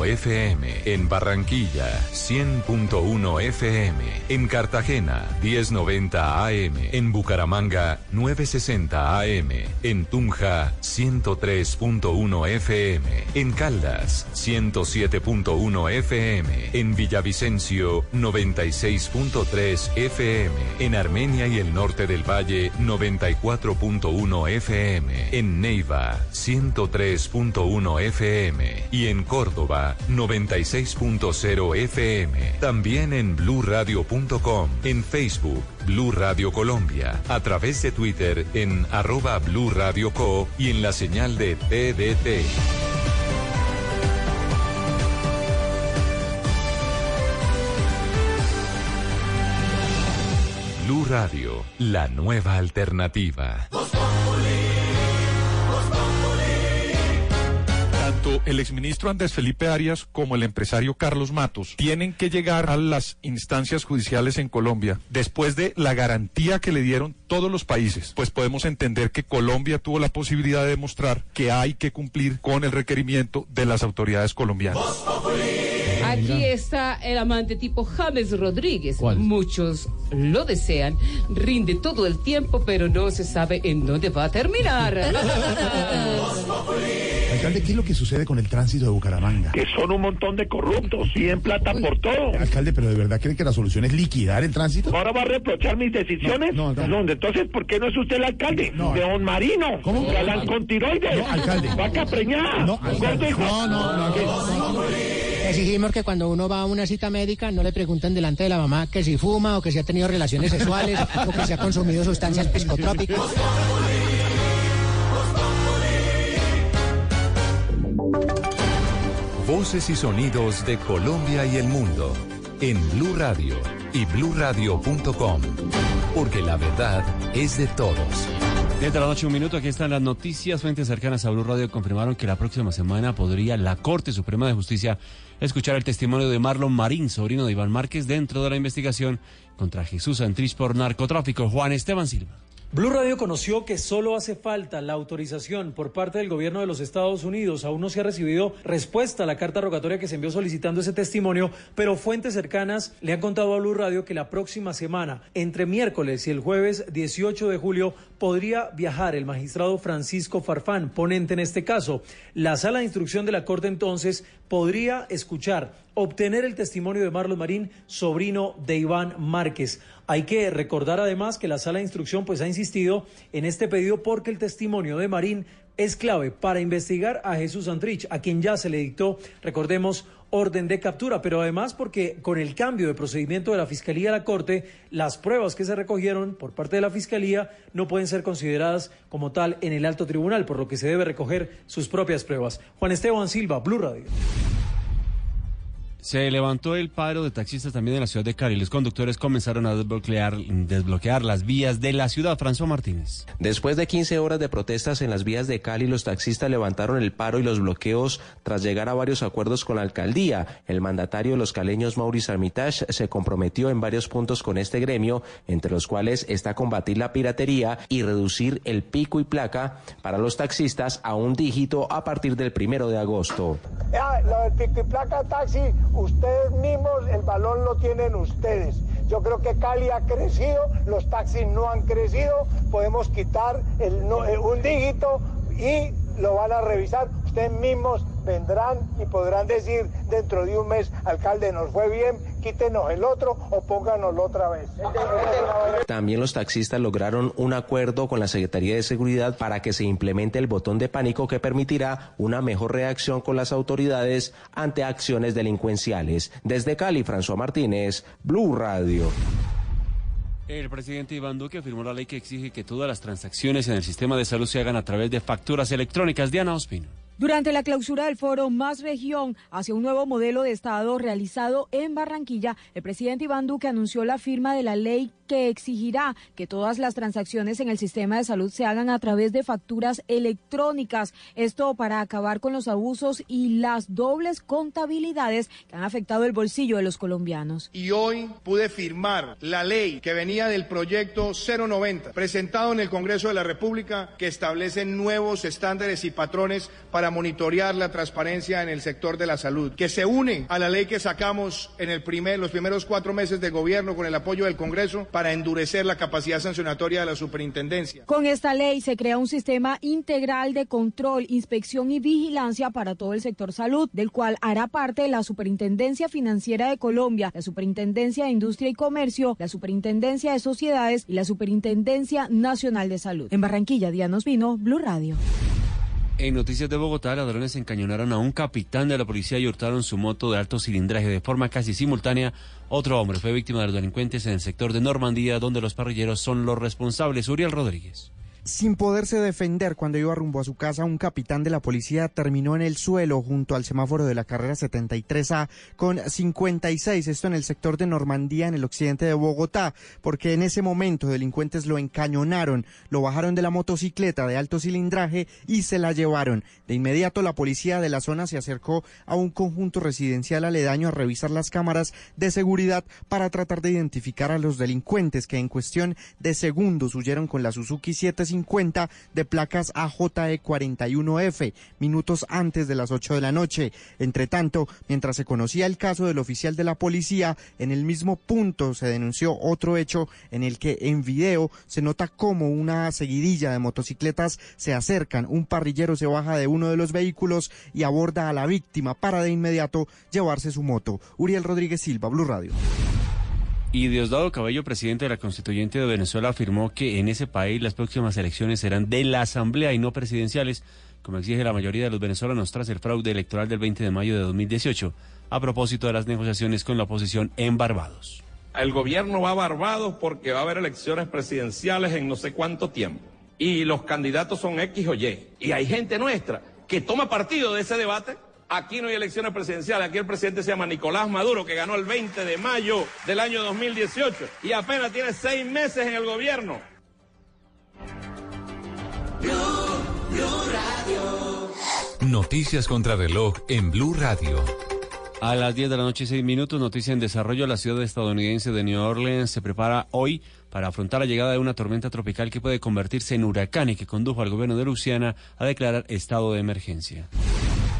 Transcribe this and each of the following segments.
FM en Barranquilla 100.1 FM en Cartagena 1090 AM en Bucaramanga 960 AM en Tunja 103.1 FM en Caldas 107.1 FM en Villavicencio 96.3 FM en Armenia y el norte del Valle 94.1 FM en Neiva 103.1 FM y en Córdoba 96.0 FM. También en bluradio.com, en Facebook, Blue Radio Colombia, a través de Twitter en arroba Blue Radio Co y en la señal de TDT. Blue Radio, la nueva alternativa. Tanto el exministro Andrés Felipe Arias como el empresario Carlos Matos tienen que llegar a las instancias judiciales en Colombia después de la garantía que le dieron todos los países. Pues podemos entender que Colombia tuvo la posibilidad de demostrar que hay que cumplir con el requerimiento de las autoridades colombianas. Aquí está el amante tipo James Rodríguez. Muchos lo desean. Rinde todo el tiempo, pero no se sabe en dónde va a terminar. Alcalde, ¿qué es lo que sucede con el tránsito de Bucaramanga? Que son un montón de corruptos, piden plata por todo. Alcalde, pero ¿de verdad cree que la solución es liquidar el tránsito? ¿Ahora va a reprochar mis decisiones? No, no, no. entonces, ¿por qué no es usted el alcalde? No. De Don Marino. ¿Cómo? Galán con tiroides. No, alcalde. Vaca preñada. No, alcalde. hijo- No, no, no, no. Exigimos que cuando uno va a una cita médica no le pregunten delante de la mamá que si fuma o que si ha tenido relaciones sexuales o que si ha consumido sustancias psicotrópicas. Voces y sonidos de Colombia y el mundo en Blue Radio y bluradio.com. Porque la verdad es de todos. Desde la noche, un minuto, aquí están las noticias. Fuentes cercanas a Blue Radio confirmaron que la próxima semana podría la Corte Suprema de Justicia escuchar el testimonio de Marlon Marín, sobrino de Iván Márquez, dentro de la investigación contra Jesús Santrich por narcotráfico. Juan Esteban Silva. Blue Radio conoció que solo hace falta la autorización por parte del gobierno de los Estados Unidos. Aún no se ha recibido respuesta a la carta rogatoria que se envió solicitando ese testimonio, pero fuentes cercanas le han contado a Blue Radio que la próxima semana, entre miércoles y el jueves 18 de julio, podría viajar el magistrado Francisco Farfán, ponente en este caso. La sala de instrucción de la Corte entonces podría escuchar, obtener el testimonio de Marlon Marín, sobrino de Iván Márquez. Hay que recordar además que la sala de instrucción pues ha insistido en este pedido porque el testimonio de Marín es clave para investigar a Jesús Santrich, a quien ya se le dictó, recordemos, orden de captura, pero además porque con el cambio de procedimiento de la Fiscalía a la Corte, las pruebas que se recogieron por parte de la Fiscalía no pueden ser consideradas como tal en el alto tribunal, por lo que se debe recoger sus propias pruebas. Juan Esteban Silva, Blue Radio. Se levantó el paro de taxistas también en la ciudad de Cali. Los conductores comenzaron a desbloquear, desbloquear las vías de la ciudad. François Martínez. Después de 15 horas de protestas en las vías de Cali, los taxistas levantaron el paro y los bloqueos tras llegar a varios acuerdos con la alcaldía. El mandatario de los caleños, Maurice Armitage, se comprometió en varios puntos con este gremio, entre los cuales está combatir la piratería y reducir el pico y placa para los taxistas a un dígito a partir del primero de agosto. Ah, lo del pico y placa taxi, ustedes mismos, el valor lo tienen ustedes. Yo creo que Cali ha crecido, los taxis no han crecido, podemos quitar el no- eh, un dígito y lo van a revisar. Ustedes mismos vendrán y podrán decir dentro de un mes, alcalde, nos fue bien, quítenos el otro o pónganoslo otra vez. También los taxistas lograron un acuerdo con la Secretaría de Seguridad para que se implemente el botón de pánico que permitirá una mejor reacción con las autoridades ante acciones delincuenciales. Desde Cali, François Martínez, Blue Radio. El presidente Iván Duque firmó la ley que exige que todas las transacciones en el sistema de salud se hagan a través de facturas electrónicas. Diana Ospino. Durante la clausura del foro Más Región hacia un nuevo modelo de Estado realizado en Barranquilla, el presidente Iván Duque anunció la firma de la ley que exigirá que todas las transacciones en el sistema de salud se hagan a través de facturas electrónicas. Esto para acabar con los abusos y las dobles contabilidades que han afectado el bolsillo de los colombianos. Y hoy pude firmar la ley que venía del proyecto 090, presentado en el Congreso de la República, que establece nuevos estándares y patrones para monitorear la transparencia en el sector de la salud, que se une a la ley que sacamos en el primer, los primeros cuatro meses de gobierno con el apoyo del Congreso para endurecer la capacidad sancionatoria de la superintendencia. Con esta ley se crea un sistema integral de control, inspección y vigilancia para todo el sector salud, del cual hará parte la Superintendencia Financiera de Colombia, la Superintendencia de Industria y Comercio, la Superintendencia de Sociedades y la Superintendencia Nacional de Salud. En Barranquilla, Diana Vino, Blue Radio. En noticias de Bogotá, ladrones encañonaron a un capitán de la policía y hurtaron su moto de alto cilindraje de forma casi simultánea. Otro hombre fue víctima de los delincuentes en el sector de Normandía, donde los parrilleros son los responsables. Uriel Rodríguez. Sin poderse defender cuando iba rumbo a su casa, un capitán de la policía terminó en el suelo junto al semáforo de la carrera 73A con 56, esto en el sector de Normandía, en el occidente de Bogotá, porque en ese momento delincuentes lo encañonaron, lo bajaron de la motocicleta de alto cilindraje y se la llevaron. De inmediato la policía de la zona se acercó a un conjunto residencial aledaño a revisar las cámaras de seguridad para tratar de identificar a los delincuentes que en cuestión de segundos huyeron con la Suzuki 7 50 de placas AJE41F, minutos antes de las 8 de la noche. Entre tanto, mientras se conocía el caso del oficial de la policía, en el mismo punto se denunció otro hecho en el que en video se nota cómo una seguidilla de motocicletas se acercan, un parrillero se baja de uno de los vehículos y aborda a la víctima para de inmediato llevarse su moto. Uriel Rodríguez Silva, Blue Radio. Y Diosdado Cabello, presidente de la Constituyente de Venezuela, afirmó que en ese país las próximas elecciones serán de la Asamblea y no presidenciales, como exige la mayoría de los venezolanos tras el fraude electoral del 20 de mayo de 2018, a propósito de las negociaciones con la oposición en Barbados. El gobierno va a Barbados porque va a haber elecciones presidenciales en no sé cuánto tiempo. Y los candidatos son X o Y. Y hay gente nuestra que toma partido de ese debate Aquí no hay elecciones presidenciales, aquí el presidente se llama Nicolás Maduro, que ganó el 20 de mayo del año 2018 y apenas tiene seis meses en el gobierno. Noticias contra reloj en Blue Radio. A las 10 de la noche y 6 minutos, noticia en desarrollo. La ciudad estadounidense de New Orleans se prepara hoy para afrontar la llegada de una tormenta tropical que puede convertirse en huracán y que condujo al gobierno de Luisiana a declarar estado de emergencia.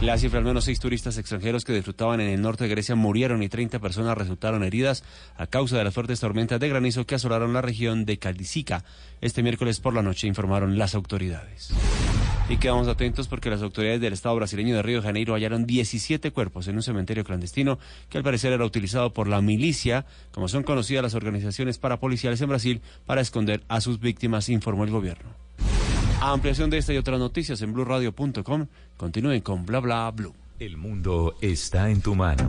La cifra, al menos seis turistas extranjeros que disfrutaban en el norte de Grecia murieron y 30 personas resultaron heridas a causa de las fuertes tormentas de granizo que asolaron la región de Caldicica. Este miércoles por la noche informaron las autoridades. Y quedamos atentos porque las autoridades del Estado brasileño de Río de Janeiro hallaron 17 cuerpos en un cementerio clandestino que al parecer era utilizado por la milicia, como son conocidas las organizaciones parapoliciales en Brasil, para esconder a sus víctimas, informó el gobierno. Ampliación de esta y otras noticias en blurradio.com. Continúen con bla bla blue. El mundo está en tu mano.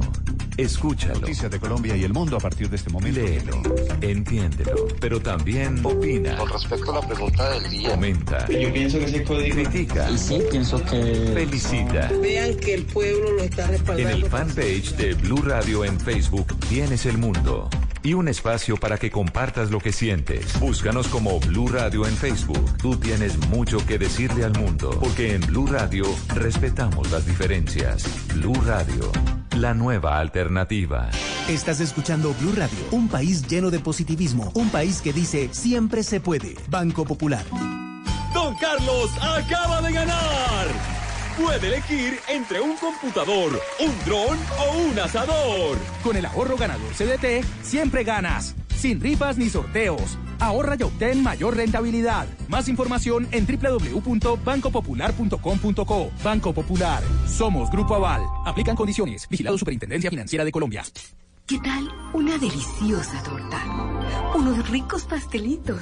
Escúchalo. Noticias de Colombia y el mundo a partir de este momento. Léelo, entiéndelo, pero también opina. Con respecto a la pregunta del día. Comenta. Yo pienso que ese código. Critica. Y sí, pienso que. Felicita. Vean que el pueblo lo está respaldando. En el fanpage de Blue Radio en Facebook tienes el mundo y un espacio para que compartas lo que sientes. Búscanos como Blue Radio en Facebook. Tú tienes mucho que decirle al mundo, porque en Blue Radio respetamos las diferencias. Blue Radio, la nueva alternativa. Estás escuchando Blue Radio, un país lleno de positivismo, un país que dice siempre se puede. Banco Popular. Don Carlos acaba de ganar. Puede elegir entre un computador, un dron o un asador. Con el ahorro ganador CDT, siempre ganas. Sin rifas ni sorteos. Ahorra y obtén mayor rentabilidad. Más información en www.bancopopular.com.co. Banco Popular. Somos Grupo Aval. Aplican condiciones. Vigilado Superintendencia Financiera de Colombia. ¿Qué tal una deliciosa torta? Unos ricos pastelitos.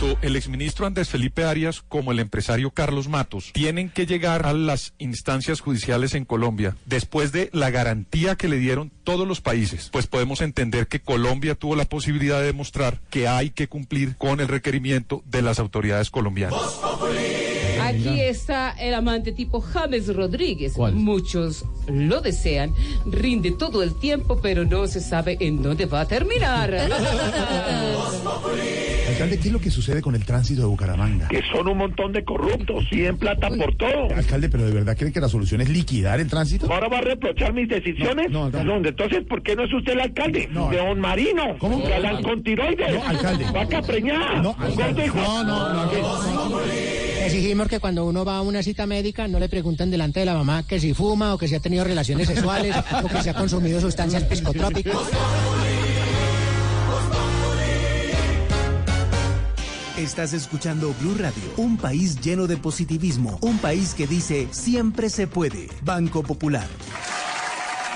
Tanto el exministro Andrés Felipe Arias como el empresario Carlos Matos tienen que llegar a las instancias judiciales en Colombia después de la garantía que le dieron todos los países. Pues podemos entender que Colombia tuvo la posibilidad de demostrar que hay que cumplir con el requerimiento de las autoridades colombianas. Aquí está el amante tipo James Rodríguez. Muchos lo desean. Rinde todo el tiempo, pero no se sabe en dónde va a terminar. Alcalde, ¿qué es lo que sucede con el tránsito de Bucaramanga? Que son un montón de corruptos y en plata por todo. Alcalde, ¿pero de verdad cree que la solución es liquidar el tránsito? ¿Ahora va a reprochar mis decisiones? No, no, no. Entonces, ¿por qué no es usted el alcalde? No. De Don Marino. ¿Cómo? Galán con tiroides. No, alcalde. Vaca preñada. No, alcalde. no, no, no. Exigimos que cuando uno va a una cita médica no le pregunten delante de la mamá que si fuma o que si ha tenido relaciones sexuales o que si ha consumido sustancias psicotrópicas. Estás escuchando Blue Radio, un país lleno de positivismo, un país que dice siempre se puede. Banco Popular.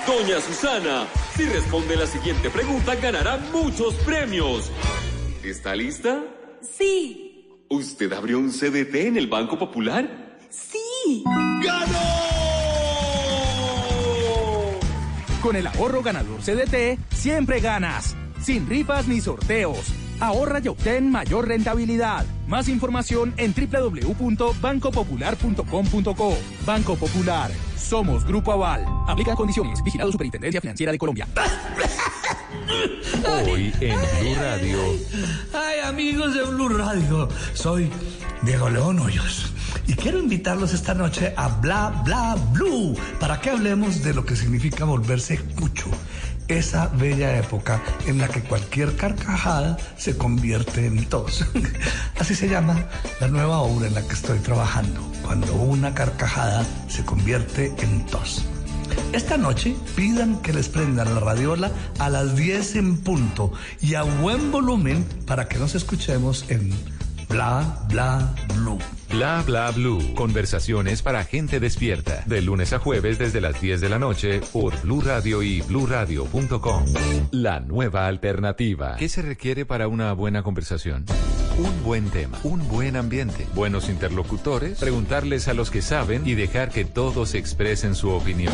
Doña Susana, si responde la siguiente pregunta, ganará muchos premios. ¿Está lista? Sí, ¿Usted abrió un CDT en el Banco Popular? sí. Con el ahorro ganador CDT, siempre ganas. Sin rifas ni sorteos. Ahorra y obtén mayor rentabilidad. Más información en www.bancopopular.com.co. Banco Popular. Somos Grupo Aval. Aplica condiciones. Vigilado Superintendencia Financiera de Colombia. Hoy en Blue Radio. Ay, amigos de Blue Radio, soy Diego León Hoyos y quiero invitarlos esta noche a Bla Bla Blue para que hablemos de lo que significa volverse cucho. Esa bella época en la que cualquier carcajada se convierte en tos. Así se llama la nueva obra en la que estoy trabajando, cuando una carcajada se convierte en tos. Esta noche pidan que les prendan la radiola a las 10 en punto y a buen volumen para que nos escuchemos en Bla Bla Blue. Bla bla blue. Conversaciones para gente despierta. De lunes a jueves desde las 10 de la noche por Blue Radio y bluradio.com. La nueva alternativa. ¿Qué se requiere para una buena conversación? Un buen tema, un buen ambiente, buenos interlocutores, preguntarles a los que saben y dejar que todos expresen su opinión.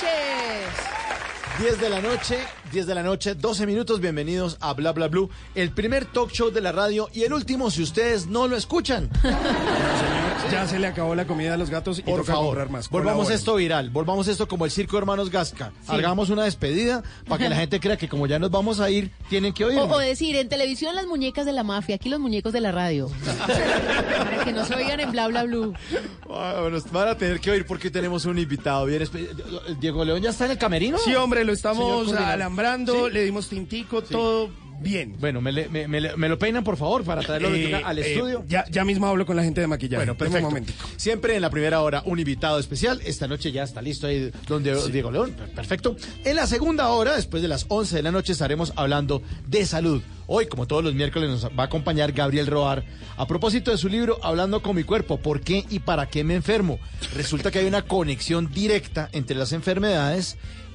noches. 10 de la noche, 10 de la noche, 12 minutos. Bienvenidos a Bla Bla Blue, el primer talk show de la radio y el último si ustedes no lo escuchan. Ya se le acabó la comida a los gatos y Por toca favor, comprar más. volvamos esto viral, volvamos esto como el circo de hermanos Gasca. Hagamos una despedida para que la gente crea que como ya nos vamos a ir, tienen que oír. O, o decir, en televisión las muñecas de la mafia, aquí los muñecos de la radio. Para que no se oigan en bla bla blue. Ah, bueno, van a tener que oír porque tenemos un invitado bien espe- Diego León ya está en el camerino. Sí, hombre, lo estamos alambrando, ¿Sí? le dimos tintico, todo bien. Bueno, me, le- me- me lo peinan por favor para traerlo Eh, al eh, estudio. ya, ya mismo hablo con la gente de maquillaje. Bueno, perfecto. Un momentico. Siempre en la primera hora un invitado especial. Esta noche ya está listo ahí donde Diego León. Perfecto. En la segunda hora, después de las 11 de la noche, estaremos hablando de salud. Hoy, como todos los miércoles, nos va a acompañar Gabriel Roar a propósito de su libro Hablando con mi cuerpo, ¿por qué y para qué me enfermo? Resulta que hay una conexión directa entre las enfermedades y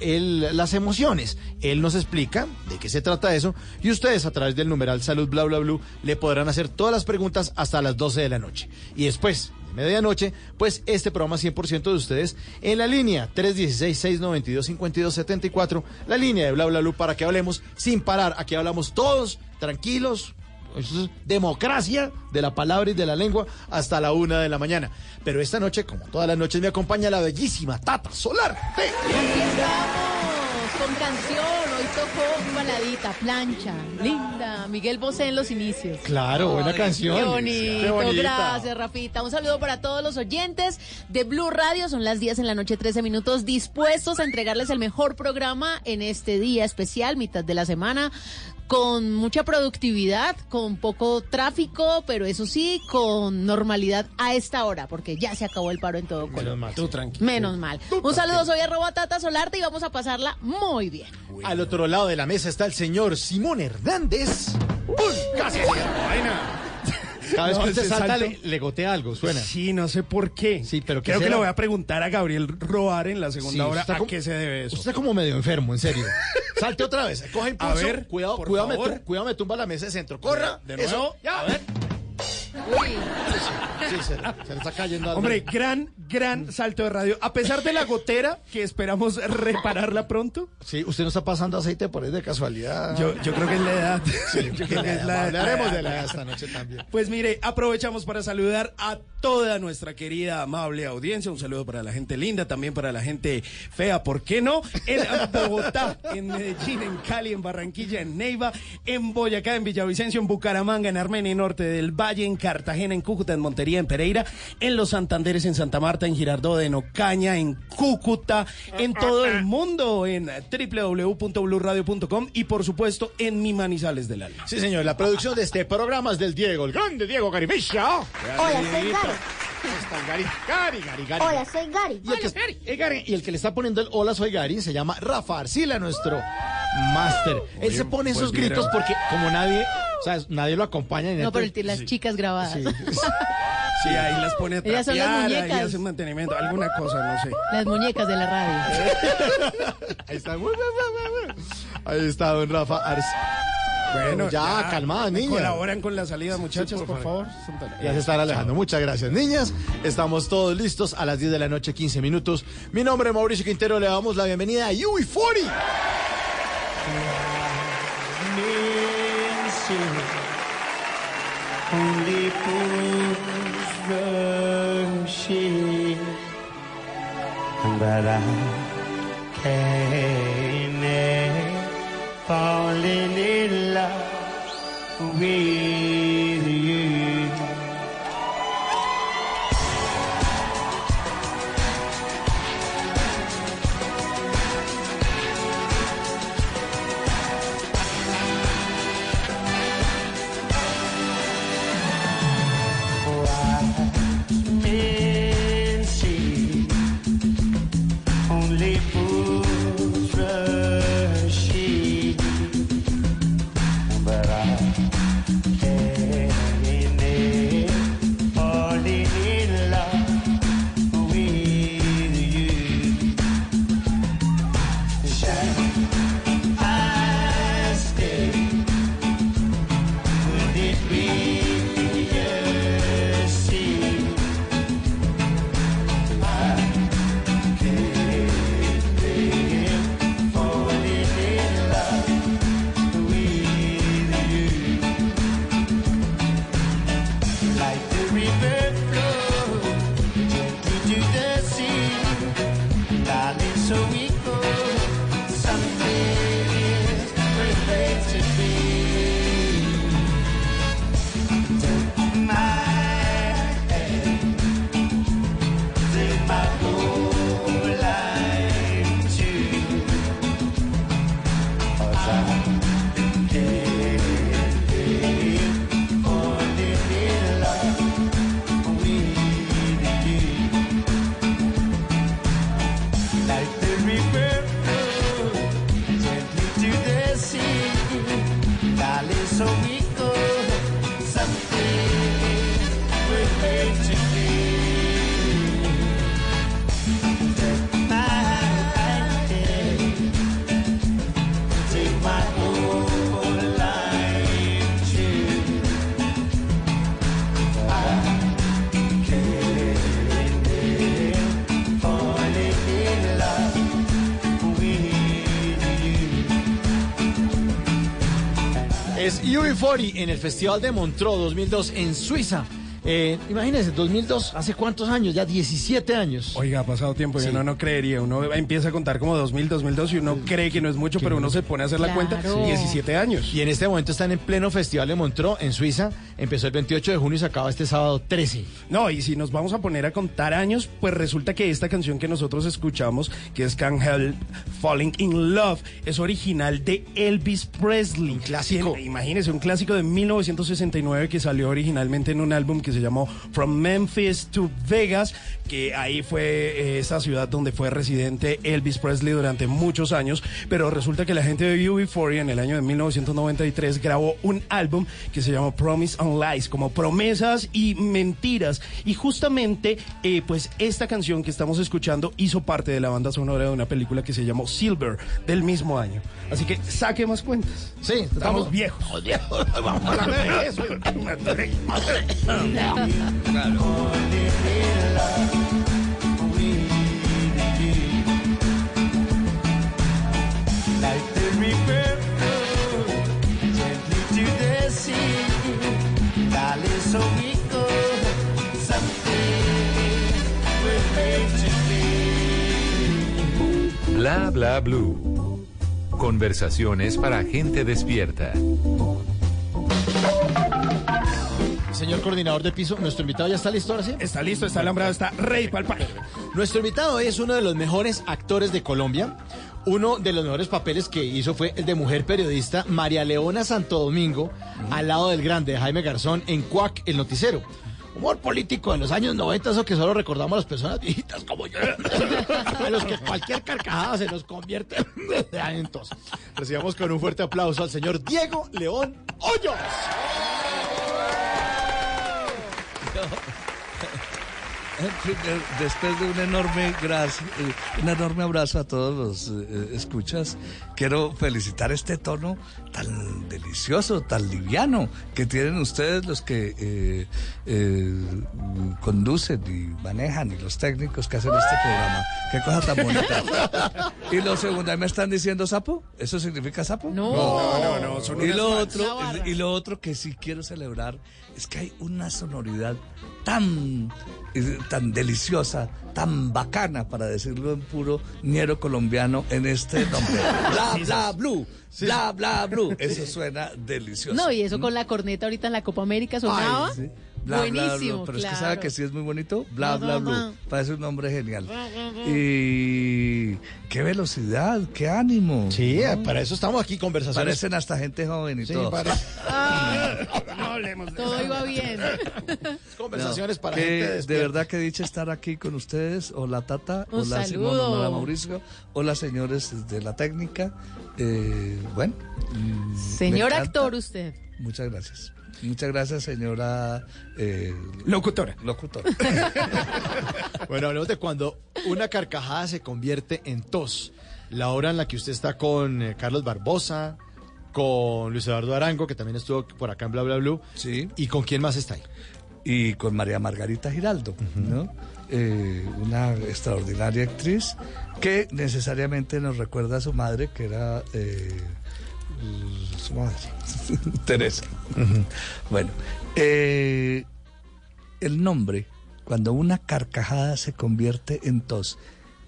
el- las emociones. Él nos explica de qué se trata eso y ustedes a través del numeral salud bla bla bla le podrán hacer todas las preguntas hasta las 12 de la noche. Y después, de medianoche, pues este programa 100% de ustedes en la línea 316-692-5274, la línea de bla bla para que hablemos sin parar. Aquí hablamos todos tranquilos. Eso es democracia de la palabra y de la lengua hasta la una de la mañana. Pero esta noche, como todas las noches, me acompaña la bellísima Tata Solar. Aquí estamos. con canción. Hoy tocó baladita, plancha, linda. Miguel Bosé en los inicios. Claro, buena canción. Qué bonito. Qué bonita. Gracias, Rafita. Un saludo para todos los oyentes de Blue Radio. Son las 10 en la noche, 13 minutos, dispuestos a entregarles el mejor programa en este día especial, mitad de la semana con mucha productividad, con poco tráfico, pero eso sí, con normalidad a esta hora, porque ya se acabó el paro en todo Colombia. Tú tranquilo. Menos mal. Un saludo, soy arroba Tata Solarte y vamos a pasarla muy bien. Al otro lado de la mesa está el señor Simón Hernández. ¡Uy! ¡Casi! Vaina. Cada vez No, que usted ese salta le, le gotea algo, suena. Sí, no sé por qué. Sí, pero ¿qué Creo que le voy a preguntar a Gabriel Roar en la segunda Sí, hora a como- qué se debe eso. Usted está como medio enfermo, en serio. Salte otra vez. Coge impulso. A ver, cuidado, cuidado, me, cuidado, me tumba la mesa de centro. Corra. De- de Eso. nuevo. Ya. A ver. Sí, se, se le está cayendo algo. Hombre, gran, gran salto de radio. A pesar de la gotera, que esperamos repararla pronto. Sí, usted no está pasando aceite por ahí de casualidad. Yo, yo creo que es la edad. Sí, Yo creo que es la Hablaremos de la edad esta noche también. Pues mire, aprovechamos para saludar a toda nuestra querida, amable audiencia. Un saludo para la gente linda, también para la gente fea, ¿por qué no? En Bogotá, en Medellín, en Cali, en Barranquilla, en Neiva, en Boyacá, en Villavicencio, en Bucaramanga, en Armenia, en Norte del Valle, en Cartagena, en Cúcuta, en Montería, en Pereira, en Los Santanderes, en Santa Marta, en Girardot, en Ocaña, en Cúcuta, en todo el mundo, en www.bluradio.com y por supuesto en mi Manizales del Alma. Sí, señor, la producción de este programa es del Diego, el grande Diego Garimilla. Hola, soy Gary. Está Gary, Gary, Gary, Gary. Hola, soy Gary. Y el, que, eh, Gary, y el que le está poniendo el hola soy Gary se llama Rafa Arcila, nuestro máster. Él se pone esos buen gritos porque como nadie, o sea, nadie lo acompaña. ni No, pero el- las sí. chicas grabadas. Sí. Sí, ahí las pone a Ellas son las trapear, ahí muñecas. hacen mantenimiento, alguna cosa, no sé. Las muñecas de la radio. Ahí está. Ahí está don Rafa Arcila. Bueno, ya, calmada, me niña. Colaboran con la salida, muchachos, por por favor. Ya se están alejando. Muchas gracias, niñas. Estamos todos listos a las 10 de la noche, 15 minutos. Mi nombre es Mauricio Quintero. Le damos la bienvenida a UI40. Only but I can't help eh, falling in love with 40 en el Festival de Montreux 2002 en Suiza. Eh, imagínense, 2002, ¿hace cuántos años? Ya 17 años. Oiga, ha pasado tiempo y Sí. uno no creería. Uno empieza a contar como 2000, 2002 y uno cree que no es mucho, pero uno se pone a hacer la cuenta. Claro. 17 años. Y en este momento están en pleno Festival de Montreux, en Suiza. Empezó el 28 de junio y se acaba este sábado 13. No, y si nos vamos a poner a contar años, pues resulta que esta canción que nosotros escuchamos, que es Can't Help Falling in Love, es original de Elvis Presley. Un clásico. Imagínese, un clásico de 1969 que salió originalmente en un álbum que se llamó From Memphis to Vegas, que ahí fue eh, esa ciudad donde fue residente Elvis Presley durante muchos años, pero resulta que la gente de UB40 en el año de 1993 grabó un álbum que se llamó Promise and Lies, como promesas y mentiras. Y justamente, eh, pues esta canción que estamos escuchando hizo parte de la banda sonora de una película que se llamó Silver del mismo año. Así que saque más cuentas. Sí, estamos, viejos. Estamos viejos. Vamos a la Bla bla blue. Conversaciones para gente despierta. Señor coordinador de piso, nuestro invitado ya está listo ahora sí. Está listo, está alambrado, está rey palpa. Nuestro invitado es uno de los mejores actores de Colombia. Uno de los mejores papeles que hizo fue el de mujer periodista María Leona Santo Domingo, al lado del grande Jaime Garzón en Cuac, el noticiero. Humor político de los años 90, eso que solo recordamos a las personas viejitas como yo, a los que cualquier carcajada se nos convierte en. Recibamos con un fuerte aplauso al señor Diego León Hoyos. Primer- Después de un enorme gracias, un enorme abrazo a todos los eh, escuchas, quiero felicitar este tono tan delicioso, tan liviano que tienen ustedes los que eh, eh, conducen y manejan y los técnicos que hacen este programa. Qué cosa tan bonita. Y lo segundo, ¿ahí me están diciendo sapo? ¿Eso significa sapo? No. No, no, no, son Y lo otro, y lo otro que sí quiero celebrar es que hay una sonoridad tan, eh, tan deliciosa, tan bacana, para decirlo en puro ñero colombiano, en este nombre. Bla, bla, blue. Bla, bla, blue. Eso suena delicioso. No, y eso con la corneta ahorita en la Copa América sonaba. Sí. Bla, bla, bla. Buenísimo, Pero es que sabe que sí es muy bonito. Bla, Bla, bla, bla. Parece un nombre genial. Bla, bla, bla. Y qué velocidad, qué ánimo. Sí, para eso estamos aquí, conversaciones. Parecen hasta gente joven y Sí, todo. parece. No hablemos de Todo iba bien. Conversaciones No, para que gente De verdad que dicha estar aquí con ustedes. Hola Tata, Un hola Simón, saludo. hola Mauricio, hola señores de la técnica. Eh, bueno. Señor actor usted. Muchas gracias. Muchas gracias, señora eh, locutora. Locutora. Bueno, hablemos de cuando una carcajada se convierte en tos. La obra en la que usted está con eh, Carlos Barbosa, con Luis Eduardo Arango, que también estuvo por acá en Bla Bla Blue. Sí. ¿Y con quién más está ahí? y con María Margarita Giraldo, ¿no? Eh, una extraordinaria actriz que necesariamente nos recuerda a su madre, que era eh, su madre, Teresa. Bueno, eh, el nombre, cuando una carcajada se convierte en tos,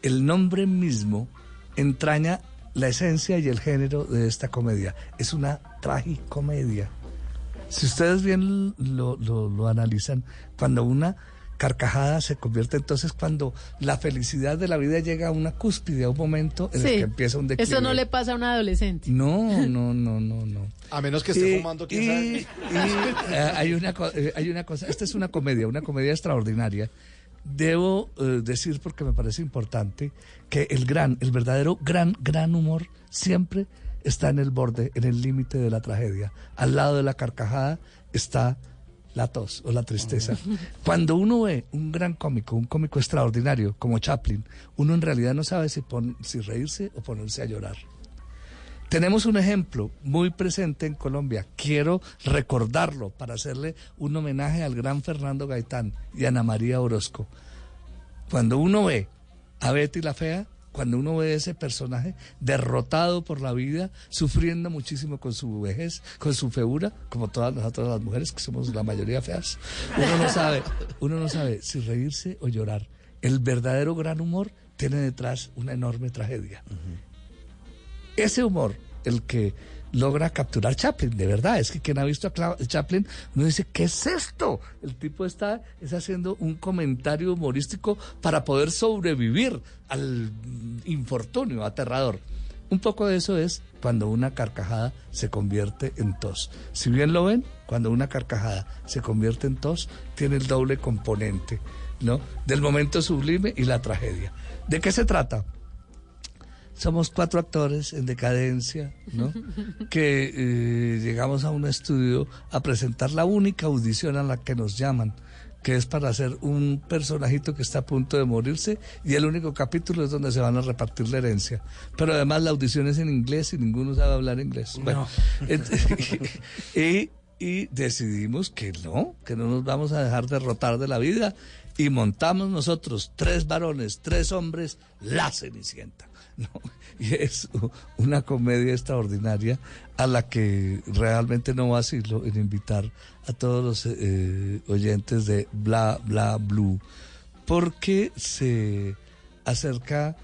el nombre mismo entraña la esencia y el género de esta comedia. Es una tragicomedia. Si ustedes bien lo, lo- lo analizan, cuando una carcajada se convierte entonces cuando la felicidad de la vida llega a una cúspide, a un momento en el que empieza un declive. Eso no le pasa a un adolescente. No, no, no, no, no. A menos que esté Y- fumando, quién y- sabe. y, eh, hay, una, eh, hay una cosa, esta es una comedia, una comedia extraordinaria. Debo eh, decir, porque me parece importante, que el gran, el verdadero gran, gran humor siempre está en el borde, en el límite de la tragedia. Al lado de la carcajada está la tos o la tristeza. Cuando uno ve un gran cómico, un cómico extraordinario como Chaplin, uno en realidad no sabe si, pon- si reírse o ponerse a llorar. Tenemos un ejemplo muy presente en Colombia. Quiero recordarlo para hacerle un homenaje al gran Fernando Gaitán y Ana María Orozco. Cuando uno ve a Betty la Fea, cuando uno ve ese personaje derrotado por la vida, sufriendo muchísimo con su vejez, con su feura, como todas nosotras las mujeres que somos la mayoría feas, uno no sabe, uno no sabe si reírse o llorar. El verdadero gran humor tiene detrás una enorme tragedia. Ese humor, el que logra capturar Chaplin, de verdad, es que quien ha visto a Chaplin no dice, ¿qué es esto? El tipo está es haciendo un comentario humorístico para poder sobrevivir al infortunio aterrador. Un poco de eso es cuando una carcajada se convierte en tos. Si bien lo ven, cuando una carcajada se convierte en tos, tiene el doble componente, ¿no? Del momento sublime y la tragedia. ¿De qué se trata? Somos cuatro actores en decadencia, ¿no? que eh, llegamos a un estudio a presentar la única audición a la que nos llaman, que es para hacer un personajito que está a punto de morirse y el único capítulo es donde se van a repartir la herencia. Pero además la audición es en inglés y ninguno sabe hablar inglés. Bueno, y, y decidimos que no, que no nos vamos a dejar derrotar de la vida y montamos nosotros, tres varones, tres hombres, la Cenicienta. ¿no? Y es una comedia extraordinaria a la que realmente no vacilo en invitar a todos los eh, oyentes de Bla Bla Blue, porque se acerca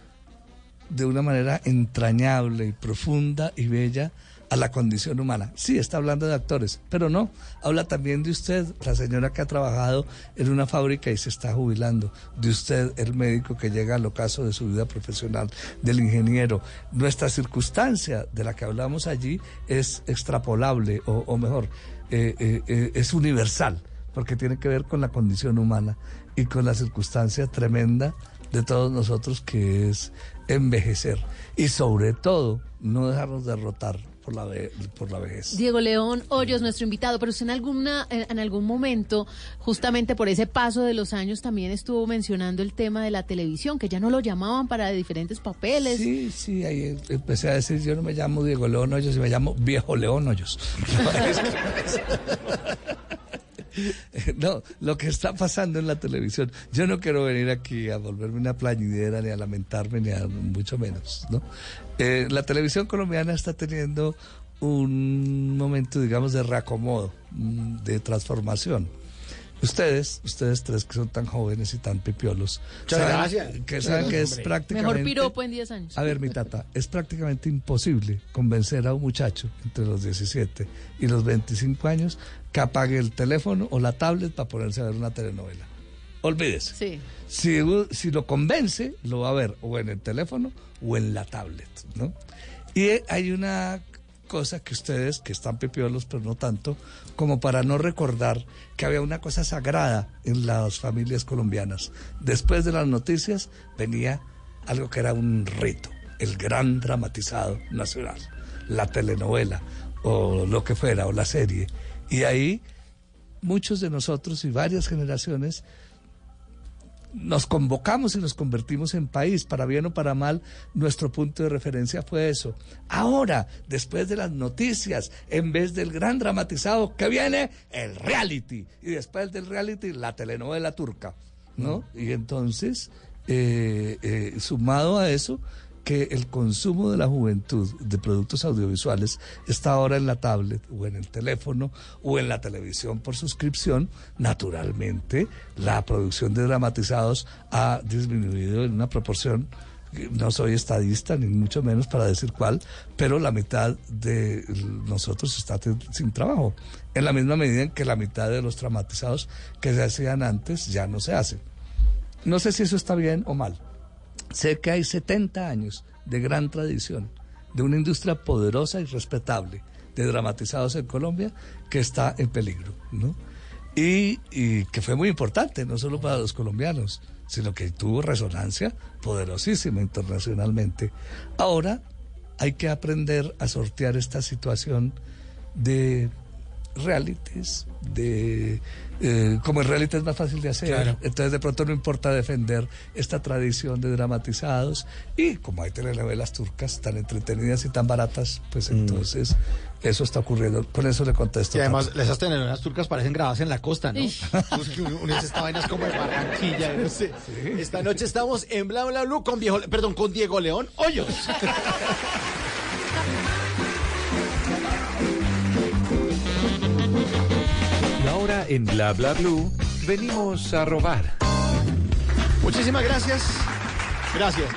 de una manera entrañable y profunda y bella a la condición humana. Sí, está hablando de actores, pero no, habla también de usted, la señora que ha trabajado en una fábrica y se está jubilando, de usted, el médico que llega al ocaso de su vida profesional, del ingeniero. Nuestra circunstancia de la que hablamos allí es extrapolable, o, mejor, eh, eh, eh, es universal, porque tiene que ver con la condición humana y con la circunstancia tremenda de todos nosotros que es envejecer y sobre todo no dejarnos derrotar por la, ve- por la vejez. Diego León Hoyos, nuestro invitado, pero usted en alguna en, en algún momento, justamente por ese paso de los años, también estuvo mencionando el tema de la televisión, que ya no lo llamaban para diferentes papeles. Sí, sí, ahí empecé a decir, yo no me llamo Diego León Hoyos, me llamo Viejo León Hoyos. No, lo que está pasando en la televisión. Yo no quiero venir aquí a volverme una plañidera, ni a lamentarme, ni a mucho menos, ¿no? Eh, la televisión colombiana está teniendo un momento, digamos, de reacomodo, mm, de transformación. Ustedes, ustedes tres que son tan jóvenes y tan pipiolos, Muchas saben gracias. que saben que es Mejor prácticamente piropo en 10 años. a ver, mi tata, es prácticamente imposible convencer a un muchacho entre los 17 y los 25 años que apague el teléfono o la tablet para ponerse a ver una telenovela. Olvídese. Sí. Si, si lo convence, lo va a ver o en el teléfono o en la tablet, ¿no? Y hay una cosa que ustedes, que están pipiolos, pero no tanto, como para no recordar que había una cosa sagrada en las familias colombianas. Después de las noticias venía algo que era un rito, el gran dramatizado nacional, la telenovela o lo que fuera, o la serie. Y ahí muchos de nosotros y varias generaciones nos convocamos y nos convertimos en país, para bien o para mal, nuestro punto de referencia fue eso. Ahora, después de las noticias, en vez del gran dramatizado, que viene el reality, y después del reality, la telenovela turca, ¿no? Y entonces, eh, eh, sumado a eso, que el consumo de la juventud de productos audiovisuales está ahora en la tablet o en el teléfono o en la televisión por suscripción, naturalmente la producción de dramatizados ha disminuido en una proporción no soy estadista ni mucho menos para decir cuál, pero la mitad de nosotros está sin trabajo, en la misma medida en que la mitad de los dramatizados que se hacían antes ya no se hacen. No sé si eso está bien o mal. Sé que hay 70 años de gran tradición, de una industria poderosa y respetable de dramatizados en Colombia que está en peligro, ¿no? Y, y que fue muy importante, no solo para los colombianos, sino que tuvo resonancia poderosísima internacionalmente. Ahora hay que aprender a sortear esta situación de realities, de eh, como el reality es más fácil de hacer, Claro. entonces de pronto no importa defender esta tradición de dramatizados y como hay telenovelas turcas tan entretenidas y tan baratas, pues Mm. entonces eso está ocurriendo. Con eso le contesto. Y además, Tato. esas telenovelas turcas parecen grabadas en la costa, ¿no? Ish. Es que uno, esta vaina es como de Barranquilla, no sé. Esta noche estamos en Bla Bla Blue con viejo, perdón, con Diego León Hoyos. ahora en Bla Bla Blue venimos a robar. Muchísimas gracias. Gracias.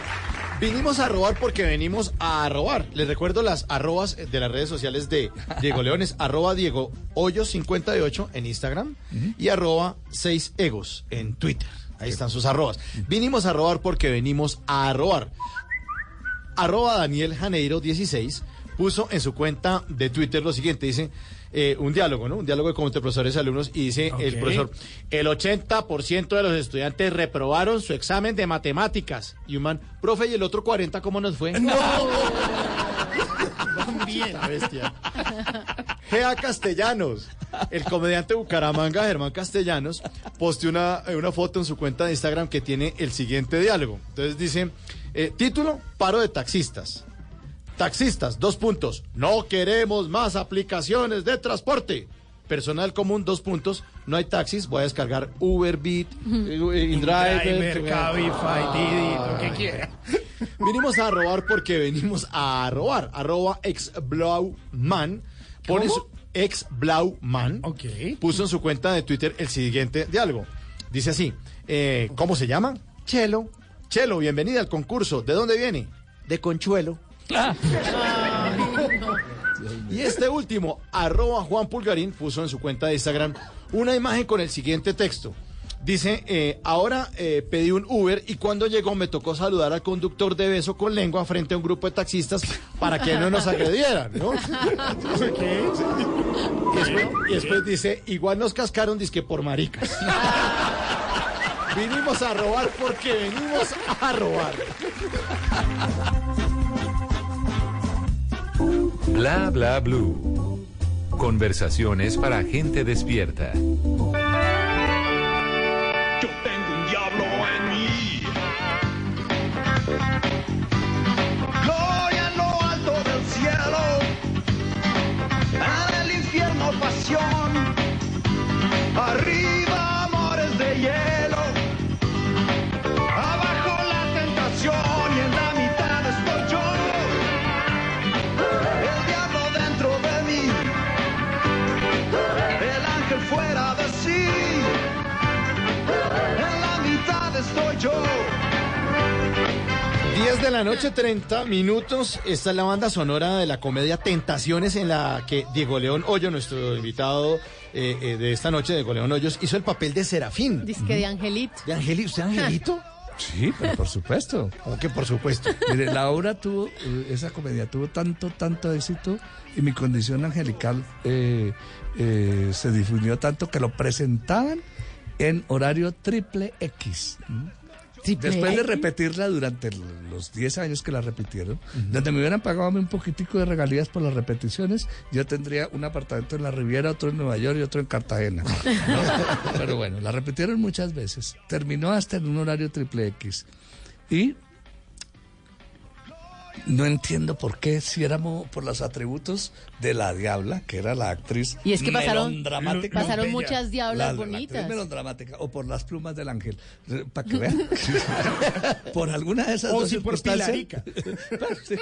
Vinimos a robar porque venimos a robar. Les recuerdo las arrobas de las redes sociales de Diego Leones, arroba Diego Hoyos 58 en Instagram y arroba 6 egos en Twitter. Ahí están sus arrobas. Vinimos a robar porque venimos a robar. Arroba Daniel Janeiro 16 puso en su cuenta de Twitter lo siguiente, dice eh, un diálogo, ¿no? Un diálogo como entre profesores y alumnos y dice el profesor, el 80% de los estudiantes reprobaron su examen de matemáticas. Y un man, profe, ¿y el otro 40 cómo nos fue? ¡No! Bien. bestia. Gea Castellanos, el comediante Bucaramanga, Germán Castellanos, posteó una, eh, una foto en su cuenta de Instagram que tiene el siguiente diálogo. Entonces dice, eh, título, paro de taxistas. Taxistas, dos puntos. No queremos más aplicaciones de transporte. Personal común, dos puntos. No hay taxis, voy a descargar Uber, Beat, eh, InDriver. Driver, Cabify, Didi, lo que quiera. Vinimos a robar porque venimos a robar. Arroba exblauman. Pone ¿Cómo? su exblauman. Puso en su cuenta de Twitter el siguiente diálogo. Dice así, eh, ¿cómo se llama? Chelo. Chelo, bienvenida al concurso. ¿De dónde viene? De Conchuelo. Y este último, arroba Juan Pulgarín, puso en su cuenta de Instagram una imagen con el siguiente texto. Dice, eh, ahora eh, pedí un Uber y cuando llegó me tocó saludar al conductor de beso con lengua frente a un grupo de taxistas para que no nos agredieran, ¿no? Y después, y después dice, igual nos cascaron disque por maricas. Vinimos a robar porque venimos a robar. Bla Bla Blue. Conversaciones para gente despierta. Yo tengo un diablo en mí. Gloria en lo alto del cielo. El infierno pasión. Arriba de la noche, 30 minutos. Esta es la banda sonora de la comedia Tentaciones, en la que Diego León Hoyo, nuestro invitado eh, eh, de esta noche, Diego León Hoyos, hizo el papel de Serafín. Disque de Angelito. ¿De Angelito? ¿Usted Angelito? Sí, pero por supuesto. ¿Cómo que por supuesto? Mire, la obra tuvo, eh, esa comedia tuvo tanto, tanto éxito y mi condición angelical eh, eh, se difundió tanto que lo presentaban en horario triple X. Después de repetirla durante los 10 años que la repitieron, donde me hubieran pagado a mí un poquitico de regalías por las repeticiones, yo tendría un apartamento en la Riviera, otro en Nueva York y otro en Cartagena. ¿no? Pero bueno, la repitieron muchas veces. Terminó hasta en un horario triple X. Y no entiendo por qué, si éramos por los atributos de la diabla, que era la actriz Y es que pasaron, melondramática. pasaron muchas diablas La- la bonitas. actriz melondramática, o por las plumas del ángel, para que vean. por alguna de esas O dos si por circunstancias.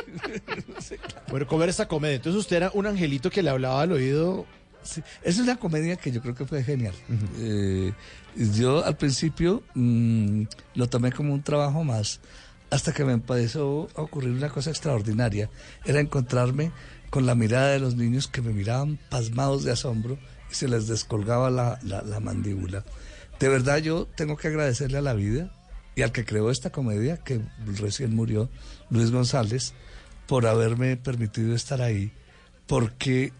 Bueno, ¿cómo era esta comedia? Entonces usted era un angelito que le hablaba al oído. Sí, es una comedia que yo creo que fue genial. Eh, yo al principio mm, lo tomé como un trabajo más, hasta que me empezó a ocurrir una cosa extraordinaria. Era encontrarme con la mirada de los niños que me miraban pasmados de asombro y se les descolgaba la, la- la mandíbula. De verdad yo tengo que agradecerle a la vida y al que creó esta comedia, que recién murió, Luis González, por haberme permitido estar ahí, porque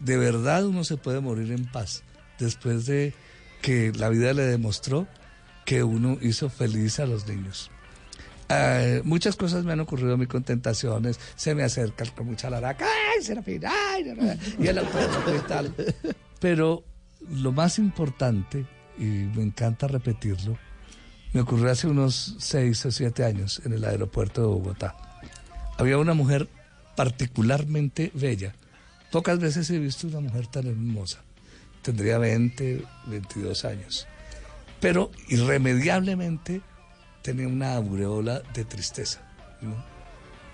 de verdad uno se puede morir en paz después de que la vida le demostró que uno hizo feliz a los niños. Eh, muchas cosas me han ocurrido a mí con. Se me acerca con mucha laraca. ¡Ay, Serafín! Y el autógrafo y tal. Pero lo más importante, y me encanta repetirlo, me ocurrió hace unos seis o siete años en el aeropuerto de Bogotá. Había una mujer particularmente bella. Pocas veces he visto una mujer tan hermosa. Tendría 20, 22 años. Pero irremediablemente tenía una aureola de tristeza.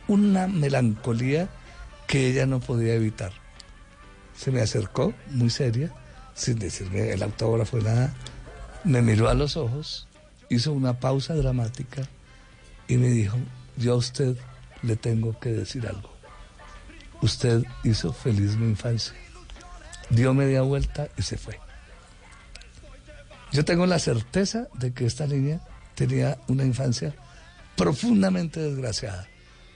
Una melancolía que ella no podía evitar. Se me acercó, muy seria, sin decirme el autógrafo nada, me miró a los ojos, hizo una pausa dramática y me dijo, yo a usted le tengo que decir algo. Usted hizo feliz mi infancia. Dio media vuelta y se fue. Yo tengo la certeza de que esta niña tenía una infancia profundamente desgraciada,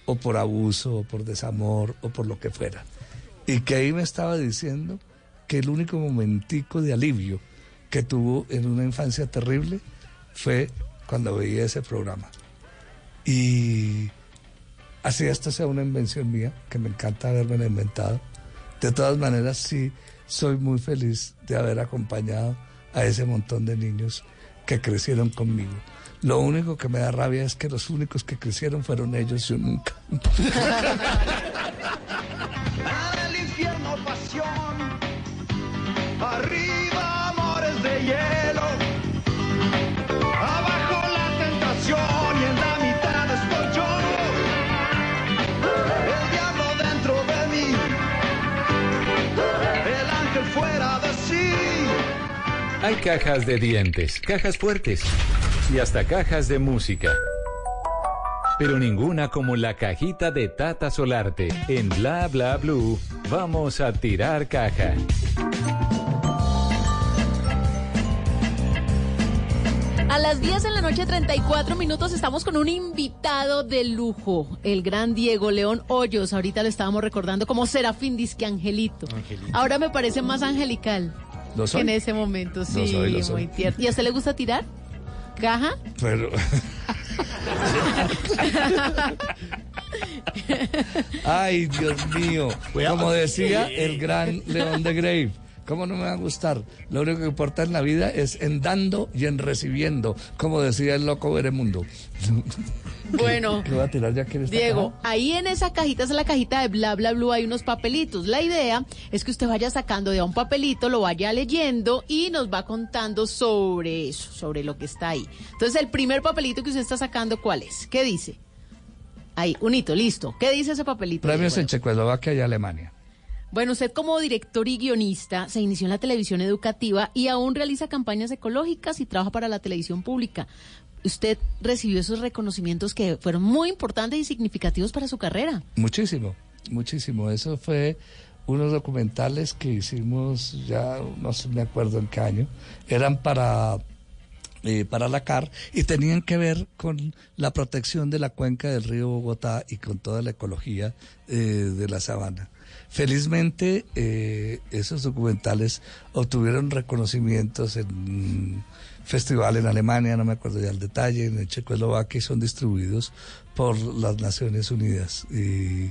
o por abuso, o por desamor, o por lo que fuera. Y que ahí me estaba diciendo que el único momentico de alivio que tuvo en una infancia terrible fue cuando veía ese programa. Y así esto sea una invención mía, que me encanta haberme inventado. De todas maneras, sí, soy muy feliz de haber acompañado a ese montón de niños que crecieron conmigo. Lo único que me da rabia es que los únicos que crecieron fueron ellos, yo nunca. el infierno pasión, arriba amores de hielo, abajo la tentación y en la mitad estoy yo, el diablo dentro de mí, el ángel fuera de sí. Hay cajas de dientes, cajas fuertes y hasta cajas de música. Pero ninguna como la cajita de Tata Solarte. En Bla Bla Blue, vamos a tirar caja. A las 10 en la noche, 34 minutos, estamos con un invitado de lujo, el gran Diego León Hoyos. Ahorita lo estábamos recordando como Serafín Disque Angelito. Ahora me parece más angelical. Lo soy. En ese momento, sí, soy, lo soy. muy tierno. ¿Y a usted le gusta tirar? ¿Caja? Pero. Ay, Dios mío. Como decía el gran León de Grave. ¿Cómo no me va a gustar? Lo único que importa en la vida es en dando y en recibiendo, como decía el loco Veremundo. Bueno, ¿Qué voy a tirar ya que en esta Diego, caja? ahí en esa cajita, es la cajita de bla bla blue, hay unos papelitos. La idea es que usted vaya sacando de a un papelito, lo vaya leyendo y nos va contando sobre eso, sobre lo que está ahí. Entonces, el primer papelito que usted está sacando, ¿cuál es? ¿Qué dice? Ahí, un hito, listo. ¿Qué dice ese papelito? Premios en Checoslovaquia y Alemania. Bueno, usted como director y guionista se inició en la televisión educativa y aún realiza campañas ecológicas y trabaja para la televisión pública. Usted recibió esos reconocimientos que fueron muy importantes y significativos para su carrera. Muchísimo, muchísimo. Eso fue unos documentales que hicimos ya, no sé, me acuerdo en qué año. Eran para, eh, para la CAR y tenían que ver con la protección de la cuenca del río Bogotá y con toda la ecología eh, de la sabana. Felizmente, eh, esos documentales obtuvieron reconocimientos en festival en Alemania, no me acuerdo ya el detalle, en Checoslovaquia y son distribuidos por las Naciones Unidas y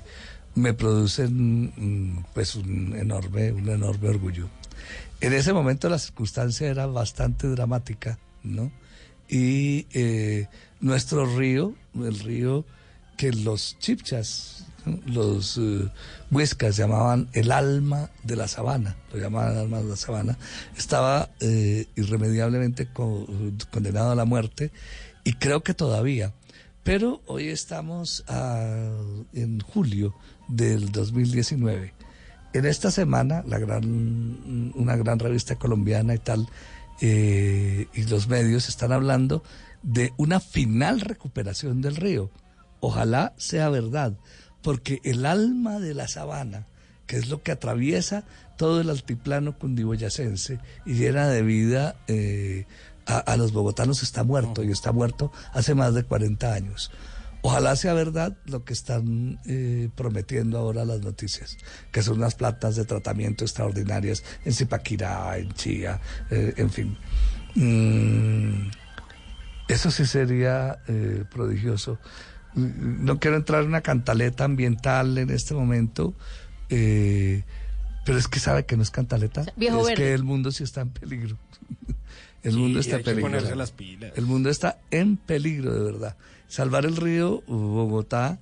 me producen mm, pues un enorme, un enorme orgullo. En ese momento la circunstancia era bastante dramática, ¿no? Y eh, nuestro río, el río los chipchas, los eh, huescas llamaban el alma de la sabana, lo llamaban el alma de la sabana, estaba eh, irremediablemente co- condenado a la muerte y creo que todavía. Pero hoy estamos a- en julio del 2019. En esta semana, la gran, una gran revista colombiana y tal, eh, y los medios están hablando de una final recuperación del río. Ojalá sea verdad, porque el alma de la sabana, que es lo que atraviesa todo el altiplano cundiboyacense y llena de vida eh, a, a los bogotanos, está muerto y está muerto hace más de 40 años. Ojalá sea verdad lo que están eh, prometiendo ahora las noticias, que son unas plantas de tratamiento extraordinarias en Zipaquirá, en Chía, eh, en fin. Mm, eso sí sería prodigioso. No quiero entrar en una cantaleta ambiental en este momento, eh, Pero es que sabe que no es cantaleta. viejo es verde. que el mundo sí está en peligro. El Sí, mundo está hay en que peligro. ponerse las pilas. El mundo está en peligro, de verdad. Salvar el río Bogotá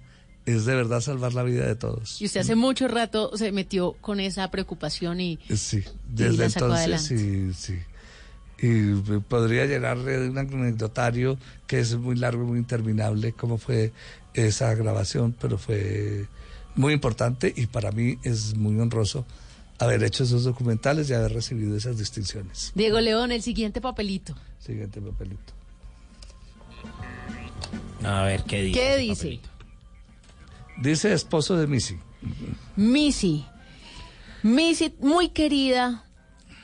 es de verdad salvar la vida de todos. Y usted hace mucho rato se metió con esa preocupación y Sí, Y desde la sacó entonces sí, sí. Y podría llenarle de un anecdotario que es muy largo y muy interminable, cómo fue esa grabación, pero fue muy importante y para mí es muy honroso haber hecho esos documentales y haber recibido esas distinciones. Diego León, el siguiente papelito. Siguiente papelito. A ver, ¿qué dice? ¿Qué dice? papelito? Dice esposo de Missy. Missy. Missy, muy querida,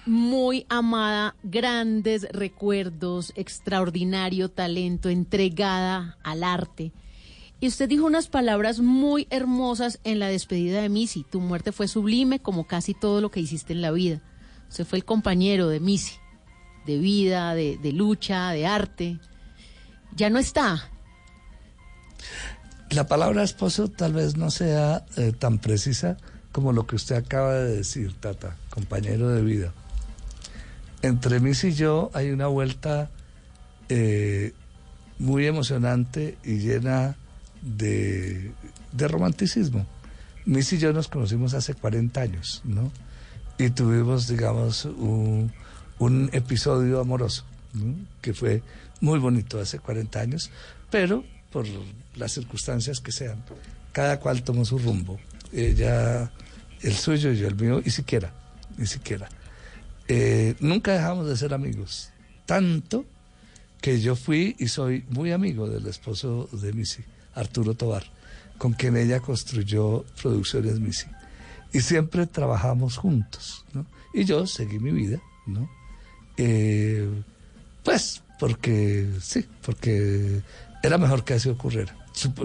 muy amada, grandes recuerdos, extraordinario talento, entregada al arte. Y usted dijo unas palabras muy hermosas en la despedida de Missy. Tu muerte fue sublime como casi todo lo que hiciste en la vida. Usted fue el compañero de Missy, de vida, de, lucha, de arte. Ya no está. La palabra esposo tal vez no sea eh, tan precisa como lo que usted acaba de decir, Tata, compañero de vida. Entre Miss y yo hay una vuelta eh, muy emocionante y llena de, romanticismo. Miss y yo nos conocimos hace 40 años, ¿no? Y tuvimos, digamos, un, un episodio amoroso, ¿no? que fue muy bonito hace 40 años, pero por las circunstancias que sean, cada cual tomó su rumbo. Ella, el suyo y yo el mío, y siquiera, ni siquiera. Eh, nunca dejamos de ser amigos, tanto que yo fui y soy muy amigo del esposo de Missy, Arturo Tobar, con quien ella construyó Producciones Missy. Y siempre trabajamos juntos, ¿no? Y yo seguí mi vida, ¿no? Eh, pues porque, sí, porque era mejor que así ocurriera.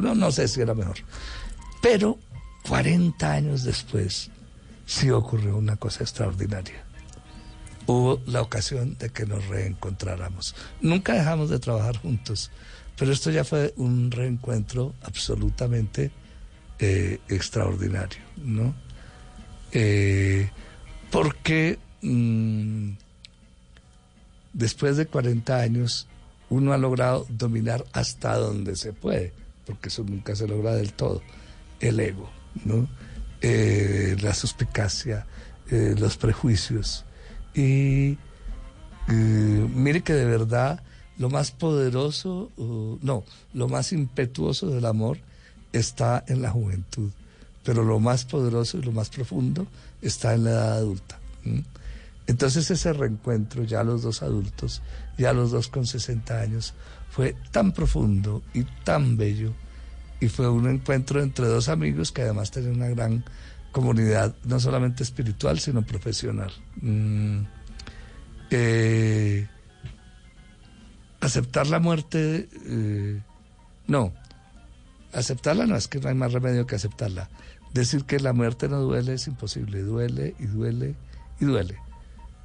No, no sé si era mejor. Pero 40 años después, sí ocurrió una cosa extraordinaria. Hubo la ocasión de que nos reencontráramos. Nunca dejamos de trabajar juntos, pero esto ya fue un reencuentro absolutamente eh, extraordinario, ¿no? Eh, porque mm, después de 40 años uno ha logrado dominar hasta donde se puede, porque eso nunca se logra del todo, el ego, ¿no? Eh, la suspicacia, los prejuicios. Y eh, mire que de verdad lo más poderoso, uh, no, lo más impetuoso del amor está en la juventud, pero lo más poderoso y lo más profundo está en la edad adulta. Entonces ese reencuentro, ya los dos adultos, ya los dos con 60 años, fue tan profundo y tan bello, y fue un encuentro entre dos amigos que además tenían una gran comunidad, no solamente espiritual, sino profesional. Mm, eh, aceptar la muerte, eh, no, aceptarla no, es que no hay más remedio que aceptarla. Decir que la muerte no duele es imposible, duele y duele y duele.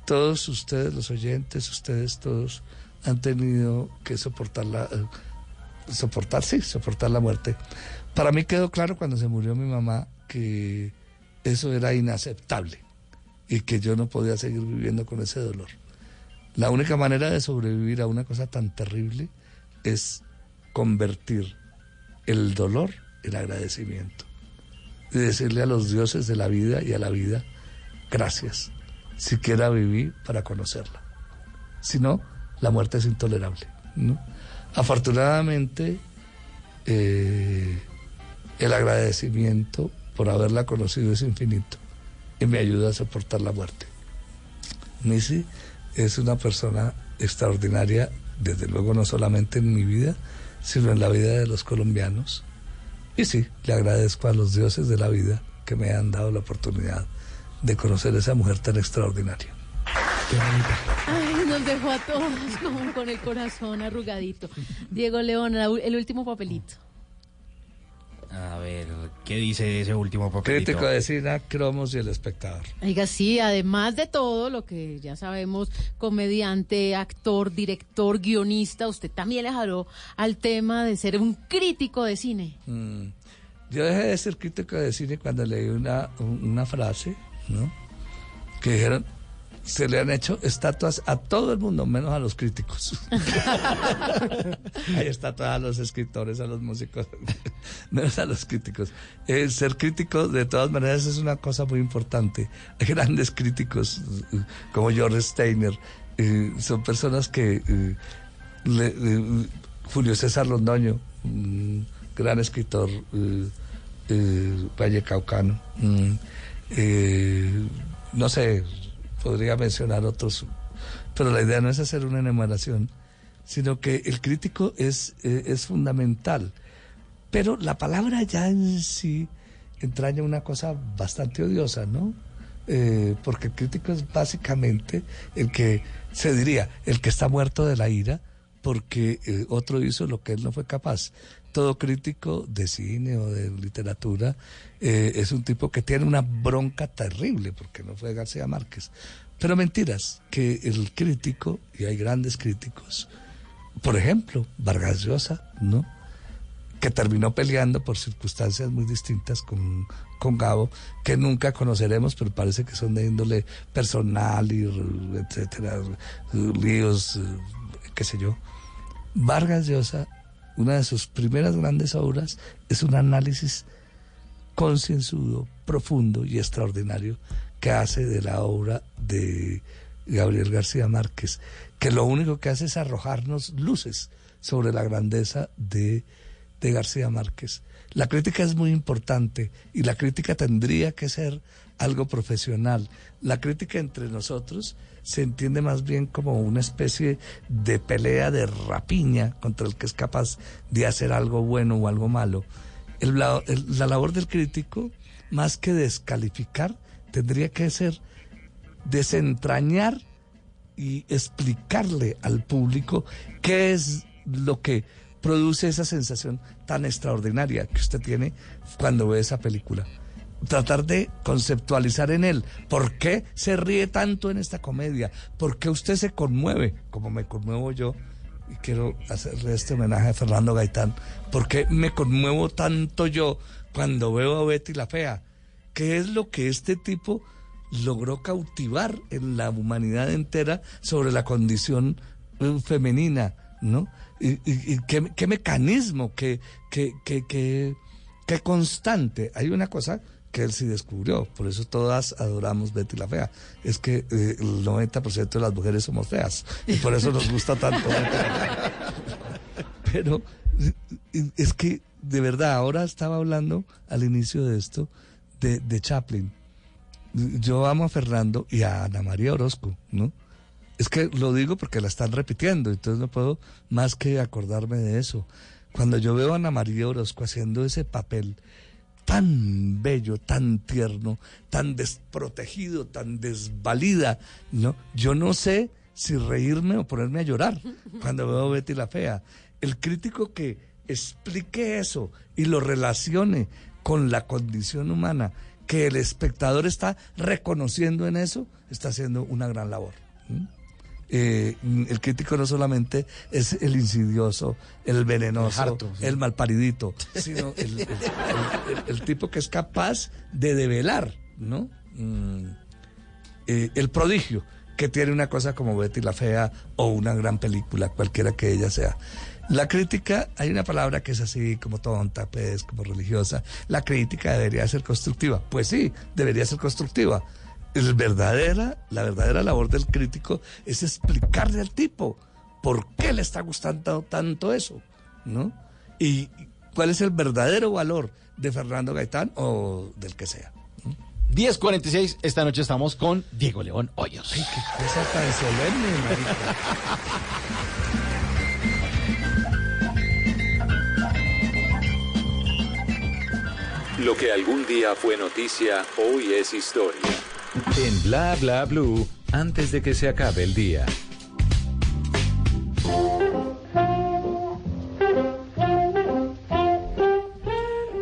Todos ustedes, los oyentes, ustedes todos han tenido que soportar la, soportar, sí, soportar la muerte. Para mí quedó claro cuando se murió mi mamá que eso era inaceptable y que yo no podía seguir viviendo con ese dolor. La única manera de sobrevivir a una cosa tan terrible es convertir el dolor en agradecimiento y decirle a los dioses de la vida y a la vida, gracias, siquiera viví para conocerla. Si no, la muerte es intolerable. Afortunadamente, eh, el agradecimiento por haberla conocido es infinito y me ayuda a soportar la muerte. Missy es una persona extraordinaria, desde luego no solamente en mi vida, sino en la vida de los colombianos. Y sí, le agradezco a los dioses de la vida que me han dado la oportunidad de conocer a esa mujer tan extraordinaria. Ay, nos dejó a todos como con el corazón arrugadito. Diego León, el último papelito. A ver, ¿qué dice ese último papelito? Crítico de cine, cromos y el espectador. Oiga, sí, además de todo lo que ya sabemos, comediante, actor, director, guionista, usted también le jaló al tema de ser un crítico de cine. Mm. Yo dejé de ser crítico de cine cuando leí una, un- una frase, ¿no? que dijeron, se le han hecho estatuas a todo el mundo, menos a los críticos. Hay estatuas a los escritores, a los músicos, menos a los críticos. Eh, ser crítico, de todas maneras, es una cosa muy importante. Hay grandes críticos, eh, como George Steiner, eh, son personas que... eh, le- Julio César Londoño, un gran escritor vallecaucano. mm, no sé, podría mencionar otros, pero la idea no es hacer una enumeración, sino que el crítico es, eh, es fundamental. Pero la palabra ya en sí entraña una cosa bastante odiosa, ¿no? Eh, porque el crítico es básicamente el que, se diría, el que está muerto de la ira porque eh, otro hizo lo que él no fue capaz. Todo crítico de cine o de literatura eh, es un tipo que tiene una bronca terrible porque no fue García Márquez. Pero mentiras, que el crítico, y hay grandes críticos, por ejemplo, Vargas Llosa, ¿no? que terminó peleando por circunstancias muy distintas con, con Gabo, que nunca conoceremos, pero parece que son de índole personal y etcétera, líos, eh, qué sé yo. Vargas Llosa, una de sus primeras grandes obras, es un análisis concienzudo, profundo y extraordinario que hace de la obra de Gabriel García Márquez, que lo único que hace es arrojarnos luces sobre la grandeza de, de García Márquez. La crítica es muy importante y la crítica tendría que ser algo profesional. La crítica entre nosotros se entiende más bien como una especie de pelea de rapiña contra el que es capaz de hacer algo bueno o algo malo. La labor del crítico, más que descalificar, tendría que ser desentrañar y explicarle al público qué es lo que produce esa sensación tan extraordinaria que usted tiene cuando ve esa película. Tratar de conceptualizar en él por qué se ríe tanto en esta comedia, por qué usted se conmueve, como me conmuevo yo, y quiero hacerle este homenaje a Fernando Gaitán, por qué me conmuevo tanto yo cuando veo a Betty la Fea. ¿Qué es lo que este tipo logró cautivar en la humanidad entera sobre la condición eh, femenina, ¿no? Y, qué, mecanismo, qué, qué, qué- qué constante. Hay una cosa que él sí descubrió, por eso todas adoramos Betty la Fea, es que eh, el 90% de las mujeres somos feas, y por eso nos gusta tanto. Pero eh, es que, de verdad, ahora estaba hablando al inicio de esto de, de Chaplin. Yo amo a Fernando y a Ana María Orozco, ¿no? Es que lo digo porque la están repitiendo, entonces no puedo más que acordarme de eso. Cuando yo veo a Ana María Orozco haciendo ese papel tan bello, tan tierno, tan desprotegido, tan desvalida, ¿no? Yo no sé si reírme o ponerme a llorar cuando veo Betty la Fea. El crítico que explique eso y lo relacione con la condición humana, que el espectador está reconociendo en eso, está haciendo una gran labor. Eh, el crítico no solamente es el insidioso, el venenoso, El harto, sí. malparidito, sino el tipo que es capaz de develar, ¿no? Mm, eh, el prodigio que tiene una cosa como Betty la Fea o una gran película, cualquiera que ella sea. La crítica, hay una palabra que es así como tonta, pues, como religiosa. La crítica debería ser constructiva. Pues sí, debería ser constructiva. El verdadera, la verdadera labor del crítico es explicarle al tipo por qué le está gustando tanto eso, ¿no? Y cuál es el verdadero valor de Fernando Gaitán o del que sea. 10.46, esta noche estamos con Diego León Hoyos. Ay, qué cosa tan solemne, marica. Lo que algún día fue noticia, hoy es historia. En Bla Bla Blue, antes de que se acabe el día.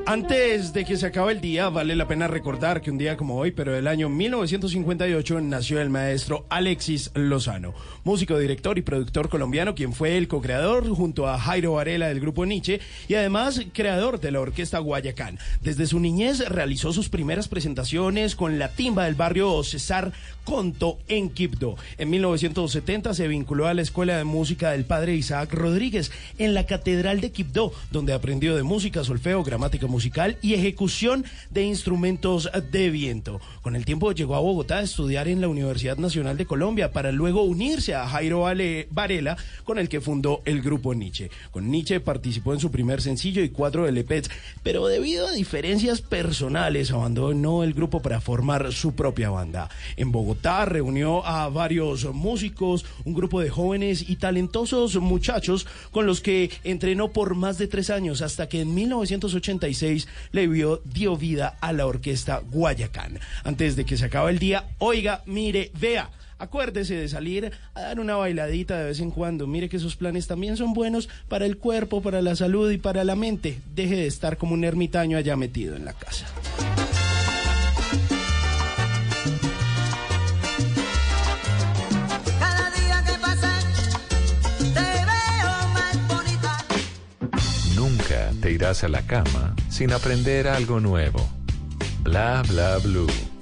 Antes de que se acabe el día, vale la pena recordar que un día como hoy, pero del año 1958, nació el maestro Alexis Lozano, músico, director y productor colombiano, quien fue el co-creador junto a Jairo Varela del grupo Nietzsche y además creador de la orquesta Guayacán. Desde su niñez realizó sus primeras presentaciones con la timba del barrio César Conto en Quibdó. En 1970 se vinculó a la Escuela de Música del padre Isaac Rodríguez en la Catedral de Quibdó, donde aprendió de música, solfeo, gramática musical y ejecución de instrumentos de viento. Con el tiempo llegó a Bogotá a estudiar en la Universidad Nacional de Colombia para luego unirse a Jairo Varela, con el que fundó el grupo Nietzsche. Con Nietzsche participó en su primer sencillo y cuatro LPs, pero debido a diferencias personales abandonó el grupo para formar su propia banda. En Bogotá reunió a varios músicos, un grupo de jóvenes y talentosos muchachos con los que entrenó por más de tres años hasta que en 1986 le vio, dio vida a la orquesta Guayacán. Antes de que se acabe el día, oiga, mire, vea. Acuérdese de salir a dar una bailadita de vez en cuando. Mire que esos planes también son buenos para el cuerpo, para la salud y para la mente. Deje de estar como un ermitaño allá metido en la casa. Te irás a la cama sin aprender algo nuevo. Bla bla blue.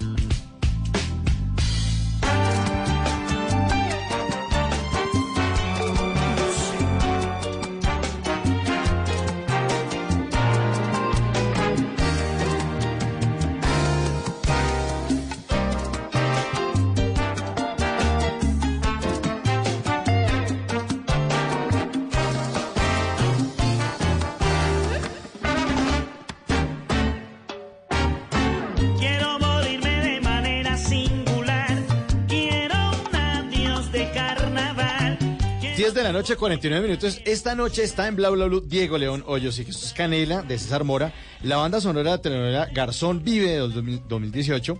Noche, 49 minutos. Esta noche está en Bla Bla Blue Diego León Hoyos y Jesús Canela de César Mora. La banda sonora de la telenovela Garzón Vive de 2000 2018.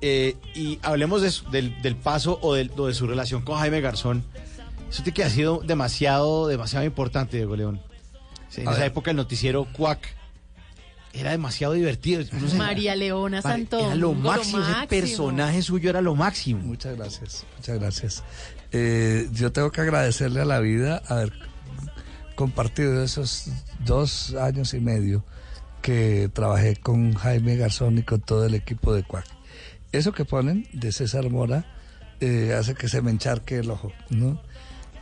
Eh, y hablemos de, eso, del, del paso o, de su relación con Jaime Garzón. Eso que ha sido demasiado, demasiado importante, Diego León. Sí, en A esa ver. época el noticiero Cuac era demasiado divertido. María Leona Santón. Era lo máximo, ese personaje suyo era lo máximo. Muchas gracias, muchas gracias. Eh, yo tengo que agradecerle a la vida haber compartido esos dos años y medio que trabajé con Jaime Garzón y con todo el equipo de Cuac. Eso que ponen de César Mora eh, hace que se me encharque el ojo.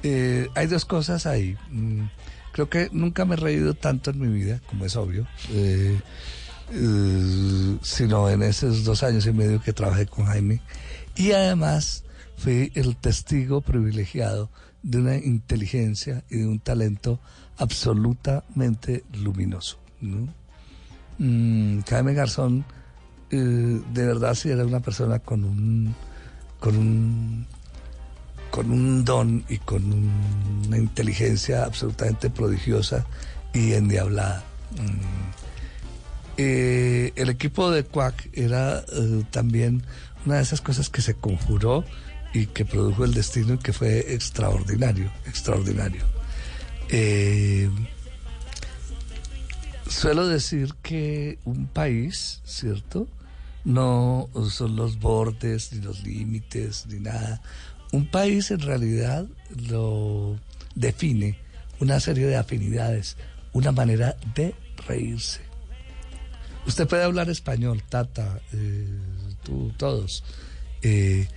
Eh, hay dos cosas ahí. Mm, creo que nunca me he reído tanto en mi vida, como es obvio, eh, sino en esos dos años y medio que trabajé con Jaime. Y además fui el testigo privilegiado de una inteligencia y de un talento absolutamente luminoso. ¿no? Mm, Jaime Garzón, eh, de verdad, sí era una persona con un, con un, con un don y con un- una inteligencia absolutamente prodigiosa y endiablada. Mm. Eh, el equipo de Quack era eh, también una de esas cosas que se conjuró y que produjo el destino y que fue extraordinario, extraordinario. Eh, suelo decir que un país, ¿cierto? No son los bordes, ni los límites, ni nada. Un país en realidad lo define una serie de afinidades, una manera de reírse. Usted puede hablar español, Tata, eh, tú, todos, eh,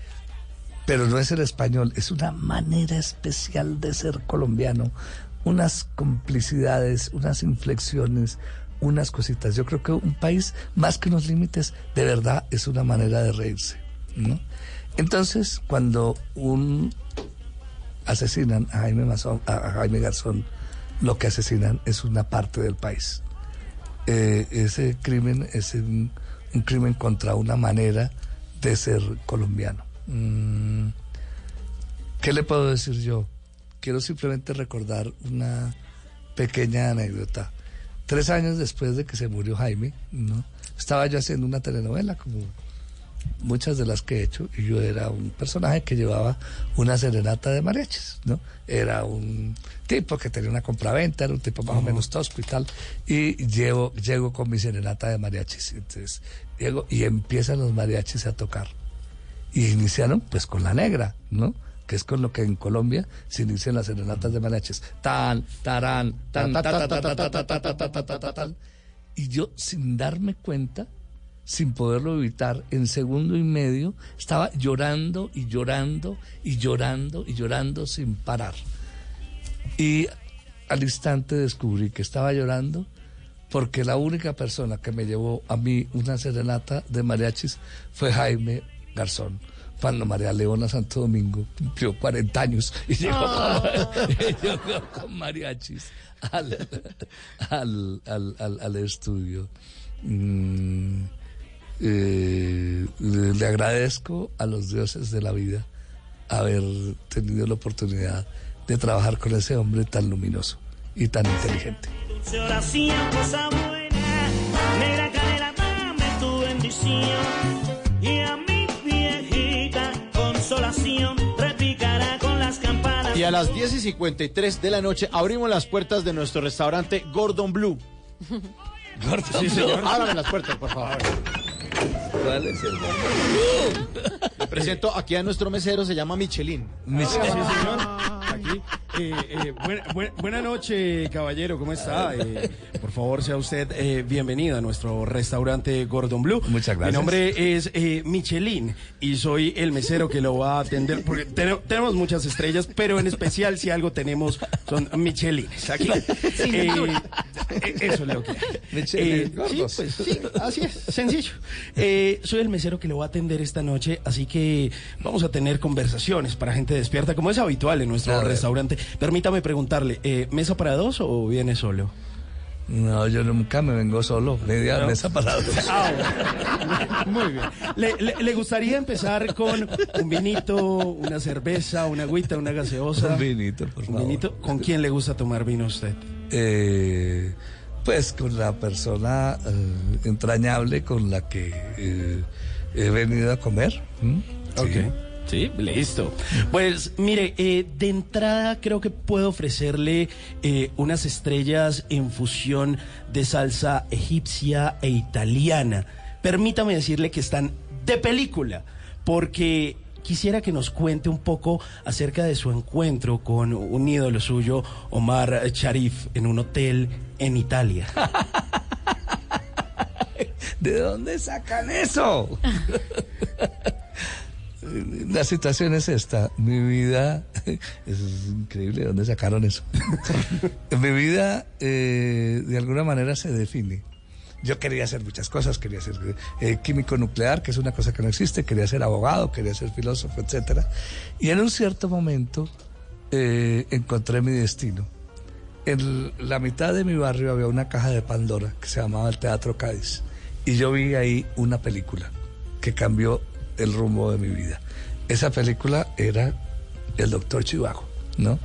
pero no es el español, es una manera especial de ser colombiano, unas complicidades, unas inflexiones, unas cositas. Yo creo que un país, más que unos límites, de verdad es una manera de reírse. ¿no? Entonces, cuando un asesinan a Jaime, a Jaime Garzón, lo que asesinan es una parte del país. Eh, ese crimen es un crimen contra una manera de ser colombiano. Mm, ¿Qué le puedo decir yo? Quiero simplemente recordar una pequeña anécdota. Tres años después de que se murió Jaime, ¿no? estaba yo haciendo una telenovela como muchas de las que he hecho, y yo era un personaje que llevaba una serenata de mariachis, ¿no? Era un tipo que tenía una compraventa, era un tipo más o menos tosco y tal, y llevo, llego con mi serenata de mariachis, entonces llego y empiezan los mariachis a tocar y iniciaron pues con la negra, ¿no? que es con lo que en Colombia se inician las serenatas de mariachis. Tan, tarán, tan, tan, Y yo, sin darme cuenta, sin poderlo evitar, en segundo y medio, estaba llorando y llorando y llorando y llorando sin parar. Y al instante descubrí que estaba llorando porque la única persona que me llevó a mí una serenata de mariachis fue Jaime Garzón. Cuando María Leona Santo Domingo cumplió 40 años y llegó, y llegó con mariachis al, al, al, al- al estudio. Mm, eh, le le agradezco a los dioses de la vida haber tenido la oportunidad de trabajar con ese hombre tan luminoso y tan inteligente. Dulce oración, cosa buena. Negra cadera, dame tu bendición. Y a las 10 y 53 de la noche abrimos las puertas de nuestro restaurante Gordon Blue. Gordon Sí, señor. Ábrame las puertas, por favor. ¿Cuál es el Le presento aquí a nuestro mesero, se llama Michelin. Sí, señor. Aquí. Eh, eh, buena, buena- buena noche, caballero. ¿Cómo está? Eh, por favor, sea usted eh, bienvenido a nuestro restaurante Gordon Blue. Muchas gracias. Mi nombre es eh, Michelin y soy el mesero que lo va a atender. Porque ten- tenemos muchas estrellas, pero en especial si algo tenemos son Michelines. Aquí. Eh, eh, eso es lo que hay. Michelin, Eh, sí, pues sí, así es, sencillo. Eh, soy el mesero que lo va a atender esta noche, así que vamos a tener conversaciones para gente despierta, como es habitual en nuestro A restaurante. Permítame preguntarle, eh, ¿mesa para dos o viene solo? No, yo nunca me vengo solo, media No. mesa para dos. Ah, bueno. Muy bien. ¿Le, le- le gustaría empezar con un vinito, una cerveza, una agüita, una gaseosa? Un vinito, por ¿Un favor. vinito? ¿Con quién le gusta tomar vino a usted? Eh, pues con la persona eh, entrañable con la que eh, he venido a comer. Sí, listo. Pues mire, eh, de entrada creo que puedo ofrecerle eh, unas estrellas en fusión de salsa egipcia e italiana. Permítame decirle que están de película, porque quisiera que nos cuente un poco acerca de su encuentro con un ídolo suyo, Omar Sharif, en un hotel en Italia. ¿De dónde sacan eso? La situación es esta. Mi vida, es increíble de dónde sacaron eso. Mi vida, eh, de alguna manera, se define. Yo quería hacer muchas cosas, quería ser eh, químico nuclear, que es una cosa que no existe, quería ser abogado, quería ser filósofo, etcétera. Y en un cierto momento eh, encontré mi destino. En la mitad de mi barrio había una caja de Pandora que se llamaba el Teatro Cádiz. Y yo vi ahí una película que cambió el rumbo de mi vida. Esa película era El Doctor Chivago, ¿no?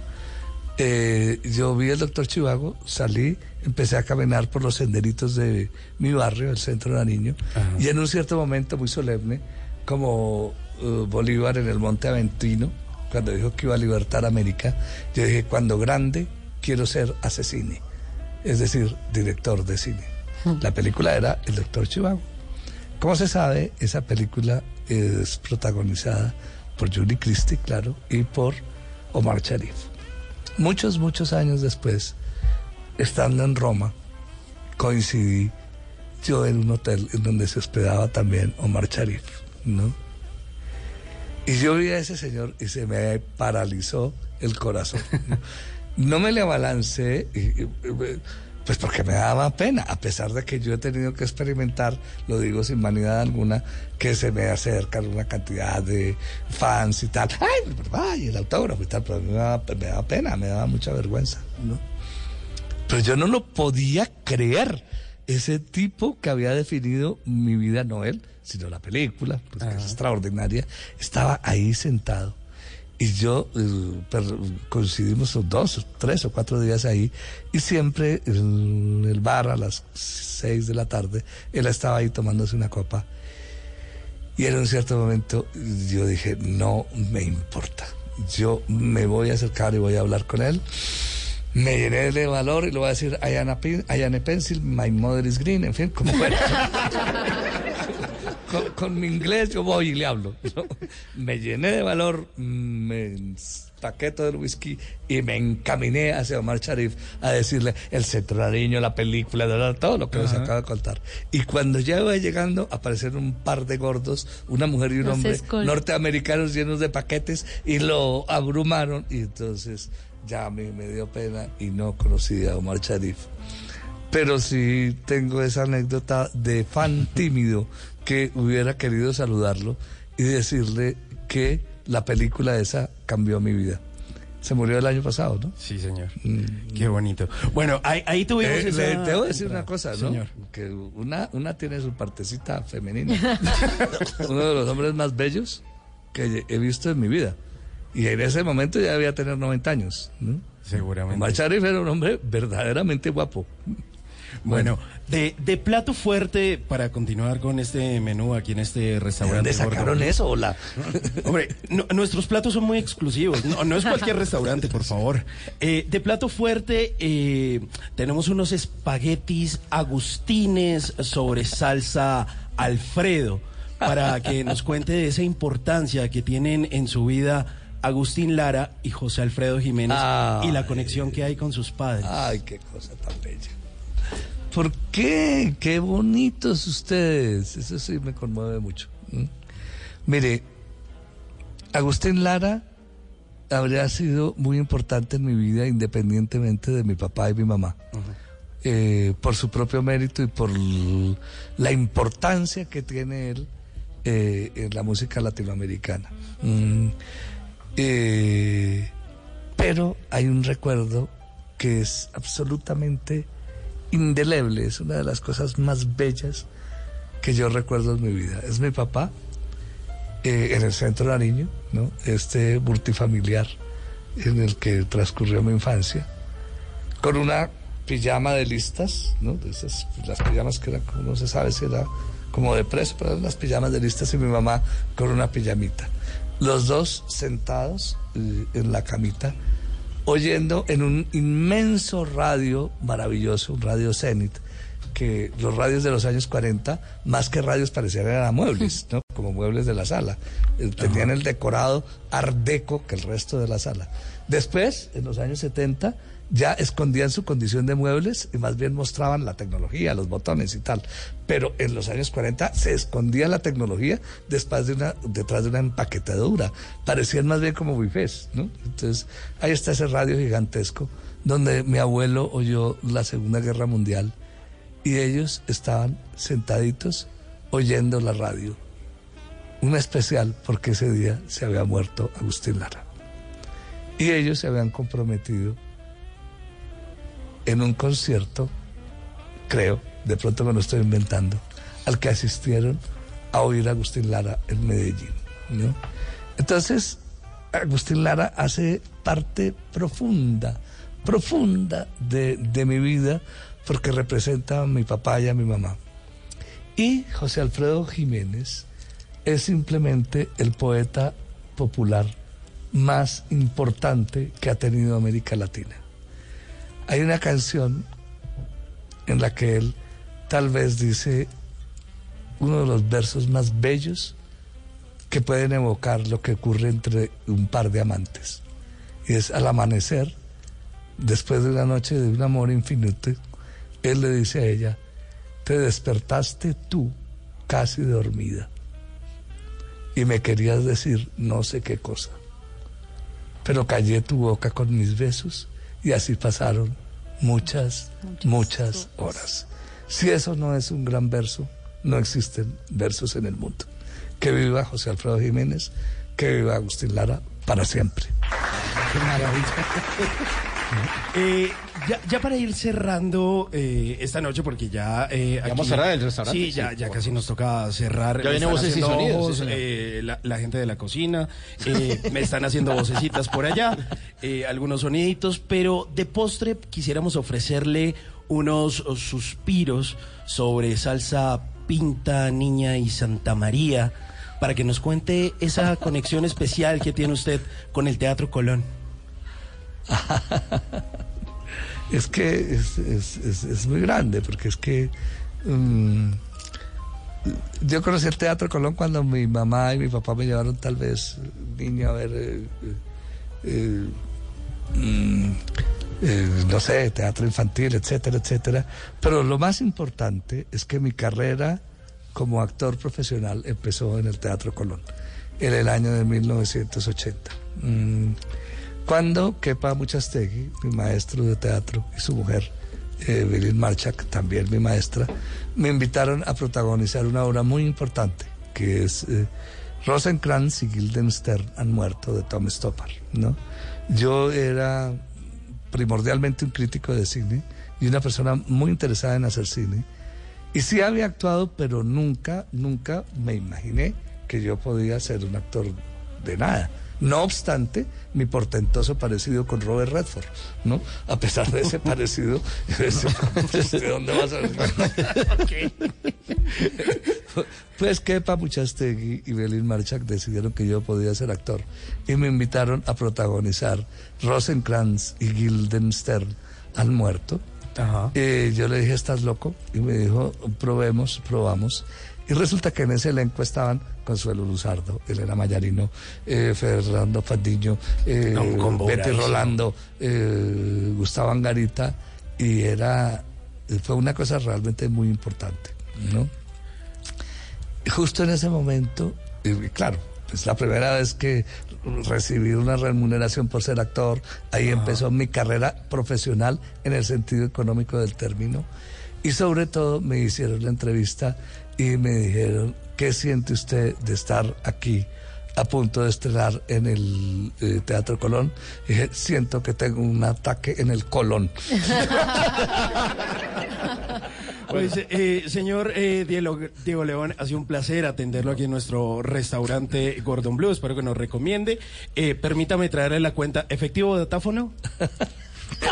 Eh, yo vi El Doctor Chivago, salí, empecé a caminar por los senderitos de mi barrio, el centro de Nariño, y en un cierto momento muy solemne, como eh, Bolívar en el Monte Aventino, cuando dijo que iba a libertar América, yo dije, cuando grande quiero ser asesine, es decir, director de cine. La película era El Doctor Chivago. Como se sabe, esa película es protagonizada por Julie Christie, claro, y por Omar Sharif. Muchos, muchos años después, estando en Roma, coincidí yo en un hotel en donde se hospedaba también Omar Sharif, ¿no? Y yo vi a ese señor y se me paralizó el corazón. No, me le abalancé, pues porque me daba pena, a pesar de que yo he tenido que experimentar, lo digo sin vanidad alguna, que se me acercan una cantidad de fans y tal. Ay, el autógrafo y tal, pero me daba, me daba pena, me daba mucha vergüenza, ¿no? Pero yo no lo podía creer. Ese tipo que había definido mi vida, no él, sino la película, pues, que es extraordinaria, estaba ahí sentado. Y yo eh, coincidimos dos, tres o cuatro días ahí, y siempre en el bar a las seis de la tarde, él estaba ahí tomándose una copa. Y en un cierto momento yo dije, no me importa. Yo me voy a acercar y voy a hablar con él. Me llené de valor y le voy a decir, I am a, I am pencil, my mother is green, en fin, como fuera. Con, con mi inglés yo voy y le hablo. ¿no? Me llené de valor, me saqué todo el whisky y me encaminé hacia Omar Sharif a decirle el centro nariño, la película, todo lo que Ajá. acabo de contar. Y cuando ya iba llegando, aparecieron un par de gordos, una mujer y un Los hombre, escol- norteamericanos llenos de paquetes, y lo abrumaron. Y entonces ya a mí me dio pena y no conocí a Omar Sharif. Pero sí tengo esa anécdota de fan tímido que hubiera querido saludarlo y decirle que la película esa cambió mi vida. Se murió el año pasado, ¿no? Sí, señor. Qué bonito. Bueno, ahí, ahí tuvimos Eh, esa- le debo decir una cosa, ¿no? Señor. Que una, una tiene su partecita femenina. Uno de los hombres más bellos que he visto en mi vida. Y en ese momento ya debía tener 90 años. ¿no? Seguramente. Omar Sharif era un hombre verdaderamente guapo. Bueno, de, de plato fuerte para continuar con este menú aquí en este restaurante. dónde sacaron eso, hola? Hombre, no- nuestros platos son muy exclusivos. No, no es cualquier restaurante, por favor. Eh, de plato fuerte eh, tenemos unos espaguetis agustines sobre salsa Alfredo para que nos cuente de esa importancia que tienen en su vida Agustín Lara y José Alfredo Jiménez y la conexión que hay con sus padres. Ay, qué cosa tan bella. ¿Por qué? Qué bonitos ustedes. Eso sí me conmueve mucho. Mire, Agustín Lara habría sido muy importante en mi vida independientemente de mi papá y mi mamá. Eh, por su propio mérito y por la importancia que tiene él eh, en la música latinoamericana. Mm, eh, pero hay un recuerdo que es absolutamente indeleble, es una de las cosas más bellas que yo recuerdo en mi vida. Es mi papá eh, en el centro Nariño, ¿no? este multifamiliar en el que transcurrió mi infancia, con una pijama de listas, ¿no? De esas, las pijamas que como no se sabe si era como de preso, pero las pijamas de listas y mi mamá con una pijamita. Los dos sentados eh, en la camita, oyendo en un inmenso radio maravilloso, un radio Zenit, que los radios de los años 40, más que radios parecían eran muebles, ¿no? Como muebles de la sala. Eh, Tenían el decorado art deco que el resto de la sala. Después, en los años 70, ya escondían su condición de muebles y más bien mostraban la tecnología, los botones y tal. Pero en los años 40 se escondía la tecnología después de una, detrás de una empaquetadura. Parecían más bien como bufés, ¿no? Entonces, ahí está ese radio gigantesco donde mi abuelo oyó la Segunda Guerra Mundial y ellos estaban sentaditos oyendo la radio. Una especial porque ese día se había muerto Agustín Lara. Y ellos se habían comprometido en un concierto, creo, de pronto me lo estoy inventando, al que asistieron a oír Agustín Lara en Medellín. ¿no? Entonces, Agustín Lara hace parte profunda, profunda de, de mi vida, porque representa a mi papá y a mi mamá. Y José Alfredo Jiménez es simplemente el poeta popular más importante que ha tenido América Latina. Hay una canción en la que él tal vez dice uno de los versos más bellos que pueden evocar lo que ocurre entre un par de amantes. Y es al amanecer, después de una noche de un amor infinito, él le dice a ella, te despertaste tú casi dormida y me querías decir no sé qué cosa, pero callé tu boca con mis besos y así pasaron muchas, muchas, horas. Si eso no es un gran verso, no existen versos en el mundo. Que viva José Alfredo Jiménez, que viva Agustín Lara para siempre. Qué Eh, ya, ya para ir cerrando eh, esta noche, porque ya... eh, ¿Ya vamos a cerrar el restaurante? Sí, ya, Sí, ya casi nos toca cerrar. Ya Me viene están voces y haciendo sonidos, sí, ojos, señor. eh, la, la gente de la cocina, eh, me están haciendo vocecitas por allá, eh, algunos soniditos, pero de postre quisiéramos ofrecerle unos suspiros sobre salsa pinta, niña y Santa María, para que nos cuente esa conexión especial que tiene usted con el Teatro Colón. Es que es, es- es- muy grande, porque es que mm, yo conocí el Teatro Colón cuando mi mamá y mi papá me llevaron tal vez niño a ver, eh, eh, mm, eh, no sé, teatro infantil, etcétera, etcétera. Pero lo más importante es que mi carrera como actor profesional empezó en el Teatro Colón, en el año de 1980. Mm, cuando Kepa Muchastegui, mi maestro de teatro, y su mujer, eh, Marchak, también mi maestra, me invitaron a protagonizar una obra muy importante, que es eh, Rosencrantz y Guildenstern han muerto, de Tom Stoppard, ¿no? Yo era primordialmente un crítico de cine y una persona muy interesada en hacer cine. Y sí había actuado, pero nunca, nunca me imaginé que yo podía ser un actor de nada. No obstante, mi portentoso parecido con Robert Redford, ¿no? A pesar de ese parecido, ¿de dónde vas a Pues Kepa Muchastegui y Belín Marchak decidieron que yo podía ser actor y me invitaron a protagonizar Rosencrantz y Guildenstern han muerto. Eh, yo le dije, ¿estás loco? Y me dijo, probemos, probamos. Y resulta que en ese elenco estaban Consuelo Luzardo, Elena Mayarino, eh, Fernando Fandiño, eh, No, Betty. Rolando, eh, Gustavo Angarita, y era, fue una cosa realmente muy importante, ¿no? Justo en ese momento, y claro, es la primera vez que recibí una remuneración por ser actor, ahí empezó mi carrera profesional en el sentido económico del término. Y sobre todo me hicieron la entrevista y me dijeron, ¿qué siente usted de estar aquí a punto de estrenar en el eh, Teatro Colón? Y dije, siento que tengo un ataque en el colon. Pues, eh, señor eh, Diego, Diego León, ha sido un placer atenderlo aquí en nuestro restaurante Gordon Blue. Espero que nos recomiende. Eh, permítame traerle la cuenta. ¿Efectivo datáfono?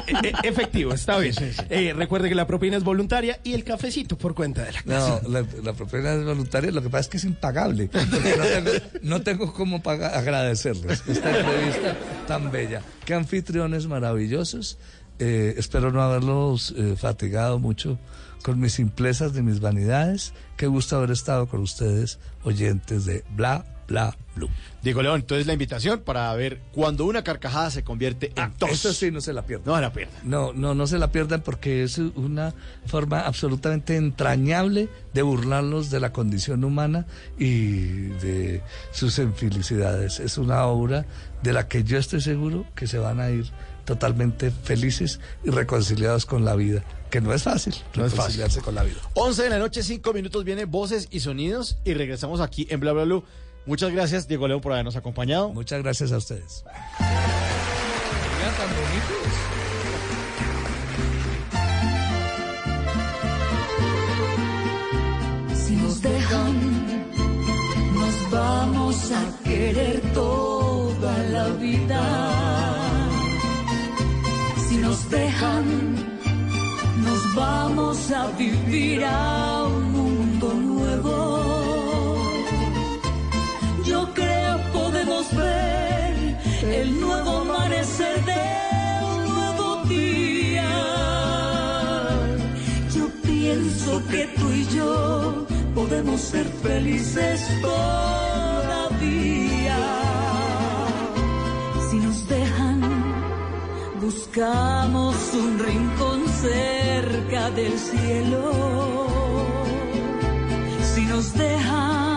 Eh, eh, efectivo, está bien. Eh, recuerde que la propina es voluntaria y el cafecito por cuenta de la No, casa. la, la propina es voluntaria, lo que pasa es que es impagable. Porque no tengo, no tengo cómo pagar, agradecerles esta entrevista tan bella. Qué anfitriones maravillosos. Eh, espero no haberlos eh, fatigado mucho con mis simplezas de mis vanidades. Qué gusto haber estado con ustedes, oyentes de Bla Bla Blue. Diego León, entonces la invitación para ver cuando una carcajada se convierte en tos. Eso sí, no se la pierdan. No la pierdan. No, no, no se la pierdan porque es una forma absolutamente entrañable de burlarlos de la condición humana y de sus infelicidades. Es una obra de la que yo estoy seguro que se van a ir totalmente felices y reconciliados con la vida, que no es fácil No es fácil. reconciliarse con la vida. 11 de la noche, 5 minutos, viene Voces y Sonidos y regresamos aquí en Bla Bla Blue. Muchas gracias, Diego León, por habernos acompañado. Muchas gracias a ustedes. Si nos dejan, nos vamos a querer toda la vida. Si nos dejan, nos vamos a vivir a un mundo nuevo. El nuevo amanecer de un nuevo día. Yo pienso que tú y yo podemos ser felices todavía. Si nos dejan, buscamos un rincón cerca del cielo. Si nos dejan,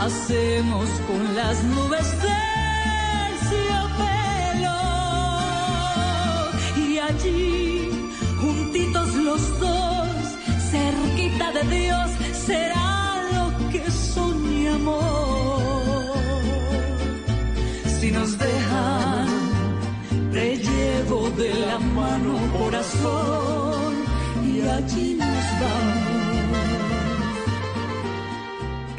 hacemos con las nubes terciopelo. Y allí, juntitos los dos, cerquita de Dios, será lo que soñamos. Si nos dejan, te llevo de la mano corazón y allí nos vamos.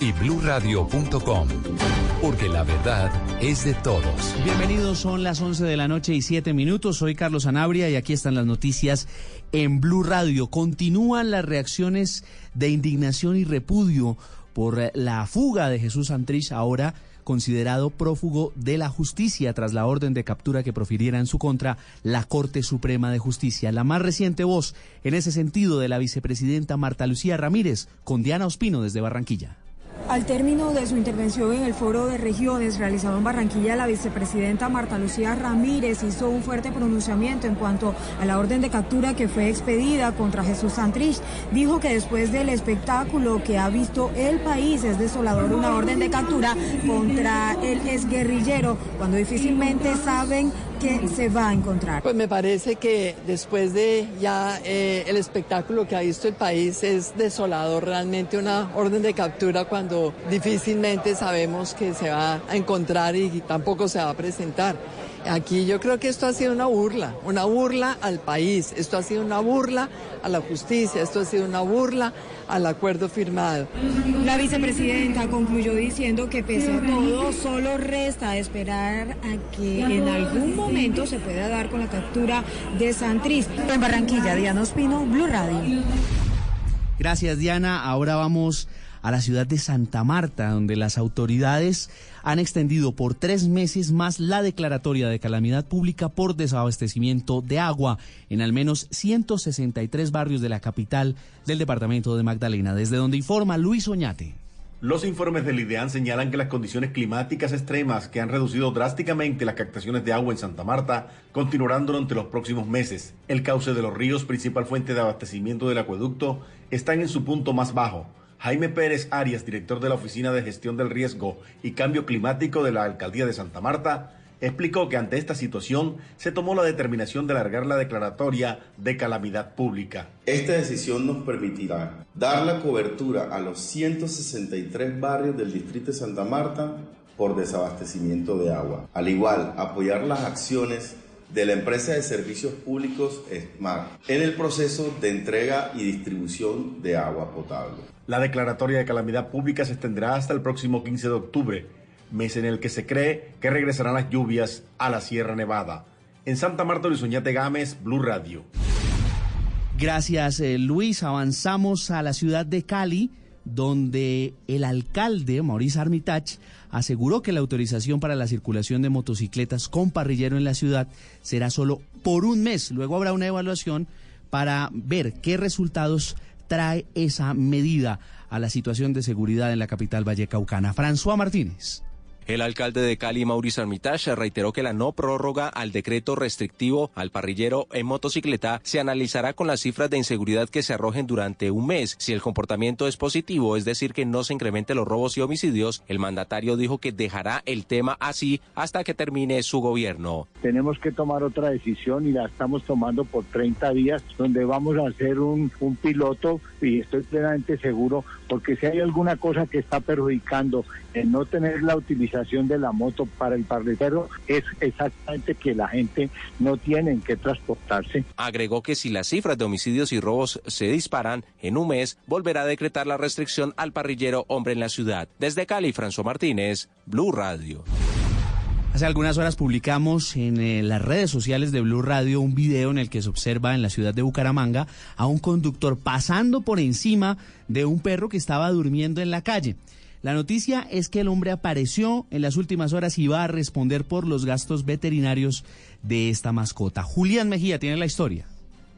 y bluradio.com, porque la verdad es de todos. Bienvenidos, son las 11 de la noche y 7 minutos. Soy Carlos Anabria y aquí están las noticias en Blue Radio. Continúan las reacciones de indignación y repudio por la fuga de Jesús Santrich ahora considerado prófugo de la justicia tras la orden de captura que profiriera en su contra la Corte Suprema de Justicia. La más reciente voz en ese sentido de la vicepresidenta Marta Lucía Ramírez con Diana Ospino desde Barranquilla. Al término de su intervención en el foro de regiones realizado en Barranquilla, la vicepresidenta Marta Lucía Ramírez hizo un fuerte pronunciamiento en cuanto a la orden de captura que fue expedida contra Jesús Santrich. Dijo que después del espectáculo que ha visto el país es desolador una orden de captura contra el exguerrillero cuando difícilmente saben que se va a encontrar. Pues me parece que después de ya eh, el espectáculo que ha visto el país es desolador realmente una orden de captura cuando difícilmente sabemos que se va a encontrar y tampoco se va a presentar. Aquí yo creo que esto ha sido una burla, una burla al país, esto ha sido una burla a la justicia, esto ha sido una burla al acuerdo firmado. La vicepresidenta concluyó diciendo que pese a todo, solo resta esperar a que en algún momento se pueda dar con la captura de Santriz. En Barranquilla, Diana Ospino, Blue Radio. Gracias, Diana. Ahora vamos a la ciudad de Santa Marta, donde las autoridades han extendido por tres meses más la declaratoria de calamidad pública por desabastecimiento de agua en al menos 163 barrios de la capital del departamento de Magdalena, desde donde informa Luis Oñate. Los informes del IDEAN señalan que las condiciones climáticas extremas que han reducido drásticamente las captaciones de agua en Santa Marta continuarán durante los próximos meses. El cauce de los ríos, principal fuente de abastecimiento del acueducto, están en su punto más bajo. Jaime Pérez Arias, director de la Oficina de Gestión del Riesgo y Cambio Climático de la Alcaldía de Santa Marta, explicó que ante esta situación se tomó la determinación de alargar la declaratoria de calamidad pública. Esta decisión nos permitirá dar la cobertura a los 163 barrios del distrito de Santa Marta por desabastecimiento de agua. Al igual, apoyar las acciones de la empresa de servicios públicos SMART en el proceso de entrega y distribución de agua potable. La declaratoria de calamidad pública se extenderá hasta el próximo 15 de octubre, mes en el que se cree que regresarán las lluvias a la Sierra Nevada. En Santa Marta, Luis Oñate Gámez, Blue Radio. Gracias, eh, Luis. Avanzamos a la ciudad de Cali, donde el alcalde, Maurice Armitage, aseguró que la autorización para la circulación de motocicletas con parrillero en la ciudad será solo por un mes. Luego habrá una evaluación para ver qué resultados trae esa medida a la situación de seguridad en la capital vallecaucana. François Martínez. El alcalde de Cali, Mauricio Armitage, reiteró que la no prórroga al decreto restrictivo al parrillero en motocicleta se analizará con las cifras de inseguridad que se arrojen durante un mes. Si el comportamiento es positivo, es decir, que no se incrementen los robos y homicidios, el mandatario dijo que dejará el tema así hasta que termine su gobierno. Tenemos que tomar otra decisión y la estamos tomando por 30 días, donde vamos a hacer un, un piloto y estoy plenamente seguro, porque si hay alguna cosa que está perjudicando en no tener la utilización de la moto para el parrillero es exactamente que la gente no tiene que transportarse. Agregó que si las cifras de homicidios y robos se disparan en un mes, volverá a decretar la restricción al parrillero hombre en la ciudad. Desde Cali, François Martínez, Blue Radio. Hace algunas horas publicamos en eh, las redes sociales de Blue Radio un video en el que se observa en la ciudad de Bucaramanga a un conductor pasando por encima de un perro que estaba durmiendo en la calle. La noticia es que el hombre apareció en las últimas horas y va a responder por los gastos veterinarios de esta mascota. Julián Mejía tiene la historia.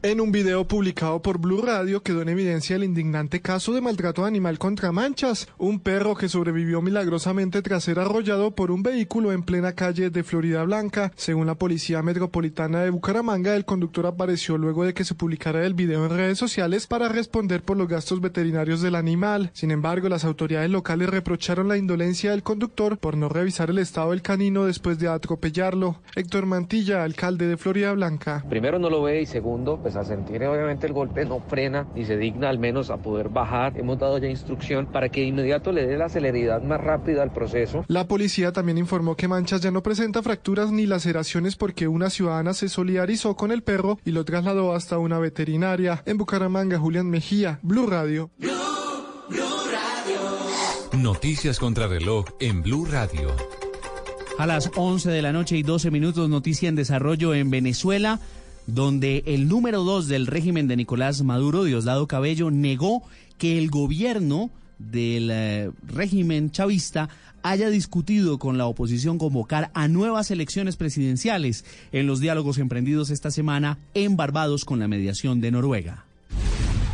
En un video publicado por Blue Radio quedó en evidencia el indignante caso de maltrato animal contra manchas, un perro que sobrevivió milagrosamente tras ser arrollado por un vehículo en plena calle de Florida Blanca. Según la Policía Metropolitana de Bucaramanga, el conductor apareció luego de que se publicara el video en redes sociales para responder por los gastos veterinarios del animal. Sin embargo, las autoridades locales reprocharon la indolencia del conductor por no revisar el estado del canino después de atropellarlo. Héctor Mantilla, alcalde de Florida Blanca. Primero no lo ve y segundo, pues a sentir obviamente el golpe no frena ni se digna al menos a poder bajar. Hemos dado ya instrucción para que de inmediato le dé la celeridad más rápida al proceso. La policía también informó que Manchas ya no presenta fracturas ni laceraciones porque una ciudadana se solidarizó con el perro y lo trasladó hasta una veterinaria. En Bucaramanga, Julián Mejía, Blue Radio. Noticias contra reloj en Blue Radio. A las 11 de la noche y 12 minutos, noticia en desarrollo en Venezuela, donde el número 2 del régimen de Nicolás Maduro, Diosdado Cabello, negó que el gobierno del eh, régimen chavista haya discutido con la oposición convocar a nuevas elecciones presidenciales en los diálogos emprendidos esta semana en Barbados con la mediación de Noruega.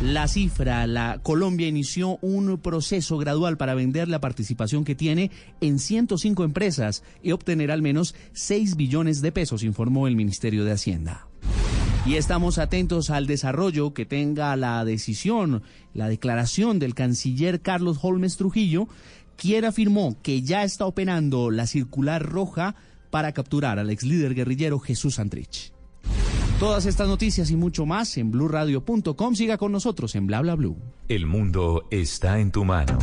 La cifra, la Colombia inició un proceso gradual para vender la participación que tiene en 105 empresas y obtener al menos 6 billones de pesos, informó el Ministerio de Hacienda. Y estamos atentos al desarrollo que tenga la decisión, la declaración del canciller Carlos Holmes Trujillo, quien afirmó que ya está operando la circular roja para capturar al ex líder guerrillero Jesús Antrich. Todas estas noticias y mucho más en blurradio.com. Siga con nosotros en Bla Bla Blue. El mundo está en tu mano.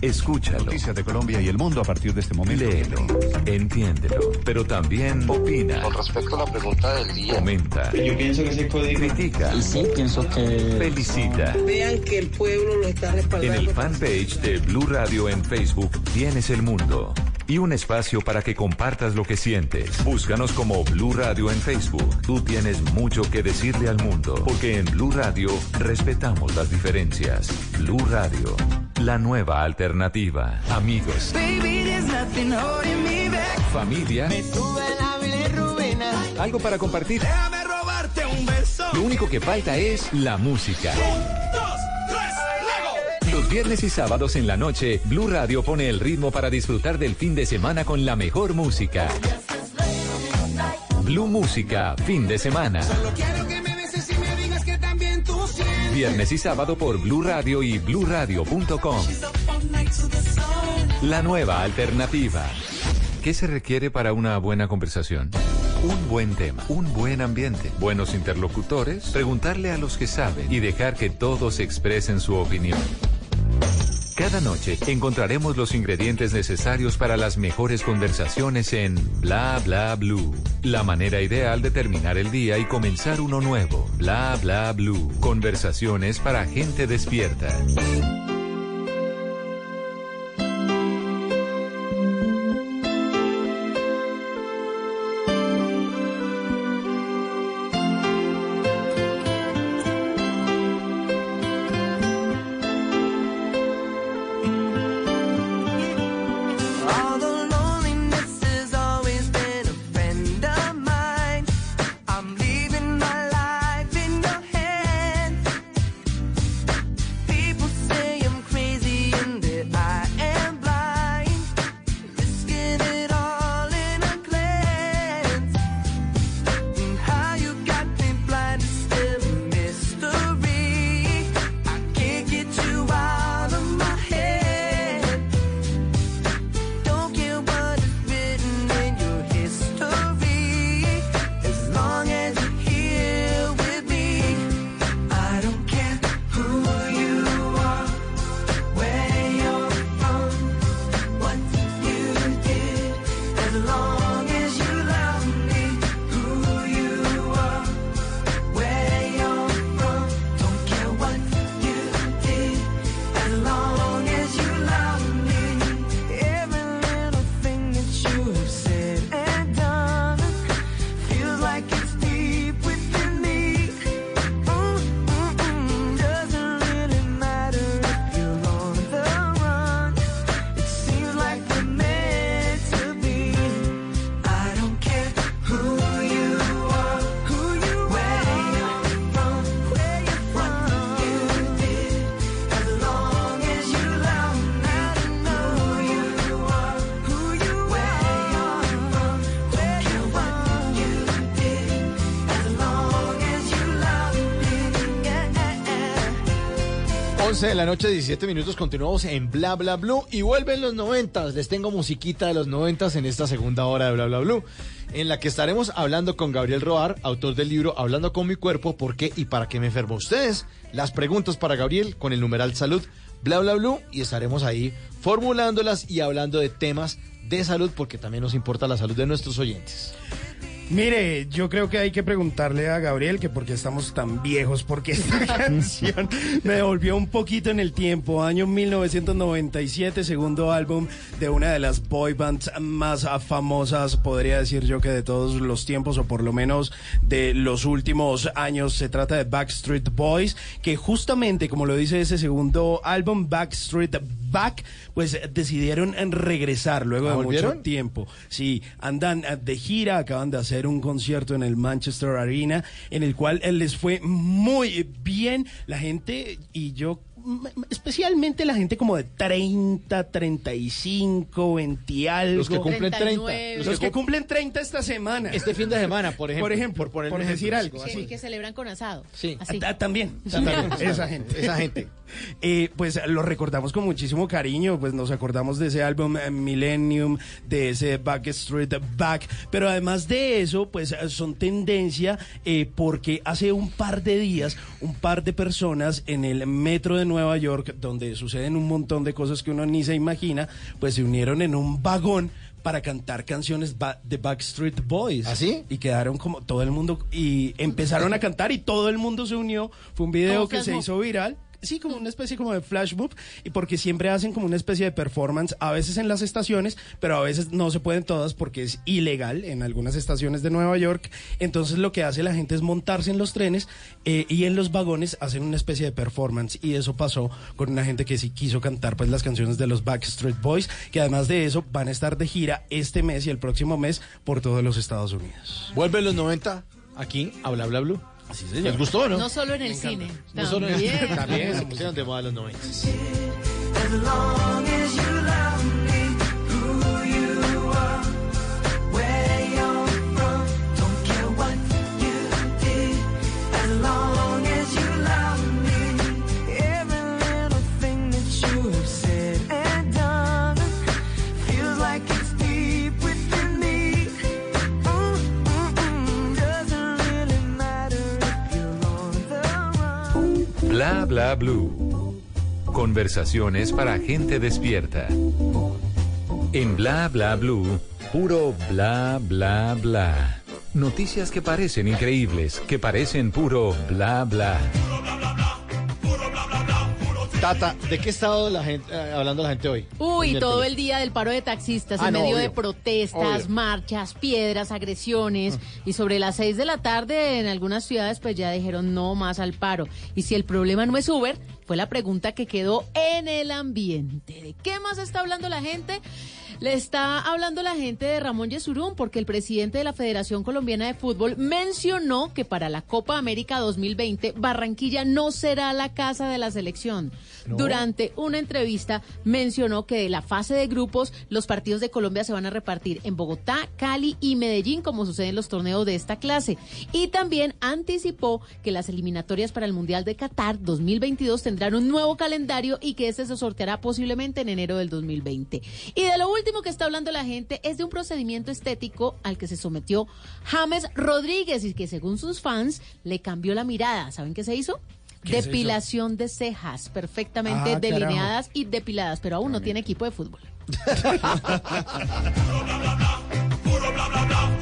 Escúchalo. Noticias de Colombia y el mundo a partir de este momento. Léelo, entiéndelo, pero también opina. Con respecto a la pregunta del día. Comenta. Yo pienso que ese código... Critica. Y sí, pienso que... Felicita. Vean que el pueblo lo está respaldando. En el fanpage de Blue Radio en Facebook tienes el mundo y un espacio para que compartas lo que sientes. Búscanos como Blue Radio en Facebook. Tú tienes mucho que decirle al mundo, porque en Blue Radio respetamos las diferencias. Blue Radio, la nueva alternativa. Amigos, familia, algo para compartir. Déjame robarte un beso. Lo único que falta es la música. Dos, tres, luego. Los viernes y sábados en la noche, Blue Radio pone el ritmo para disfrutar del fin de semana con la mejor música. Blue Música, fin de semana. Solo quiero que Viernes y sábado por Blue Radio y bluradio.com. La nueva alternativa. ¿Qué se requiere para una buena conversación? Un buen tema, un buen ambiente, buenos interlocutores, preguntarle a los que saben y dejar que todos expresen su opinión. Cada noche encontraremos los ingredientes necesarios para las mejores conversaciones en Bla Bla Blue. La manera ideal de terminar el día y comenzar uno nuevo. Bla Bla Blue. Conversaciones para gente despierta. 11 de la noche, 17 minutos, continuamos en Bla Bla Blue y vuelven los 90. Les tengo musiquita de los 90 en esta segunda hora de Bla Bla Blue, en la que estaremos hablando con Gabriel Roar, autor del libro Hablando con mi cuerpo, por qué y para qué me enfermo. Ustedes, las preguntas para Gabriel con el numeral salud, Bla Bla Blue, y estaremos ahí formulándolas y hablando de temas de salud, porque también nos importa la salud de nuestros oyentes. Mire, yo creo que hay que preguntarle a Gabriel que por qué estamos tan viejos, porque esta canción me devolvió un poquito en el tiempo. Año 1997, segundo álbum de una de las boy bands más famosas, podría decir yo que de todos los tiempos, o por lo menos de los últimos años. Se trata de Backstreet Boys, que justamente, como lo dice ese segundo álbum, Backstreet Back, pues decidieron en regresar luego ¿Ah, de mucho tiempo. Sí, andan eh, de gira, acaban de hacer un concierto en el Manchester Arena, en el cual eh, les fue muy bien. La gente y yo especialmente la gente como de 30, 35, 20 algo. Los que cumplen 30. 39. Los que cumplen 30 esta semana. Este fin de semana, por ejemplo. Por ejemplo, por por decir algo Sí, así. que celebran con asado. Sí. Así. Ah, También, También. esa gente. Esa gente. Eh, pues lo recordamos con muchísimo cariño, pues nos acordamos de ese álbum eh, Millennium, de ese Backstreet Back, pero además de eso, pues son tendencia eh, porque hace un par de días un par de personas en el metro de Nueva York, donde suceden un montón de cosas que uno ni se imagina, pues se unieron en un vagón para cantar canciones de Backstreet Boys. ¿Así? Y quedaron como todo el mundo y empezaron a cantar y todo el mundo se unió. Fue un video que se hizo viral. Sí, como una especie como de flash mob y porque siempre hacen como una especie de performance, a veces en las estaciones, pero a veces no se pueden todas porque es ilegal en algunas estaciones de Nueva York. Entonces lo que hace la gente es montarse en los trenes eh, y en los vagones hacen una especie de performance y eso pasó con una gente que sí quiso cantar pues las canciones de los Backstreet Boys, que además de eso van a estar de gira este mes y el próximo mes por todos los Estados Unidos. Vuelven los 90 aquí a Bla Bla Blue. ¿Les gustó no? No solo en el cine. No solo en también. También se pusieron de moda los 90. Bla bla blue. Conversaciones para gente despierta. En Bla bla blue, puro bla bla bla. Noticias que parecen increíbles, que parecen puro bla bla. Tata, ¿de qué estado la gente, eh, hablando la gente hoy? Uy, todo el día del paro de taxistas Ah, en no, medio de obvio. protestas, Obvio. marchas, piedras, agresiones. Y sobre las seis de la tarde en algunas ciudades pues ya dijeron no más al paro. Y si el problema no es Uber, fue la pregunta que quedó en el ambiente. ¿De qué más está hablando la gente? Le está hablando la gente de Ramón Yesurún porque el presidente de la Federación Colombiana de Fútbol mencionó que para la Copa América 2020 Barranquilla no será la casa de la selección. Durante una entrevista mencionó que de la fase de grupos los partidos de Colombia se van a repartir en Bogotá, Cali y Medellín como sucede en los torneos de esta clase. Y también anticipó que las eliminatorias para el Mundial de Qatar 2022 tendrán un nuevo calendario y que este se sorteará posiblemente en enero del 2020. Y de lo último que está hablando la gente es de un procedimiento estético al que se sometió James Rodríguez y que según sus fans le cambió la mirada. ¿Saben qué se hizo? ¿Qué se hizo? Depilación de cejas, perfectamente Ah, carajo. delineadas y depiladas, pero aún no tiene equipo de fútbol.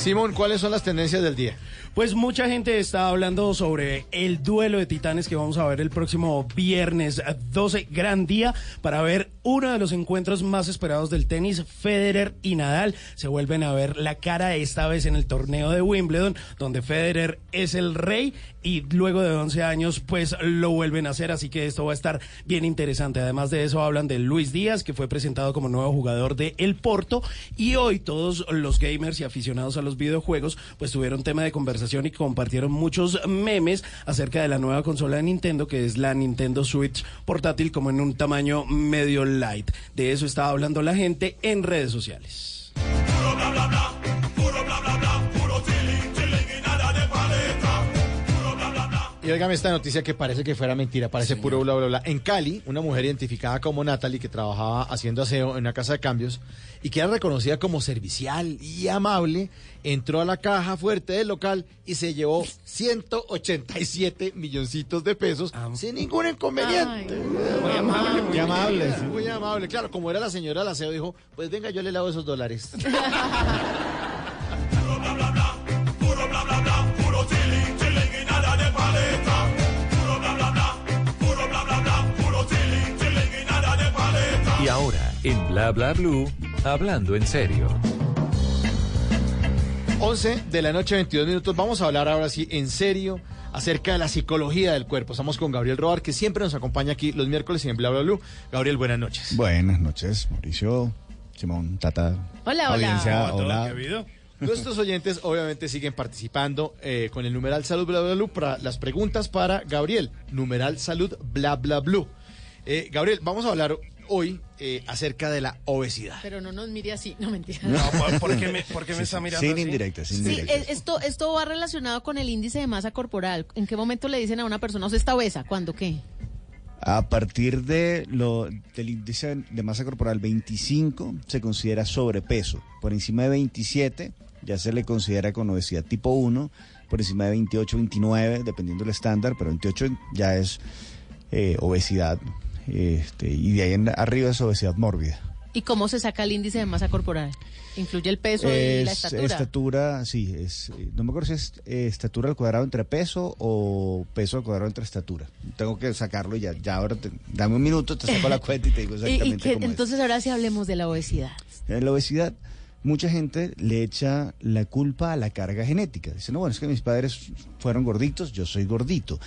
Simón, ¿cuáles son las tendencias del día? Pues mucha gente está hablando sobre el duelo de titanes que vamos a ver el próximo viernes 12, gran día para ver uno de los encuentros más esperados del tenis. Federer y Nadal se vuelven a ver la cara esta vez en el torneo de Wimbledon, donde Federer es el rey y luego de 11 años pues lo vuelven a hacer, así que esto va a estar bien interesante. Además de eso hablan de Luis Díaz, que fue presentado como nuevo jugador de El Porto y hoy todos los gamers y aficionados a los videojuegos pues tuvieron tema de conversación y compartieron muchos memes acerca de la nueva consola de Nintendo que es la Nintendo Switch portátil como en un tamaño medio light. De eso estaba hablando la gente en redes sociales. Y óigame esta noticia que parece que fuera mentira, parece puro bla bla bla. En Cali, una mujer identificada como Natalie que trabajaba haciendo aseo en una casa de cambios y que era reconocida como servicial y amable, entró a la caja fuerte del local y se llevó 187 milloncitos de pesos sin ningún inconveniente. Muy amable, muy Muy amable, muy amable. Claro, como era la señora del aseo, dijo, pues venga, yo le lavo esos dólares. Y ahora, en Bla Bla Blue, hablando en serio. 11 de la noche, 22 minutos. Vamos a hablar ahora sí, en serio, acerca de la psicología del cuerpo. Estamos con Gabriel Robar, que siempre nos acompaña aquí los miércoles en Bla Bla Blue. Gabriel, buenas noches. Buenas noches, Mauricio, Simón, Tata. Hola, hola. Audiencia, hola. Nuestros oyentes obviamente siguen participando eh, con el numeral salud bla bla blue para las preguntas para Gabriel. Numeral salud bla bla blue. Eh, Gabriel, vamos a hablar hoy eh, acerca de la obesidad. Pero no nos mire así, no mentira. No, ¿por, por qué me, por qué me está mirando Sin así? indirectas, sin Sí, indirectas. eh, esto, esto va relacionado con el índice de masa corporal. ¿En qué momento le dicen a una persona, usted está obesa? ¿Cuándo qué? A partir de lo, del índice de masa corporal 25 se considera sobrepeso. Por encima de 27 ya se le considera con obesidad tipo 1. Por encima de 28, 29, dependiendo del estándar, pero 28 ya es eh, obesidad. Este, y de ahí en arriba es obesidad mórbida. ¿Y cómo se saca el índice de masa corporal? ¿Influye el peso y la Es estatura? estatura, sí, es, eh, no me acuerdo si es eh, estatura al cuadrado entre peso o peso al cuadrado entre estatura. Tengo que sacarlo y ya, ya ahora te- dame un minuto, te saco la cuenta y te digo Y- y exactamente que- cómo es. entonces ahora sí hablemos de la obesidad. En la obesidad, mucha gente le echa la culpa a la carga genética. Dice, no, bueno, es que mis padres fueron gorditos, yo soy gordito.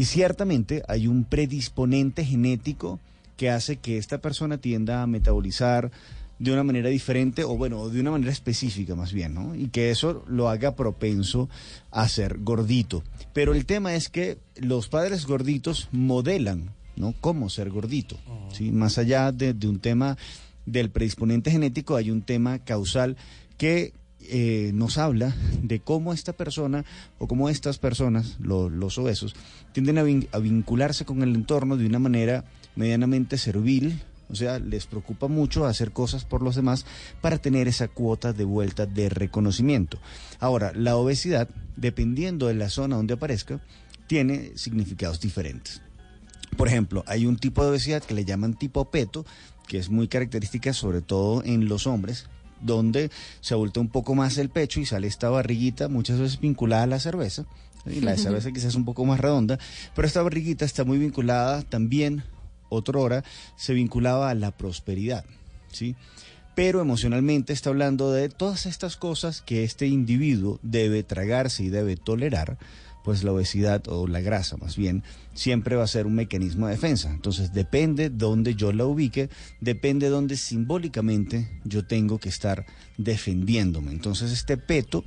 Y ciertamente hay un predisponente genético que hace que esta persona tienda a metabolizar de una manera diferente o bueno, de una manera específica más bien, ¿no? Y que eso lo haga propenso a ser gordito. Pero el tema es que los padres gorditos modelan, ¿no? Cómo ser gordito, ¿sí? Más allá de, de un tema del predisponente genético, hay un tema causal que eh, nos habla de cómo esta persona o cómo estas personas, lo- los obesos, tienden a, a vincularse con el entorno de una manera medianamente servil, o sea, les preocupa mucho hacer cosas por los demás para tener esa cuota de vuelta de reconocimiento. Ahora, la obesidad, dependiendo de la zona donde aparezca, tiene significados diferentes. Por ejemplo, hay un tipo de obesidad que le llaman tipo peto, que es muy característica sobre todo en los hombres, donde se abulta un poco más el pecho y sale esta barriguita, muchas veces vinculada a la cerveza. Y la cerveza quizás es un poco más redonda, pero esta barriguita está muy vinculada también, otra hora, se vinculaba a la prosperidad, ¿sí? Pero emocionalmente está hablando de todas estas cosas que este individuo debe tragarse y debe tolerar, pues la obesidad o la grasa más bien siempre va a ser un mecanismo de defensa. Entonces depende dónde yo la ubique, depende dónde simbólicamente yo tengo que estar defendiéndome. Entonces este peto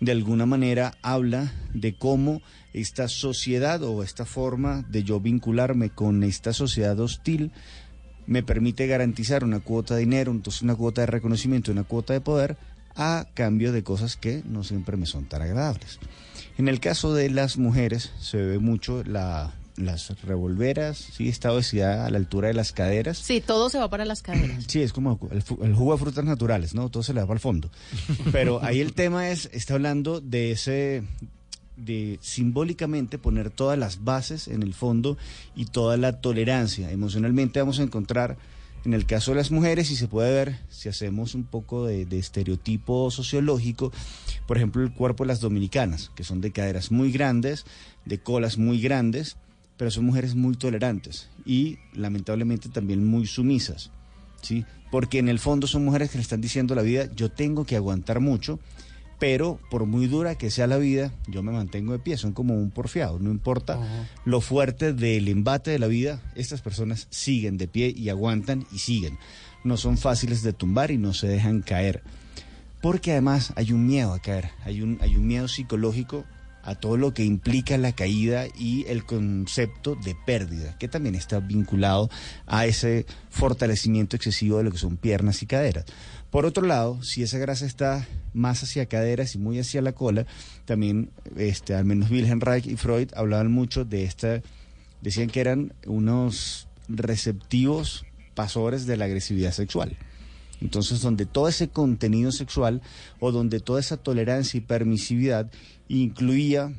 de alguna manera habla de cómo esta sociedad o esta forma de yo vincularme con esta sociedad hostil me permite garantizar una cuota de dinero, entonces una cuota de reconocimiento, una cuota de poder a cambio de cosas que no siempre me son tan agradables. En el caso de las mujeres se ve mucho la, las revolveras, ¿sí? esta obesidad a la altura de las caderas. Sí, todo se va para las caderas. Sí, es como el, el jugo de frutas naturales, ¿no? Todo se le da para el fondo. Pero ahí el tema es, está hablando de ese, de simbólicamente poner todas las bases en el fondo y toda la tolerancia. Emocionalmente vamos a encontrar, en el caso de las mujeres, y se puede ver, si hacemos un poco de, de estereotipo sociológico, por ejemplo, el cuerpo de las dominicanas, que son de caderas muy grandes, de colas muy grandes, pero son mujeres muy tolerantes y lamentablemente también muy sumisas. ¿sí? Porque en el fondo son mujeres que le están diciendo a la vida, yo tengo que aguantar mucho, pero por muy dura que sea la vida, yo me mantengo de pie, son como un porfiado, no importa lo fuerte del embate de la vida, estas personas siguen de pie y aguantan y siguen. No son fáciles de tumbar y no se dejan caer. Porque además hay un miedo a caer, hay un, hay un miedo psicológico a todo lo que implica la caída y el concepto de pérdida, que también está vinculado a ese fortalecimiento excesivo de lo que son piernas y caderas. Por otro lado, si esa grasa está más hacia caderas y muy hacia la cola, también, este, al menos Wilhelm Reich y Freud hablaban mucho de esta, decían que eran unos receptivos pasores de la agresividad sexual. Entonces, donde todo ese contenido sexual o donde toda esa tolerancia y permisividad incluía,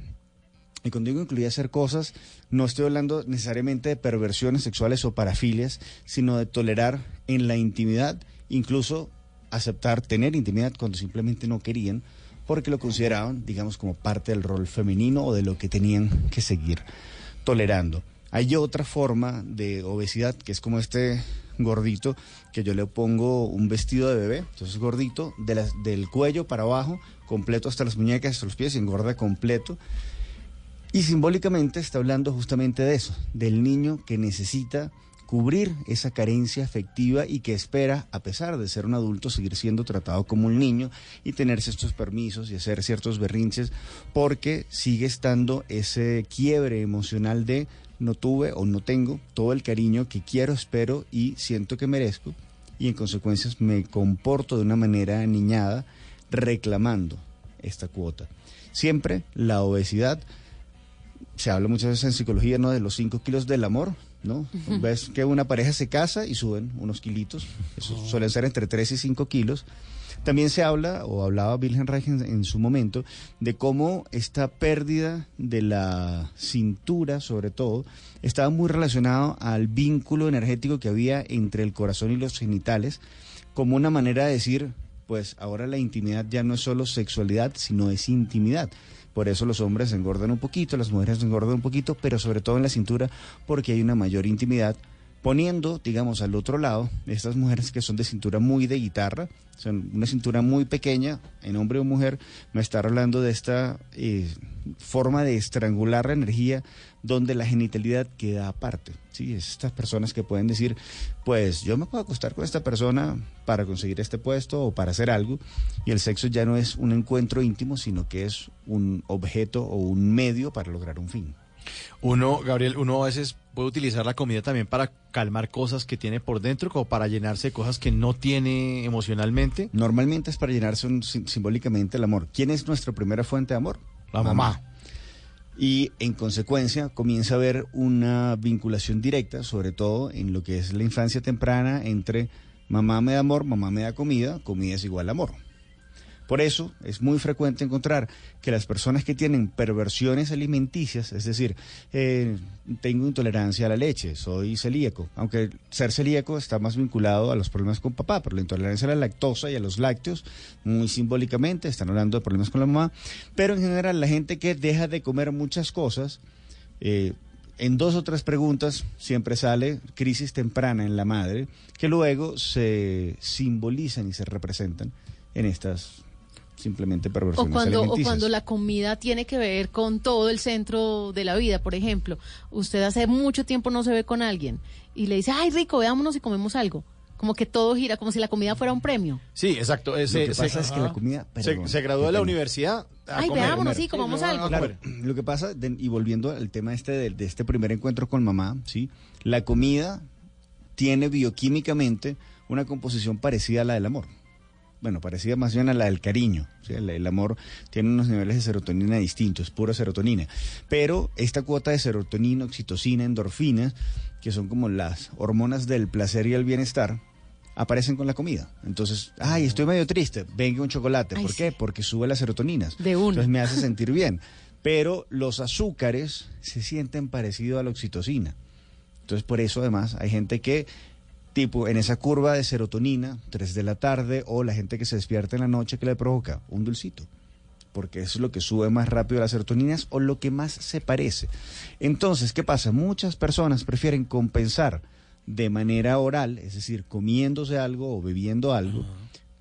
y cuando digo incluía hacer cosas, no estoy hablando necesariamente de perversiones sexuales o parafilias, sino de tolerar en la intimidad, incluso aceptar tener intimidad cuando simplemente no querían, porque lo consideraban, digamos, como parte del rol femenino o de lo que tenían que seguir tolerando. Hay otra forma de obesidad que es como este gordito que yo le pongo un vestido de bebé, entonces gordito, de las- del cuello para abajo, completo hasta las muñecas, hasta los pies, engorda completo. Y simbólicamente está hablando justamente de eso, del niño que necesita cubrir esa carencia afectiva y que espera, a pesar de ser un adulto, seguir siendo tratado como un niño y tenerse estos permisos y hacer ciertos berrinches, porque sigue estando ese quiebre emocional de no tuve o no tengo todo el cariño que quiero, espero y siento que merezco, y en consecuencias me comporto de una manera niñada reclamando esta cuota. Siempre la obesidad se habla muchas veces en psicología, ¿no? De los 5 kilos del amor, ¿no? Ves que una pareja se casa y suben unos kilitos, eso suelen ser entre 3 y 5 kilos. También se habla, o hablaba Wilhelm Reich en, en su momento, de cómo esta pérdida de la cintura, sobre todo, estaba muy relacionado al vínculo energético que había entre el corazón y los genitales, como una manera de decir, pues ahora la intimidad ya no es solo sexualidad, sino es intimidad. Por eso los hombres engordan un poquito, las mujeres engordan un poquito, pero sobre todo en la cintura porque hay una mayor intimidad. Poniendo, digamos, al otro lado, estas mujeres que son de cintura muy de guitarra, son una cintura muy pequeña, en hombre o mujer, me está hablando de esta eh, forma de estrangular la energía donde la genitalidad queda aparte. ¿Sí? Es estas personas que pueden decir, pues yo me puedo acostar con esta persona para conseguir este puesto o para hacer algo, y el sexo ya no es un encuentro íntimo, sino que es un objeto o un medio para lograr un fin. Uno, Gabriel, uno a veces puede utilizar la comida también para calmar cosas que tiene por dentro, como para llenarse de cosas que no tiene emocionalmente. Normalmente es para llenarse un- simbólicamente el amor. ¿Quién es nuestra primera fuente de amor? La mamá. Y en consecuencia comienza a haber una vinculación directa, sobre todo en lo que es la infancia temprana, entre mamá me da amor, mamá me da comida, comida es igual amor. Por eso es muy frecuente encontrar que las personas que tienen perversiones alimenticias, es decir, eh, tengo intolerancia a la leche, soy celíaco, aunque ser celíaco está más vinculado a los problemas con papá, pero la intolerancia a la lactosa y a los lácteos, muy simbólicamente, están hablando de problemas con la mamá, pero en general la gente que deja de comer muchas cosas, eh, en dos o tres preguntas siempre sale crisis temprana en la madre, que luego se simbolizan y se representan en estas simplemente O perversiones cuando, o cuando la comida tiene que ver con todo el centro de la vida, por ejemplo, usted hace mucho tiempo no se ve con alguien y le dice, ay rico, veámonos y comemos algo. Como que todo gira, como si la comida fuera un premio. Sí, exacto. Lo que pasa es que la comida... se, perdón, se graduó de la universidad. a Ay, comer, veámonos, comer. sí, comamos no, algo. Claro, lo que pasa, de- y volviendo al tema este de, de este primer encuentro con mamá, ¿sí? La comida tiene bioquímicamente una composición parecida a la del amor. Bueno, parecida más bien a la del cariño. ¿sí? El, el amor tiene unos niveles de serotonina distintos, pura serotonina. Pero esta cuota de serotonina, oxitocina, endorfinas, que son como las hormonas del placer y el bienestar, aparecen con la comida. Entonces, ay, estoy medio triste, venga un chocolate. Ay, ¿Por qué? Porque sube las serotoninas. De una. Entonces me hace sentir bien. Pero los azúcares se sienten parecidos a la oxitocina. Entonces, por eso además hay gente que, tipo, en esa curva de serotonina, 3 de la tarde, o la gente que se despierta en la noche, que le provoca? Un dulcito. Porque eso es lo que sube más rápido las serotoninas o lo que más se parece. Entonces, ¿qué pasa? Muchas personas prefieren compensar de manera oral, es decir, comiéndose algo o bebiendo algo,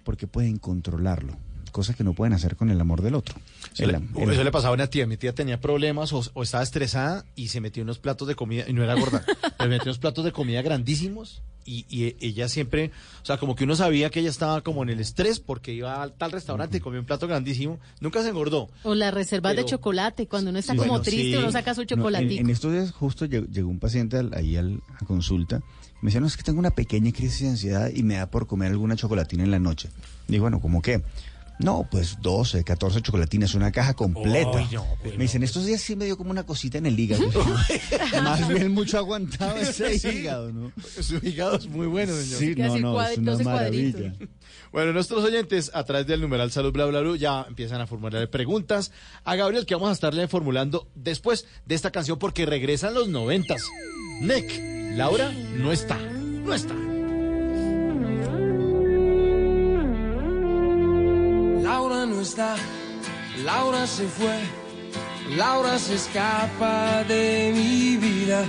porque pueden controlarlo. Cosas que no pueden hacer con el amor del otro. El le, el- eso le pasaba a una tía. Mi tía tenía problemas o, o estaba estresada y se metió unos platos de comida y no era gorda. pero metió unos platos de comida grandísimos y, y ella siempre, o sea, como que uno sabía que ella estaba como en el estrés porque iba al tal restaurante y comió un plato grandísimo, nunca se engordó. O las reservas de Pero- chocolate, cuando uno está Sí, como bueno, triste, sí. uno saca su No, en, estos días justo llegó, llegó un paciente al- ahí al- a consulta. Me decía, no, es que tengo una pequeña crisis de ansiedad y me da por comer alguna chocolatina en la noche. Digo, bueno, ¿cómo qué? No, pues 12, 14 chocolatinas, una caja completa. Uy, no, me dicen, estos días sí me dio como una cosita en el hígado. Más bien mucho aguantado ese Sí. hígado, ¿no? Su hígado es muy bueno, señor. Sí, no, no, es una maravilla. Bueno, nuestros oyentes a través del numeral salud bla bla bla ya empiezan a formular preguntas a Gabriel que vamos a estarle formulando después de esta canción porque regresan los noventas. Nick, Laura no está, no está. Laura no está, Laura se fue, Laura se escapa de mi vida.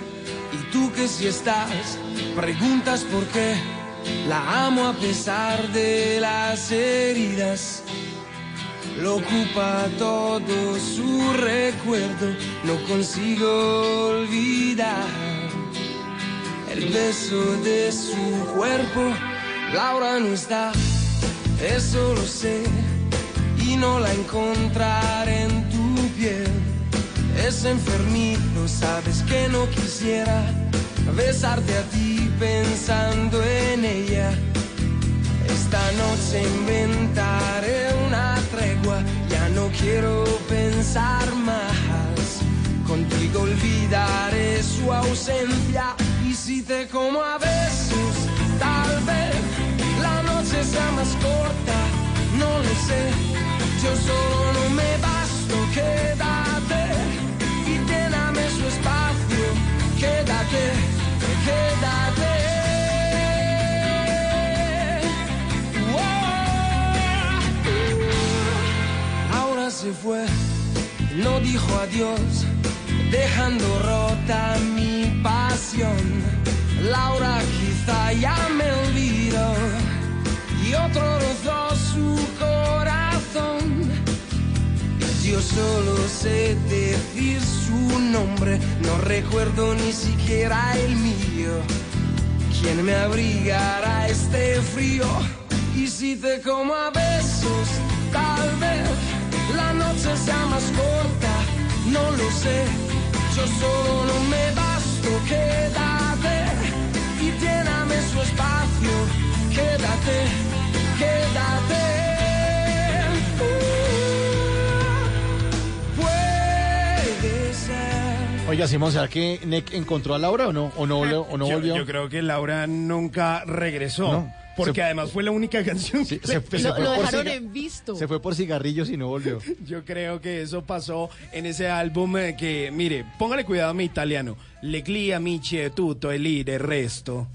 Y tú que si estás, preguntas por qué. La amo a pesar de las heridas. Lo ocupa todo su recuerdo, no consigo olvidar el beso de su cuerpo. Laura no está, eso lo sé, y no la encontraré en tu piel. Es enfermito, sabes que no quisiera besarte a ti pensando en ella. Esta noche inventaré una tregua, ya no quiero pensar más. Contigo olvidaré su ausencia y si te como a besos, tal vez la noche sea más corta, se fue, no dijo adiós, dejando rota mi pasión. Laura quizá ya me olvidó y otro rozó su corazón. Yo solo sé decir su nombre, no recuerdo ni siquiera el mío. ¿Quién me abrigará este frío? Y si te como a besos, tal vez la noche sea más corta, no lo sé. Yo solo no me basto, quédate y lléname su espacio, quédate, quédate. Uh, puede ser. Oiga, Simón, ¿será que Nick encontró a Laura o no? ¿O no, volvió- o no yo, volvió? yo creo que Laura nunca regresó. No. Porque Se- además fue la única canción que se- le se pegó. fue Lo por dejaron en visto. Se fue por cigarrillos y no volvió. Yo creo que eso pasó en ese álbum eh, que, mire, póngale cuidado a mi italiano. Le glia amici e tutto e lì del resto.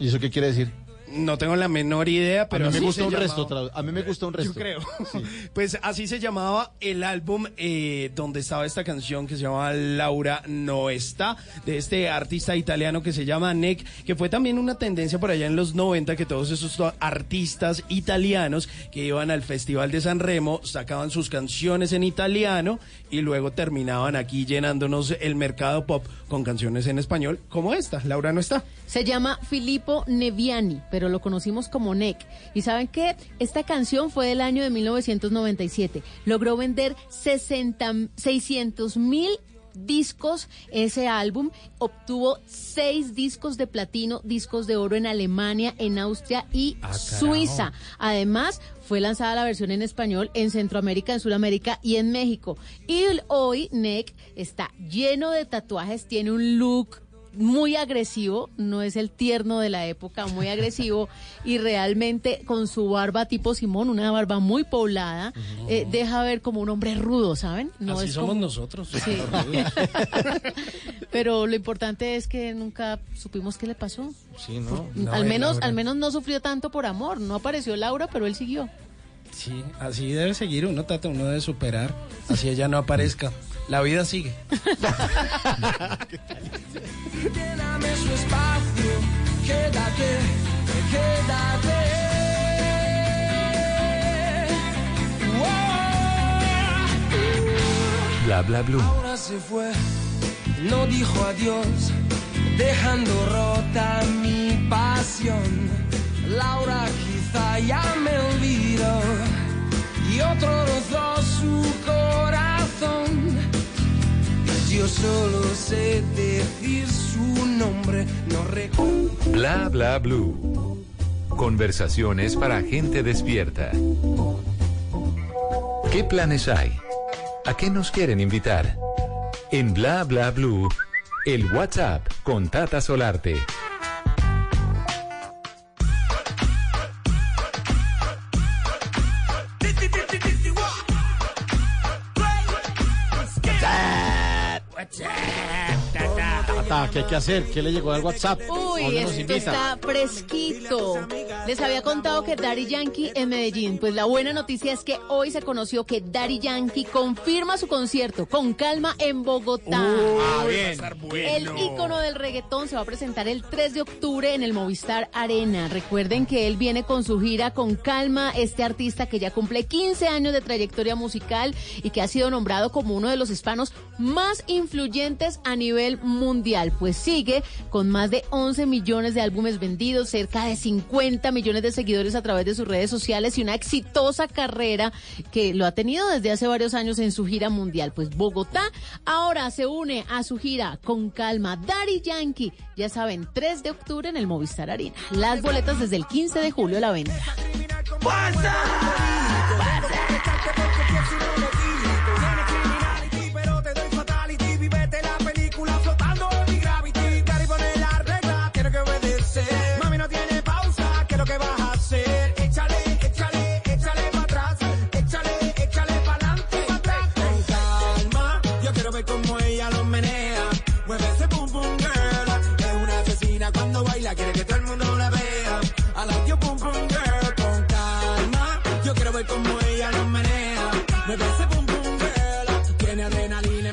¿Y eso qué quiere decir? No tengo la menor idea, pero a mí me gusta un resto. llamaba. A mí me gusta un resto. Yo creo. Pues así se llamaba el álbum eh, donde estaba esta canción que se llama Laura no está, de este artista italiano que se llama Nick, que fue también una tendencia por allá en los 90 que todos esos artistas italianos que iban al Festival de San Remo sacaban sus canciones en italiano y luego terminaban aquí llenándonos el mercado pop con canciones en español como esta, Laura no está. Se llama Filippo Neviani, pero lo conocimos como Nick. ¿Y saben qué? Esta canción fue del año de 1997. Logró vender 60, 600 mil discos ese álbum obtuvo seis discos de platino discos de oro en Alemania en Austria y Ah. Suiza además fue lanzada la versión en español en Centroamérica en Sudamérica y en México y hoy Nick está lleno de tatuajes tiene un look muy agresivo, no es el tierno de la época, muy agresivo y realmente con su barba tipo Simón, una barba muy poblada, eh, deja ver como un hombre rudo, ¿saben? No Así es somos como- nosotros. Sí. Pero lo importante es que nunca supimos qué le pasó. Sí, ¿no? al No, menos, al menos no sufrió tanto por amor. No apareció Laura, pero él siguió. Sí, así debe seguir uno, Tata, uno debe superar. Así ella no aparezca. La vida sigue. Lléname su espacio, quédate, quédate. Bla bla blue. Ahora se fue, no dijo adiós, dejando rota mi pasión. Laura quizá ya me olvidó y otro rozó su corazón. Yo solo sé decir su nombre, no recuerdo. Bla bla blue. Conversaciones para gente despierta. ¿Qué planes hay? ¿A qué nos quieren invitar? En Bla bla blue, el WhatsApp con Tata Solarte. Tata, ¿qué hay que hacer? ¿Qué le llegó al WhatsApp? ¿A Uy, esto está fresquito. Les había contado que Daddy Yankee en Medellín. Pues la buena noticia es que hoy se conoció que Daddy Yankee confirma su concierto con calma en Bogotá. Ah, bien. El ícono del reggaetón se va a presentar el 3 de octubre en el Movistar Arena. Recuerden que él viene con su gira con calma, este artista que ya cumple 15 años de trayectoria musical y que ha sido nombrado como uno de los hispanos más influyentes a nivel mundial. Pues sigue con más de 11 millones de álbumes vendidos, cerca de 50 millones de seguidores a través de sus redes sociales y una exitosa carrera que lo ha tenido desde hace varios años en su gira mundial. Pues Bogotá ahora se une a su gira con calma. Daddy Yankee, ya saben, 3 de octubre en el Movistar Arena. Las boletas desde el 15 de julio a la venta.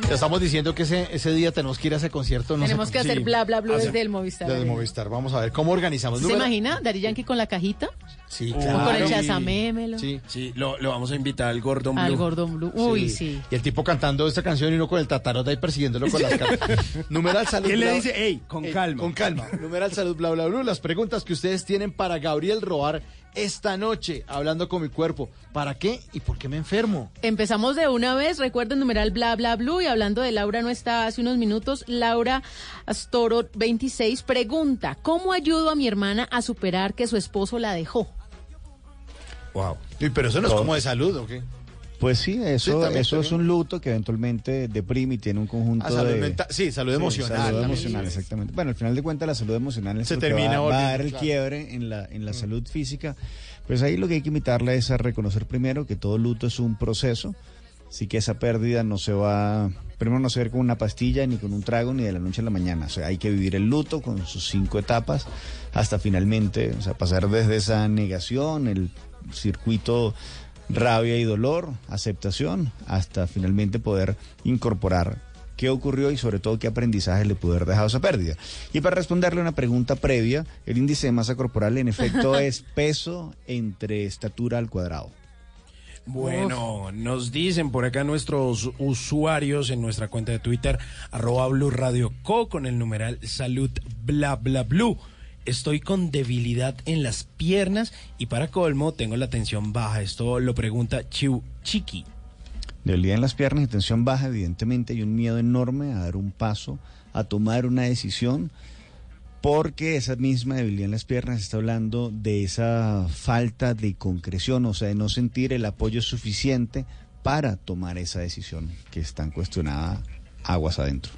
Ya estamos diciendo que ese, ese día tenemos que ir a ese concierto. No sé Tenemos que hacer sí. bla bla bla Hacer- desde el Movistar. Desde el. Movistar. Vamos a ver cómo organizamos. ¿Se imagina? Daddy Yankee con la cajita. Sí, O claro. con el chazamémelo. Sí. Sí, lo, lo vamos a invitar al Gordon Blue. Al Gordon Blue. Uy, sí. Y el tipo cantando esta canción y uno con el tatarota ahí persiguiéndolo con las caras. Numeral salud. Él le dice, hey, con Ey, calma. Con calma. Numeral salud, bla, bla, bla. Las preguntas que ustedes tienen para Gabriel Roar esta noche, hablando con mi cuerpo. ¿Para qué y por qué me enfermo? Empezamos de una vez, recuerden numeral bla bla blue y hablando de Laura no está hace unos minutos, Laura Astoro 26 pregunta, ¿cómo ayudo a mi hermana a superar que su esposo la dejó? Wow. pero eso no es como de salud, ¿o qué? Pues sí, eso, Sí, también, eso es un luto que eventualmente deprime y tiene un conjunto Ah, salud de... mental- sí, salud emocional Salud emocional, exactamente. Bueno, al final de cuentas la salud emocional es Se lo que termina va, va a dar el claro. quiebre en la, en la salud física. Pues ahí lo que hay que invitarla es a reconocer primero que todo luto es un proceso, así que esa pérdida no se va, primero no se ve con una pastilla ni con un trago ni de la noche a la mañana, o sea, hay que vivir el luto con sus cinco etapas hasta finalmente, o sea, pasar desde esa negación, el circuito rabia y dolor, aceptación, hasta finalmente poder incorporar qué ocurrió y sobre todo qué aprendizaje le pudo haber dejado esa pérdida. Y para responderle una pregunta previa, el índice de masa corporal en efecto es peso entre estatura al cuadrado. Bueno, nos dicen por acá nuestros usuarios en nuestra cuenta de Twitter, arroba Blue Radio Co con el numeral salud bla bla blue. Estoy con debilidad en las piernas y para colmo tengo la tensión baja. Esto lo pregunta Chiu Chiqui. Debilidad en las piernas y tensión baja, evidentemente hay un miedo enorme a dar un paso, a tomar una decisión, porque esa misma debilidad en las piernas está hablando de esa falta de concreción, o sea, de no sentir el apoyo suficiente para tomar esa decisión que está en cuestionada aguas adentro.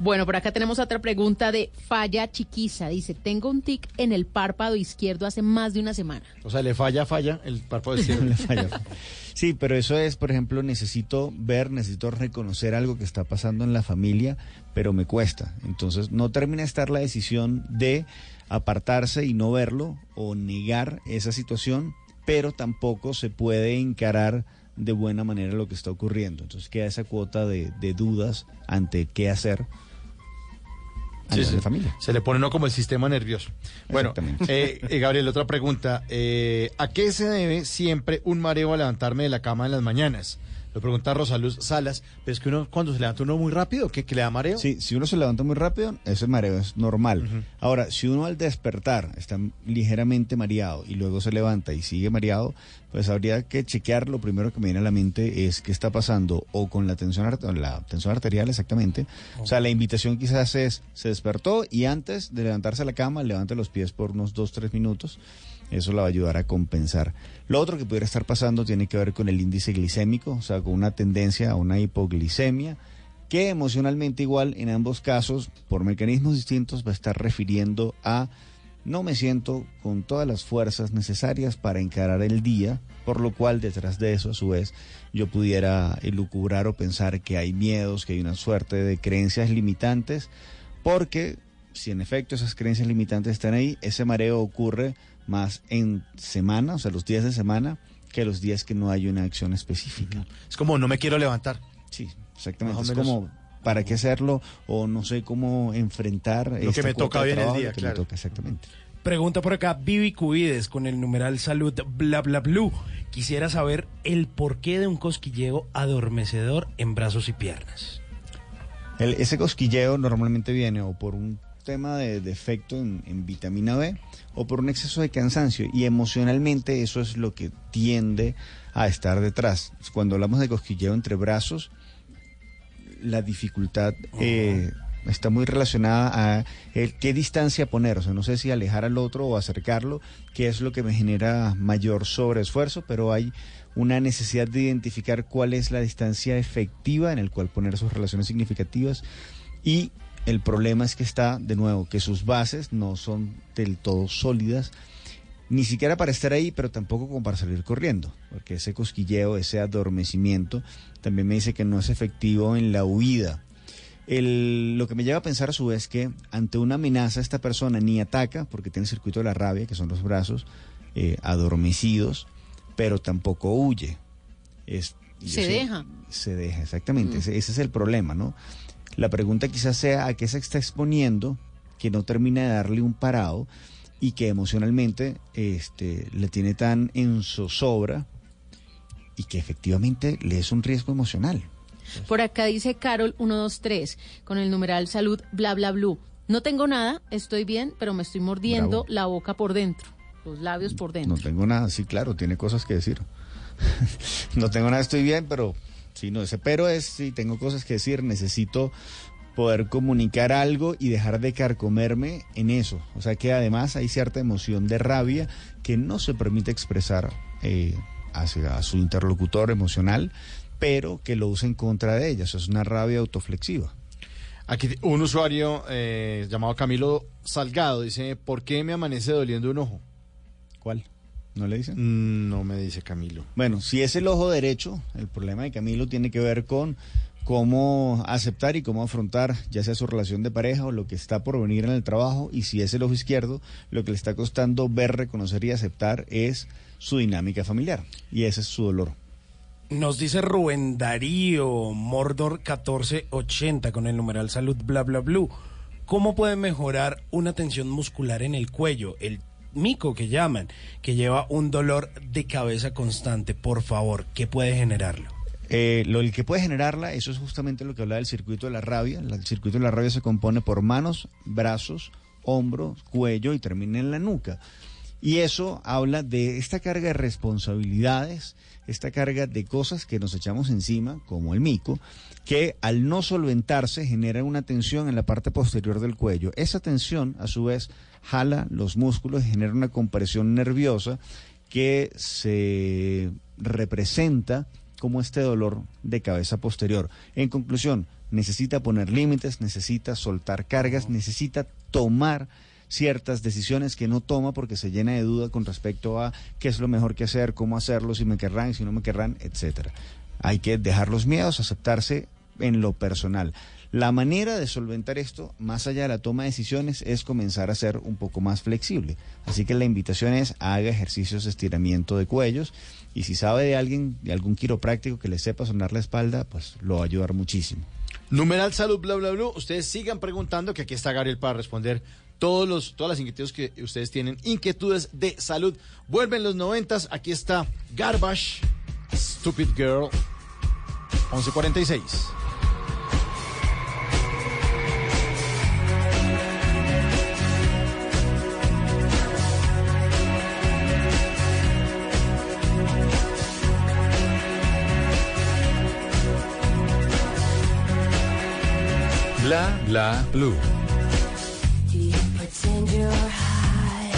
Bueno, por acá tenemos otra pregunta de Falla Chiquiza. Dice, tengo un tic en el párpado izquierdo hace más de una semana. O sea, le falla, falla el párpado izquierdo. Le falla. Sí, pero eso es, por ejemplo, necesito ver, necesito reconocer algo que está pasando en la familia, pero me cuesta. Entonces, no termina de estar la decisión de apartarse y no verlo o negar esa situación, pero tampoco se puede encarar de buena manera lo que está ocurriendo. Entonces, queda esa cuota de, de dudas ante qué hacer Sí, nivel sí. de familia. Se le pone uno como el sistema nervioso. Bueno, eh, eh, Gabriel, otra pregunta. Eh, ¿A qué se debe siempre un mareo al levantarme de la cama en las mañanas? Lo pregunta Rosaluz Salas, pero es que uno cuando se levanta uno muy rápido, ¿qué, que le da mareo? Sí, si uno se levanta muy rápido, ese mareo es normal. Ahora, si uno al despertar está ligeramente mareado y luego se levanta y sigue mareado, pues habría que chequear. Lo primero que me viene a la mente es qué está pasando o con la tensión, la tensión arterial exactamente. O sea, la invitación quizás es, se despertó y antes de levantarse a la cama, levante los pies por unos 2-3 minutos. Eso la va a ayudar a compensar. Lo otro que pudiera estar pasando tiene que ver con el índice glicémico, o sea, con una tendencia a una hipoglicemia, que emocionalmente igual en ambos casos, por mecanismos distintos, va a estar refiriendo a no me siento con todas las fuerzas necesarias para encarar el día, por lo cual detrás de eso, a su vez, yo pudiera elucubrar o pensar que hay miedos, que hay una suerte de creencias limitantes, porque si en efecto esas creencias limitantes están ahí, ese mareo ocurre más en semana, o sea, los días de semana, que los días que no hay una acción específica. Es como no me quiero levantar. Sí, exactamente. Es como para qué hacerlo o no sé cómo enfrentar Lo que me toca hoy en el día, lo que me claro. toca, exactamente. Pregunta por acá, Vivi Cubides con el numeral salud bla bla blue. Quisiera saber el porqué de un cosquilleo adormecedor en brazos y piernas. El- ese cosquilleo normalmente viene o por un tema de defecto en, en vitamina B o por un exceso de cansancio. Y emocionalmente eso es lo que tiende a estar detrás. Cuando hablamos de cosquilleo entre brazos, la dificultad eh, está muy relacionada a el, qué distancia poner, o sea, no sé si alejar al otro o acercarlo, que es lo que me genera mayor sobreesfuerzo, pero hay una necesidad de identificar cuál es la distancia efectiva en el cual poner sus relaciones significativas y el problema es que está, de nuevo, que sus bases no son del todo sólidas, ni siquiera para estar ahí, pero tampoco como para salir corriendo, porque ese cosquilleo, ese adormecimiento, también me dice que no es efectivo en la huida. El- lo que me lleva a pensar a su vez que ante una amenaza esta persona ni ataca, porque tiene el circuito de la rabia, que son los brazos eh, adormecidos, pero tampoco huye. Es, Se sé- deja. Se deja, exactamente. Mm. Ese, ese es el problema, ¿no? La pregunta quizás sea a qué se está exponiendo, que no termina de darle un parado y que emocionalmente este, le tiene tan en zozobra y que efectivamente le es un riesgo emocional. Por acá dice Carol 123 con el numeral salud bla bla blue. No tengo nada, estoy bien, pero me estoy mordiendo Bravo. la boca por dentro, los labios por dentro. No tengo nada, sí, claro, tiene cosas que decir. no tengo nada, estoy bien, pero sí, no, ese pero es, sí, tengo cosas que decir, necesito poder comunicar algo y dejar de carcomerme en eso. O sea que además hay cierta emoción de rabia que no se permite expresar eh, hacia su interlocutor emocional, pero que lo usa en contra de ella. O sea, es una rabia autoflexiva. Aquí un usuario eh, llamado Camilo Salgado dice, ¿por qué me amanece doliendo un ojo? ¿Cuál? ¿No le dicen? no me dice Camilo. Bueno, si es el ojo derecho, el problema de Camilo tiene que ver con cómo aceptar y cómo afrontar ya sea su relación de pareja o lo que está por venir en el trabajo y si es el ojo izquierdo, lo que le está costando ver, reconocer y aceptar es su dinámica familiar y ese es su dolor. Nos dice Rubén Darío Mordor 1480 con el numeral salud bla bla blue. ¿Cómo puede mejorar una tensión muscular en el cuello? El mico que llaman, que lleva un dolor de cabeza constante. Por favor, ¿qué puede generarlo? Eh, lo el que puede generarla, eso es justamente lo que hablaba del circuito de la rabia. El circuito de la rabia se compone por manos, brazos, hombros, cuello y termina en la nuca. Y eso habla de esta carga de responsabilidades, esta carga de cosas que nos echamos encima, como el mico, que al no solventarse genera una tensión en la parte posterior del cuello. Esa tensión, a su vez, jala los músculos y genera una compresión nerviosa que se representa como este dolor de cabeza posterior. En conclusión, necesita poner límites, necesita soltar cargas, necesita tomar ciertas decisiones que no toma porque se llena de duda con respecto a qué es lo mejor que hacer, cómo hacerlo, si me querrán, si no me querrán, etcétera. Hay que dejar los miedos, aceptarse en lo personal. La manera de solventar esto, más allá de la toma de decisiones, es comenzar a ser un poco más flexible. Así que la invitación es haga ejercicios de estiramiento de cuellos y si sabe de alguien, de algún quiropráctico que le sepa sonar la espalda, pues lo va a ayudar muchísimo. Numeral salud bla bla bla. Ustedes sigan preguntando que aquí está Gabriel para responder todos los, todas las inquietudes que ustedes tienen. Inquietudes de salud. Vuelven los noventas. Aquí está Garbage, Stupid Girl. 11.46. Blah blah blue. You pretend you're high?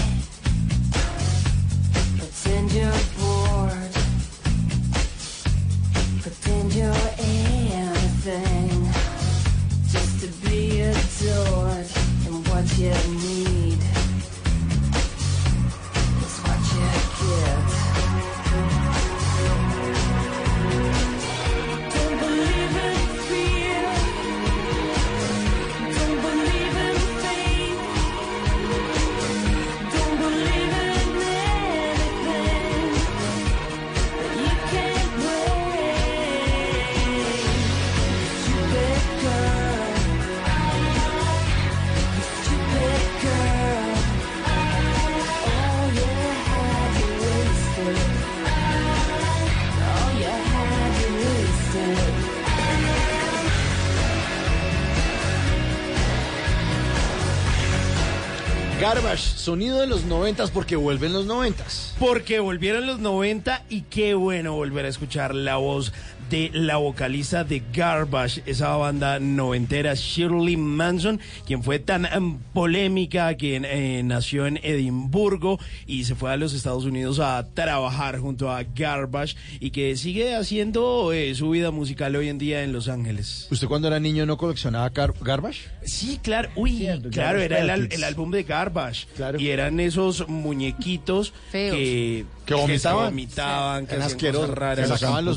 Pretend you're bored. Pretend you're anything. Just to be adored and what you. Garbage, sonido de los noventas porque vuelven los noventas. Porque volvieron los 90 y qué bueno volver a escuchar la voz de la vocalista de Garbage, esa banda noventera, Shirley Manson, quien fue tan em, polémica, quien eh, nació en Edimburgo y se fue a los Estados Unidos a trabajar junto a Garbage y que sigue haciendo eh, su vida musical hoy en día en Los Ángeles. ¿Usted cuando era niño no coleccionaba gar- Garbage? Sí, claro, uy, claro, era el álbum de Garbage. Y eran esos muñequitos Feos. que, Que vomitaban. se vomitaban, que asquerosos. raras. Se sacaban los-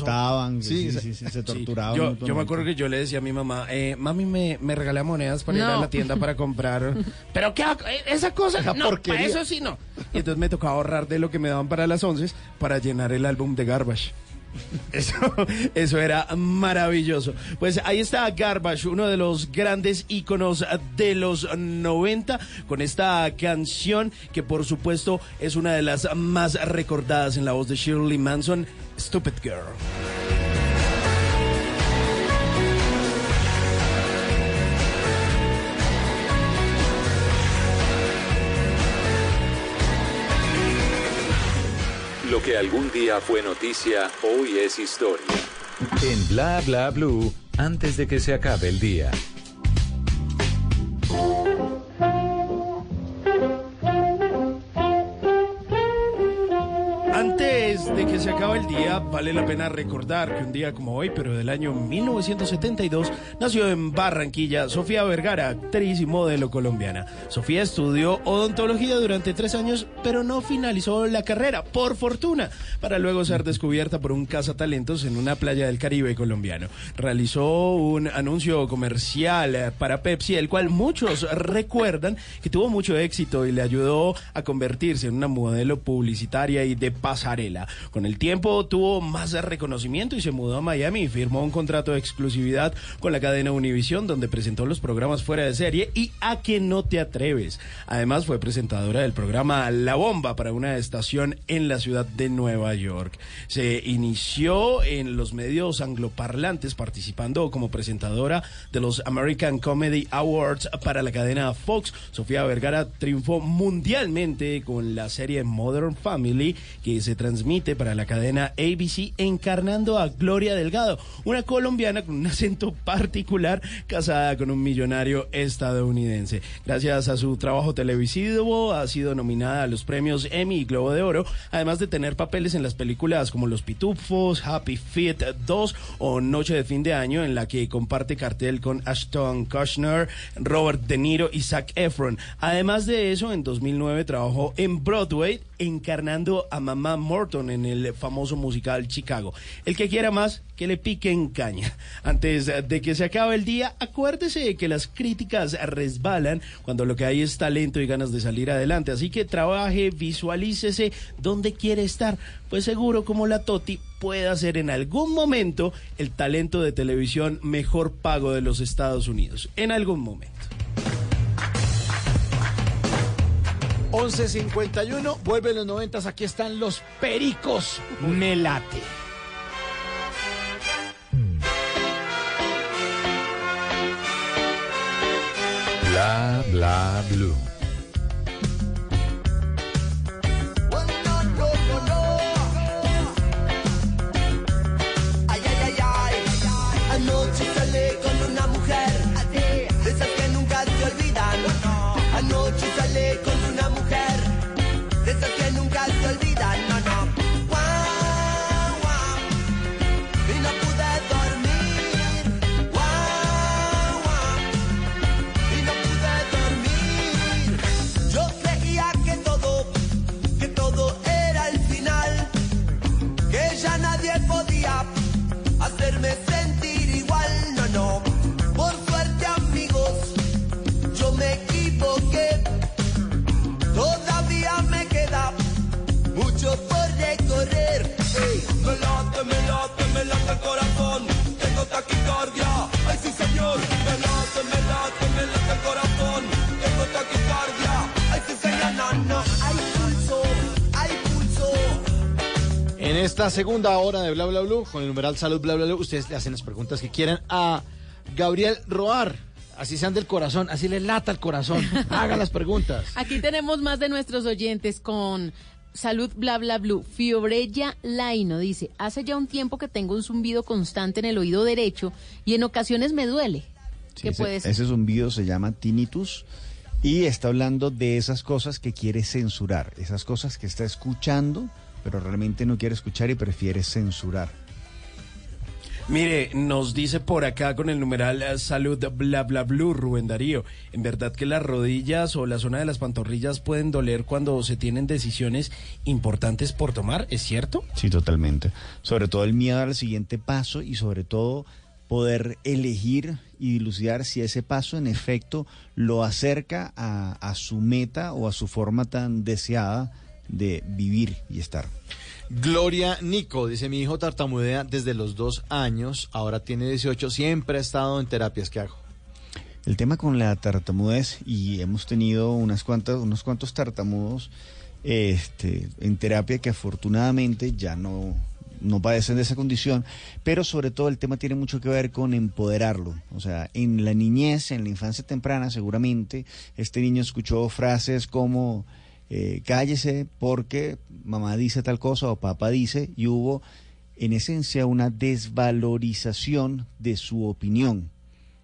Sí, sí, se- sí, sí, se Sí, torturaban. Yo, me acuerdo que yo le decía a mi mamá, eh, mami, me, me regala monedas para ir a la tienda para comprar. ¿Pero qué? Eh, Esa cosa, Esa no, porquería. para eso sí no. Y entonces me tocaba ahorrar de lo que me daban para las once para llenar el álbum de Garbage. Eso, eso era maravilloso. Pues ahí está Garbage, uno de los grandes íconos de los 90, con esta canción que por supuesto es una de las más recordadas en la voz de Shirley Manson, Stupid Girl. Lo que algún día fue noticia, hoy es historia. En Bla Bla Blue, antes de que se acabe el día. Que se acabe el día, vale la pena recordar que un día como hoy, pero del año 1972, nació en Barranquilla Sofía Vergara, actriz y modelo colombiana. Sofía estudió odontología durante tres años, pero no finalizó la carrera, por fortuna, para luego ser descubierta por un cazatalentos en una playa del Caribe colombiano. Realizó un anuncio comercial eh, para Pepsi, el cual muchos recuerdan que tuvo mucho éxito y le ayudó a convertirse en una modelo publicitaria y de pasarela. Con el tiempo tuvo más reconocimiento y se mudó a Miami y firmó un contrato de exclusividad con la cadena Univision donde presentó los programas fuera de serie y A que no te atreves. Además fue presentadora del programa La Bomba para una estación en la ciudad de Nueva York. Se inició en los medios angloparlantes participando como presentadora de los American Comedy Awards para la cadena Fox. Sofía Vergara triunfó mundialmente con la serie Modern Family que se transmite para la cadena ABC encarnando a Gloria Delgado, una colombiana con un acento particular casada con un millonario estadounidense. Gracias a su trabajo televisivo ha sido nominada a los premios Emmy y Globo de Oro, además de tener papeles en las películas como Los Pitufos, Happy Feet 2 o Noche de Fin de Año en la que comparte cartel con Ashton Kutcher, Robert De Niro y Zac Efron. Además de eso, en 2009 trabajó en Broadway encarnando a Mamá Morton en el famoso musical Chicago. El que quiera más, que le pique en caña. Antes de que se acabe el día, acuérdese que las críticas resbalan cuando lo que hay es talento y ganas de salir adelante. Así que trabaje, visualícese dónde quiere estar. Pues seguro como la Toti pueda ser en algún momento el talento de televisión mejor pago de los Estados Unidos. En algún momento. 11.51, vuelve los noventas, aquí están los pericos. Me late. Bla, bla, blue. Mucho por recorrer. Ey, me late, me late, me late el corazón. Tengo taquicardia, ay sí señor. Me late, me late, me late el corazón. Tengo taquicardia, ay sí señor. No, no, hay pulso, hay pulso. En esta segunda hora de Bla Bla Blue, con el numeral Salud Bla Bla Blue, ustedes le hacen las preguntas que quieran a Gabriel Roar. Así sean del corazón, así le lata el corazón. Haga las preguntas. Aquí tenemos más de nuestros oyentes con Salud Bla Bla Blue. Fiorella Laino dice, hace ya un tiempo que tengo un zumbido constante en el oído derecho y en ocasiones me duele. Sí. ¿Qué ese, puede ser? ese zumbido se llama tinnitus y está hablando de esas cosas que quiere censurar, esas cosas que está escuchando, pero realmente no quiere escuchar y prefiere censurar. Mire, nos dice por acá con el numeral eh, salud bla bla blue Rubén Darío. En verdad que las rodillas o la zona de las pantorrillas pueden doler cuando se tienen decisiones importantes por tomar, ¿es cierto? Sí, totalmente. Sobre todo el miedo al siguiente paso y sobre todo poder elegir y dilucidar si ese paso en efecto lo acerca a, a su meta o a su forma tan deseada de vivir y estar. Gloria Nico, dice mi hijo tartamudea desde los dos años, ahora tiene 18, siempre ha estado en terapias. ¿Qué hago? El tema con la tartamudez, y hemos tenido unas cuantas, unos cuantos tartamudos este, en terapia que afortunadamente ya no, no padecen de esa condición, pero sobre todo el tema tiene mucho que ver con empoderarlo. O sea, en la niñez, en la infancia temprana, seguramente este niño escuchó frases como eh, cállese porque mamá dice tal cosa o papá dice, y hubo en esencia una desvalorización de su opinión.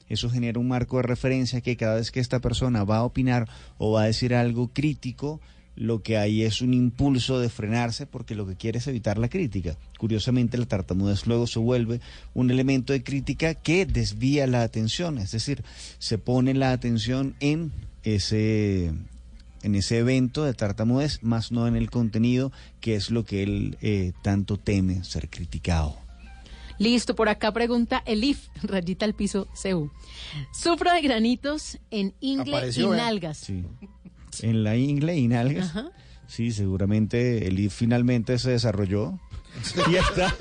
Eso genera un marco de referencia que cada vez que esta persona va a opinar o va a decir algo crítico, lo que hay es un impulso de frenarse porque lo que quiere es evitar la crítica. Curiosamente, la tartamudez luego se vuelve un elemento de crítica que desvía la atención, es decir, se pone la atención en ese en ese evento de tartamudez, más no en el contenido, que es lo que él eh, tanto teme ser criticado. Listo, por acá pregunta Elif, rayita al piso, CU. Sufro de granitos en ingle Apareció, y ¿eh? nalgas. Sí. En la ingle y nalgas. Ajá. Sí, seguramente el IF finalmente se desarrolló y está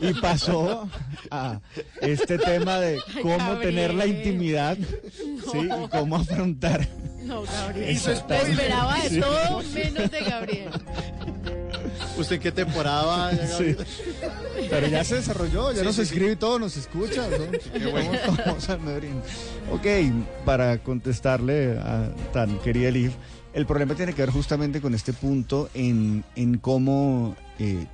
y pasó a este tema de cómo Gabriel. tener la intimidad, sí, y cómo afrontar. No, Gabriel. Eso esperaba de todo menos de Gabriel. ¿Usted qué temporada va? Sí. Pero ya se desarrolló, ya Sí, nos sí, escribe y todo, nos escucha. ¿no? Qué bueno. Vamos, Medellín. Ok, para contestarle a tan querida Elif, el problema tiene que ver justamente con este punto en, en cómo eh,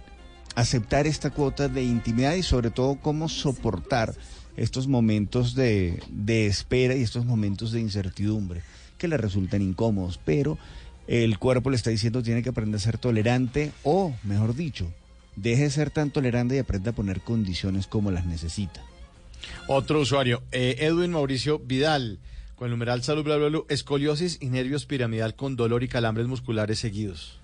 aceptar esta cuota de intimidad y sobre todo cómo soportar estos momentos de, espera y estos momentos de incertidumbre que le resultan incómodos, pero el cuerpo le está diciendo tiene que aprender a ser tolerante o, mejor dicho, deje de ser tan tolerante y aprenda a poner condiciones como las necesita. Otro usuario, eh, Edwin Mauricio Vidal, con el numeral salud bla bla bla, escoliosis y nervios piramidal con dolor y calambres musculares seguidos.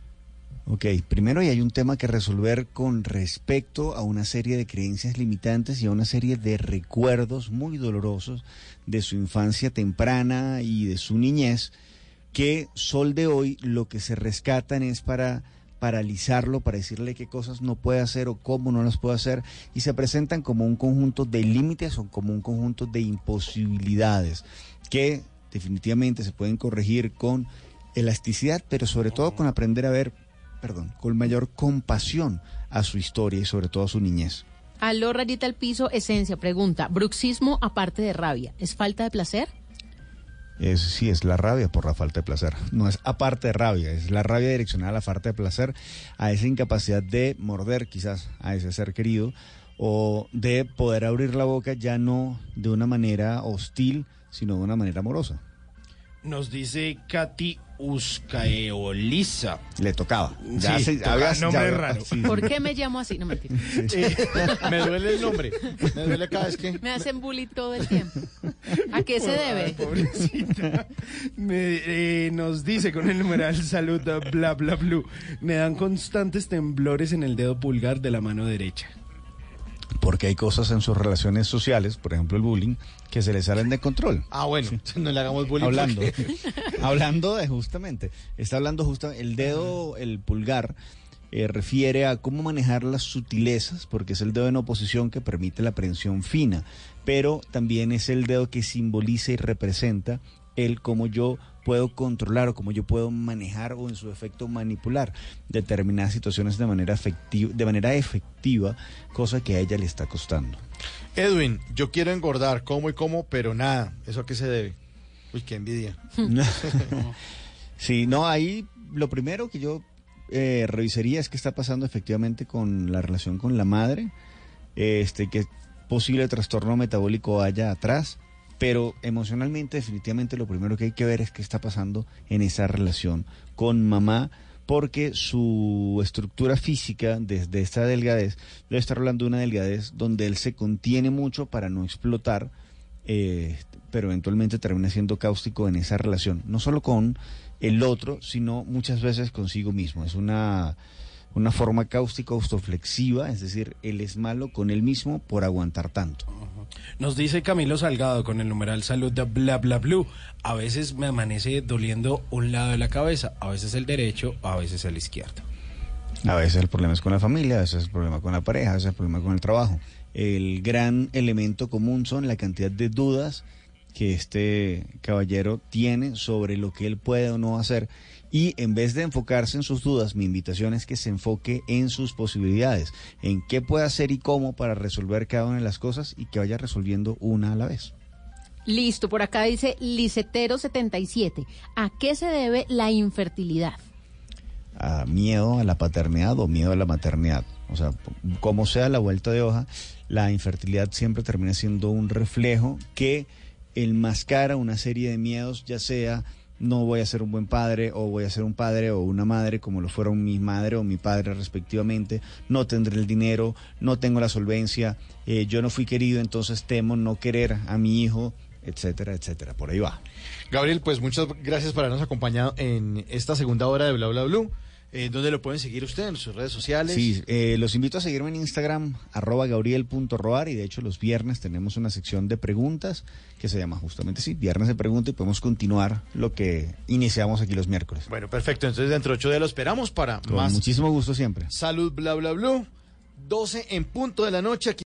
Ok, primero y hay un tema que resolver con respecto a una serie de creencias limitantes y a una serie de recuerdos muy dolorosos de su infancia temprana y de su niñez, que sol de hoy lo que se rescatan es para paralizarlo, para decirle qué cosas no puede hacer o cómo no las puede hacer, y se presentan como un conjunto de límites o como un conjunto de imposibilidades que definitivamente se pueden corregir con elasticidad, pero sobre todo con aprender a ver, perdón, con mayor compasión a su historia y sobre todo a su niñez. Aló, rayita al piso, esencia, pregunta. ¿Bruxismo aparte de rabia? ¿Es falta de placer? Es, sí, es la rabia por la falta de placer. No es aparte de rabia, es la rabia direccionada a la falta de placer, a esa incapacidad de morder quizás a ese ser querido o de poder abrir la boca ya no de una manera hostil, sino de una manera amorosa. Nos dice Katy Uscaeoliza. Le tocaba. Ya Sí, se- toca nombre ya- raro. sí, sí. ¿Por qué me llamo así? No mentira. me duele el nombre. Me duele cada vez que. Me hacen bullying todo el tiempo. ¿A qué se debe? Pobrecita. Me, eh, nos dice con el numeral salud bla bla blue. Me dan constantes temblores en el dedo pulgar de la mano derecha. Porque hay cosas en sus relaciones sociales, por ejemplo el bullying, que se le salen de control. Ah, bueno, no le hagamos bullying. Hablando, hablando de justamente, está hablando justo el dedo, el pulgar, eh, refiere a cómo manejar las sutilezas, porque es el dedo en oposición que permite la aprehensión fina, pero también es el dedo que simboliza y representa el cómo yo puedo controlar o cómo yo puedo manejar o en su efecto manipular determinadas situaciones de manera efectiva, de manera efectiva, cosa que a ella le está costando. Edwin, yo quiero engordar, como y como, pero nada. ¿Eso a qué se debe? Uy, qué envidia. Sí, no, ahí lo primero que yo eh, revisaría es qué está pasando efectivamente con la relación con la madre, este, qué posible trastorno metabólico haya atrás, pero emocionalmente definitivamente lo primero que hay que ver es qué está pasando en esa relación con mamá, porque su estructura física desde esta delgadez, debe estar hablando de una delgadez donde él se contiene mucho para no explotar, eh, pero eventualmente termina siendo cáustico en esa relación, no solo con el otro, sino muchas veces consigo mismo. Es una, una forma cáustica autoflexiva, es decir, él es malo con él mismo por aguantar tanto. Nos dice Camilo Salgado con el numeral salud de bla bla blue. A veces me amanece doliendo un lado de la cabeza, a veces el derecho, a veces el izquierdo. A veces el problema es con la familia, a veces el problema con la pareja, a veces el problema con el trabajo. El gran elemento común son la cantidad de dudas que este caballero tiene sobre lo que él puede o no hacer. Y en vez de enfocarse en sus dudas, mi invitación es que se enfoque en sus posibilidades, en qué puede hacer y cómo para resolver cada una de las cosas y que vaya resolviendo una a la vez. Listo, por acá dice Licetero77. ¿A qué se debe la infertilidad? a miedo a la paternidad o miedo a la maternidad. O sea, como sea la vuelta de hoja, la infertilidad siempre termina siendo un reflejo que enmascara una serie de miedos, ya sea no voy a ser un buen padre o voy a ser un padre o una madre como lo fueron mi madre o mi padre respectivamente, no tendré el dinero, no tengo la solvencia, eh, yo no fui querido, entonces temo no querer a mi hijo, etcétera, etcétera. Por ahí va. Gabriel, pues muchas gracias por habernos acompañado en esta segunda hora de Bla Bla Blue. Eh, ¿Dónde lo pueden seguir usted? ¿En sus redes sociales? Sí, eh, los invito a seguirme en Instagram, arroba gabriel.roar, y de hecho los viernes tenemos una sección de preguntas que se llama justamente sí, Viernes de Pregunta, y podemos continuar lo que iniciamos aquí los miércoles. Bueno, perfecto. Entonces dentro de ocho días lo esperamos para Con más muchísimo gusto siempre. Salud Bla Bla Blue. 12 en punto de la noche. Aquí